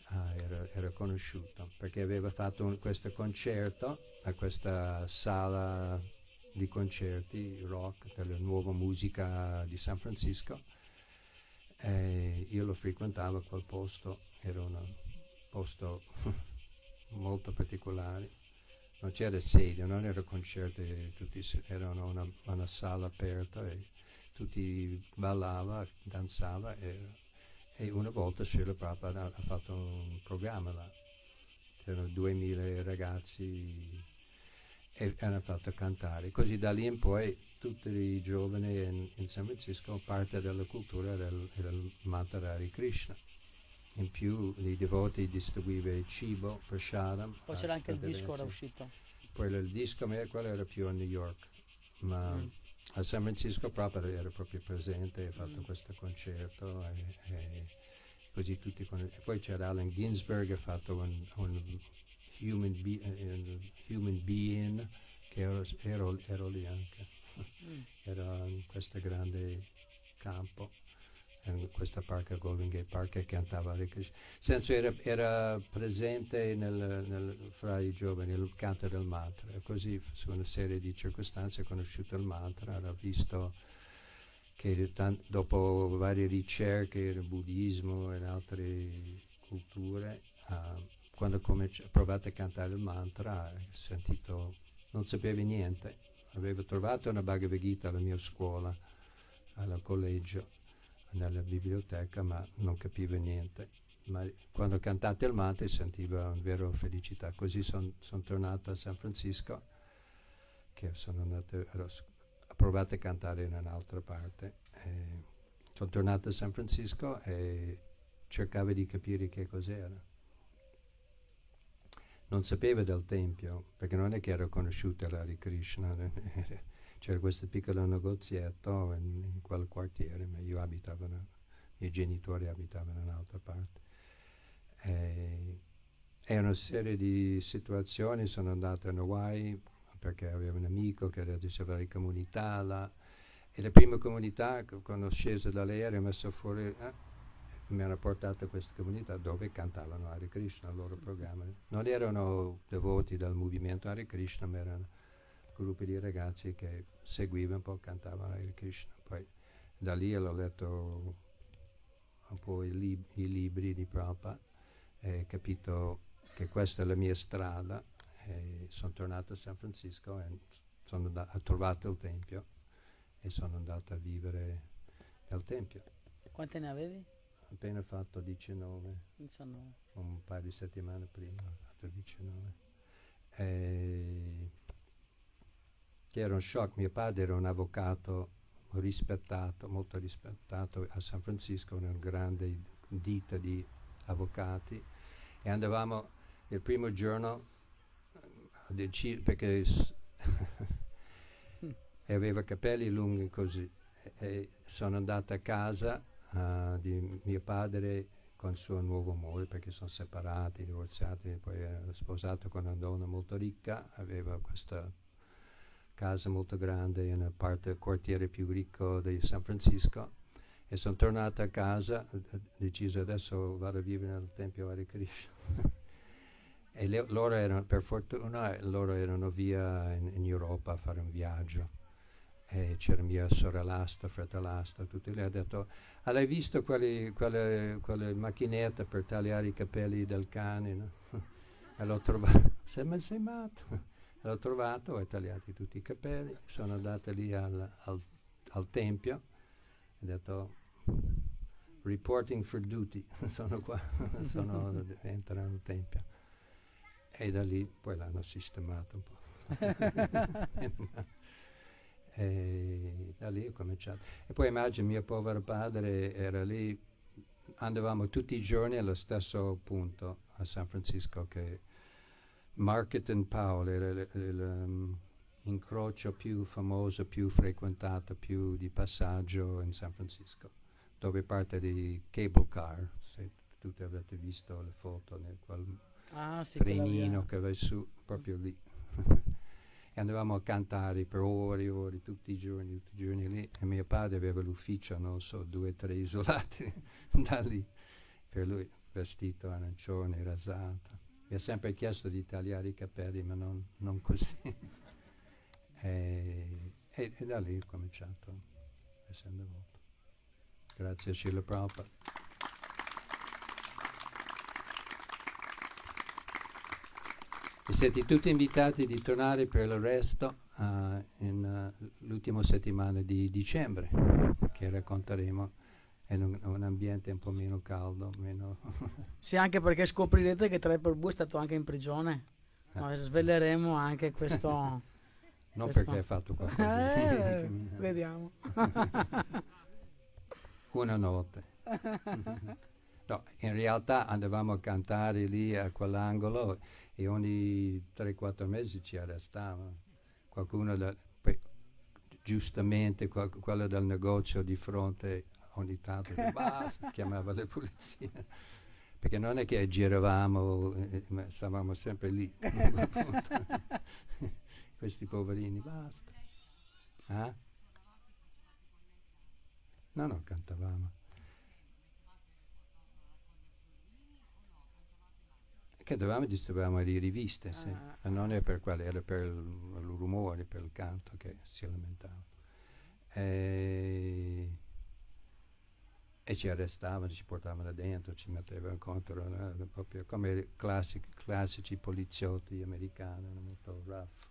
ah, era, era, conosciuto perché aveva fatto un, questo concerto a questa sala di concerti rock della nuova musica di San Francisco e io lo frequentavo quel posto, era un posto molto particolare, non c'era sede, non era concerto, tutti erano una, una sala aperta e tutti ballavano, danzavano e, e, una volta Srila Prabhupada ha fatto un programma là, c'erano 2000 ragazzi e hanno fatto cantare. Così da lì in poi tutti i giovani in, in San Francisco parte della cultura del, del mantra Hare Krishna. In più i devoti distribuivano il cibo per Sharam. Poi c'era anche il disco ora uscito. Poi il disco, ma quello era più a New York. Ma a San Francisco proprio era proprio presente, ha fatto mm. questo concerto e, e così tutti con... e poi c'era Allen Ginsberg ha fatto un, un human, be, uh, human, being che ero, ero, ero lì anche mm. era in questo grande campo in questa parca Golden Gate Park e cantava senso era, era presente nel, nel, fra i giovani il canto del mantra. Così su una serie di circostanze ha conosciuto il mantra ha visto che dopo varie ricerche nel buddismo e in altre culture, uh, quando ha provato a cantare il mantra, ha sentito, non sapeva niente, avevo trovato una Bhagavad Gita alla mia scuola, al collegio, nella biblioteca, ma non capiva niente. Ma quando ho cantato il mantra sentiva una vera felicità. Così sono son tornato a San Francisco, che sono andato, ero provato a cantare in un'altra parte. Sono tornato a San Francisco e cercavo di capire che cos'era. Non sapevo del Tempio, perché non è che ero conosciuto l'Hare Krishna, c'era questo piccolo negozietto in, in quel quartiere, ma io abitavo, i miei genitori abitavano in un'altra parte. E, e una serie di situazioni, sono andato in Hawaii, perché avevo un amico che diceva di comunità là, e la prima comunità quando sceso dall'aereo messo fuori eh, mi hanno portato a questa comunità dove cantavano Hare Krishna, il loro programma. Non erano devoti del movimento Hare Krishna, ma erano gruppi di ragazzi che seguivano un po', cantavano Hare Krishna. Poi da lì ho letto un po' i, lib- i libri di Prabhupada e ho capito che questa è la mia strada e sono tornato a San Francisco e ho trovato il Tempio e sono andato a vivere nel Tempio. Quante ne avevi? Appena fatto 19, 19. un paio di settimane prima ho fatto 19. E che era un shock, mio padre era un avvocato rispettato, molto rispettato a San Francisco, una grande ditta di avvocati. E andavamo il primo giorno deci- perché aveva capelli lunghi così. E sono andata a casa uh, di mio padre con suo nuovo amore perché sono separati, divorziati, poi era sposato con una donna molto ricca, aveva questa casa molto grande in una parte del quartiere più ricco di San Francisco e sono tornato a casa, ho deciso adesso vado a vivere nel Tempio Hare Krishna. E le, loro erano, per fortuna, loro erano via in, in Europa a fare un viaggio. E c'era mia sorellastra, fratellastra, tutti lì. Ha detto, hai visto quelle, quelle, macchinette per tagliare i capelli del cane? No? e l'ho trovato, sei, ma sei matto? L'ho trovato, ho tagliato tutti i capelli, sono andato lì al, al, al tempio, ho detto, reporting for duty, sono qua, sono, entro nel tempio e da lì poi l'hanno sistemato un po'. e da lì ho cominciato. E poi immagino mio povero padre era lì, andavamo tutti i giorni allo stesso punto a San Francisco che Market and era l'incrocio um, più famoso, più frequentato, più di passaggio in San Francisco, dove parte di cable car, se tutti avete visto le foto nel quel ah, sì, trenino che va su proprio lì. e andavamo a cantare per ore e ore, tutti i giorni, tutti i giorni lì. E mio padre aveva l'ufficio, non so, due o tre isolati da lì. Per lui vestito arancione, rasato. Mi ha sempre chiesto di tagliare i capelli, ma non, non così. e, e, e, da lì ho cominciato, essendo molto. Grazie a Srila Prabhupada. E siete tutti invitati di tornare per il resto uh, in uh, l'ultima settimana di dicembre, che racconteremo in un, un, ambiente un po' meno caldo. Meno sì, anche perché scoprirete che 3 per 2 è stato anche in prigione. Ma sveleremo anche questo... Non questo- perché hai fatto qualcosa Eh, di... vediamo. Una notte. No, in realtà andavamo a cantare lì a quell'angolo e ogni 3-4 mesi ci arrestavano. Qualcuno, da- giustamente, qual- quello del negozio di fronte ogni tanto basta, chiamava le pulizie. Perché non è che giravamo, eh, ma stavamo sempre lì. Questi poverini, basta. Ah? No, no, cantavamo. Che dovevamo distribuivamo le riviste, sì. Ah. Ma non è per quello, era per il, il rumore, per il canto che si lamentava. E, e ci arrestavano, ci portavano dentro, ci mettevano contro, eh, proprio come classici, classici poliziotti americani, molto rough.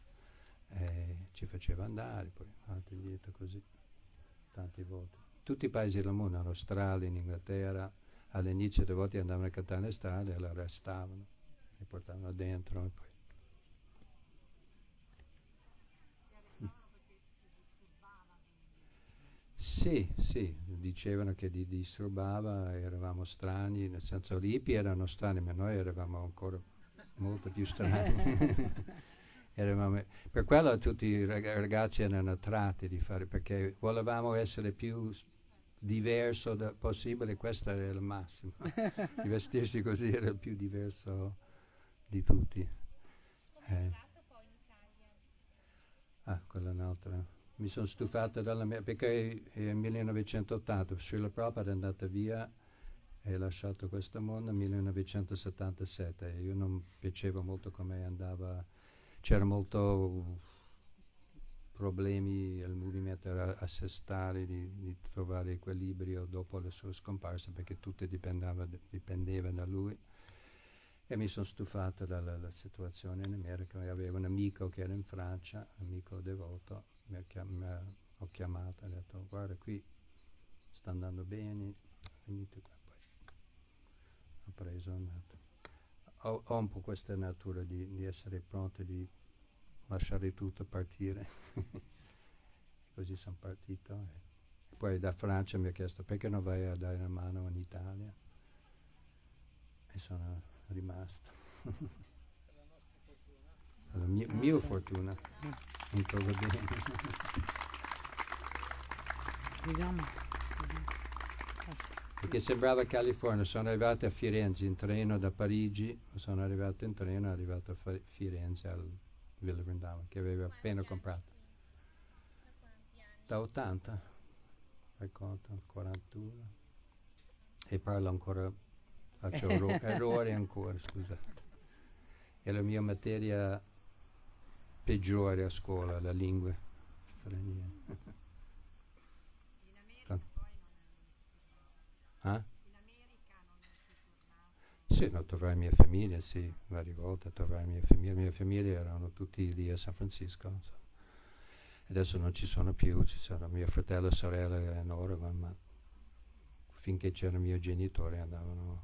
E ci faceva andare, poi avanti indietro così, tante volte. Tutti i paesi del mondo, in Australia, in Inghilterra, all'inizio delle volte andavano a cantare le strade e lo arrestavano, li portavano dentro e poi... Sì, sì, dicevano che di- disturbava, eravamo strani, nel senso gli hippie erano strani, ma noi eravamo ancora molto più strani. Eravamo- per quello tutti i rag- ragazzi erano attratti di fare, perché volevamo essere più diverso da- possibile, questo era il massimo. di vestirsi così era il più diverso di tutti. Eh. Ah, quella è un'altra. Mi sono stufato dalla mia, perché nel 1980 Srila Prabhupada è andata via e ha lasciato questo mondo nel 1977 e io non piaceva molto come andava, c'era molto problemi, il movimento a sé stare, di, di trovare equilibrio dopo la sua scomparsa perché tutto dipendeva, dipendeva da lui. E mi sono stufato dalla la situazione in America. Avevo un amico che era in Francia, amico devoto, mi ho chiamato e ho detto guarda qui sta andando bene, venite qua. Poi ho preso, andato. Ho, ho un po' questa natura di, di essere pronto di lasciare tutto partire. Così sono partito. e poi da Francia mi ha chiesto perché non vai a dare una mano in Italia e sono rimasto. La mia, mia fortuna, non trova bene. Vediamo. Ah. Perché sembrava California, sono arrivato a Firenze in treno da Parigi, sono arrivato in treno, arrivato a Firenze al Villa Vrindavan che avevo appena comprato. Da 80, fai conto, 41. E parlo ancora, faccio erro- errori ancora, scusate. È la mia materia peggiore a scuola, la lingua straniera. Ah? Sì, no, trovai mia famiglia, sì, varie volte trovai mia famiglia. Mia famiglia erano tutti lì a San Francisco. insomma. Adesso non ci sono più, ci sono mio fratello e sorella in Oregon, ma finché c'erano i miei genitori andavano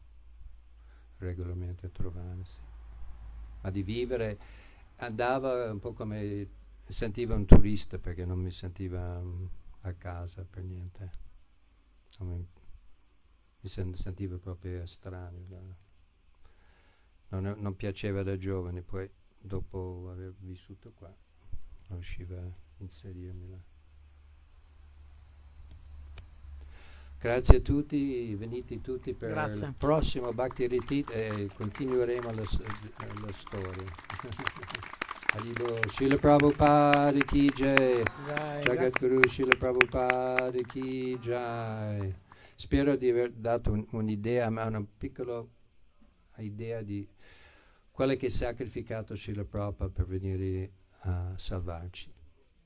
regolarmente a trovarmi. sì. Ma di vivere andava un po' come sentiva un turista perché non mi sentiva mm, a casa per niente. Mi, mi sen- sentivo proprio estraneo. Non, non piaceva da giovane, poi dopo aver vissuto qua non riusciva a inserirmi là. Grazie a tutti, venite tutti per Grazie. il prossimo Bhakti Retreat e continueremo la, la storia. Arrivo, Srila Prabhupada ki jai. Dai, Jagadguru Srila Prabhupada ki jai. Spero di aver dato un- un'idea, ma una piccola idea di quello che ha sacrificato Srila Prabhupada per venire a salvarci.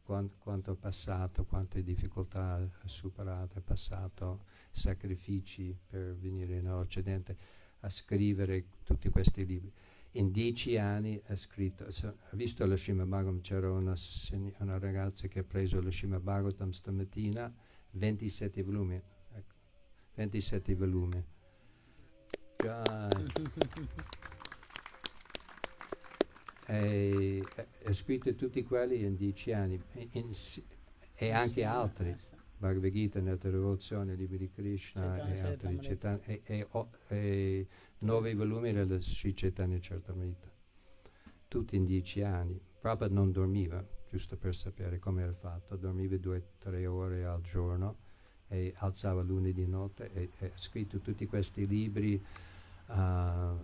Quan- Quanto, è passato, quante difficoltà ha superato, è passato, sacrifici per venire in Occidente a scrivere tutti questi libri. In dieci anni ha scritto, so- ha visto lo Srimad Bhagavatam, c'era una, una ragazza che ha preso lo Srimad Bhagavatam stamattina, 27 volumi, ecco, 27 volumi. Jai. E ha scritto tutti quelli in dieci anni in, e anche altri. Bhagavad Gita, Netta Devozione, Libri di Krishna e altri Chaitanya, e, e, e, nove volumi della Sri Chaitanya Charitamrita, tutti in dieci anni. Prabhupada non dormiva, giusto per sapere come era fatto, dormiva due o tre ore al giorno e alzava lunedì notte e ha scritto tutti questi libri uh,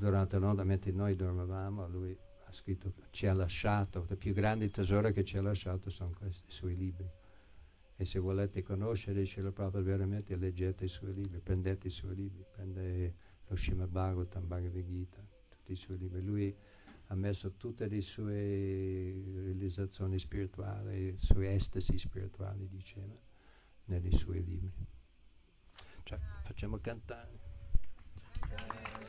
durante la notte mentre noi dormivamo, lui ha scritto, ci ha lasciato, il più grande tesoro che ci ha lasciato sono questi suoi libri. E se volete conoscere Srila Prabhupada veramente leggete i suoi libri, prendete i suoi libri, prendete lo Srimad Bhagavatam, Bhagavad Gita, tutti i suoi libri. Lui ha messo tutte le sue realizzazioni spirituali, le sue estasi spirituali, diceva, nei suoi libri. Cioè, facciamo cantare.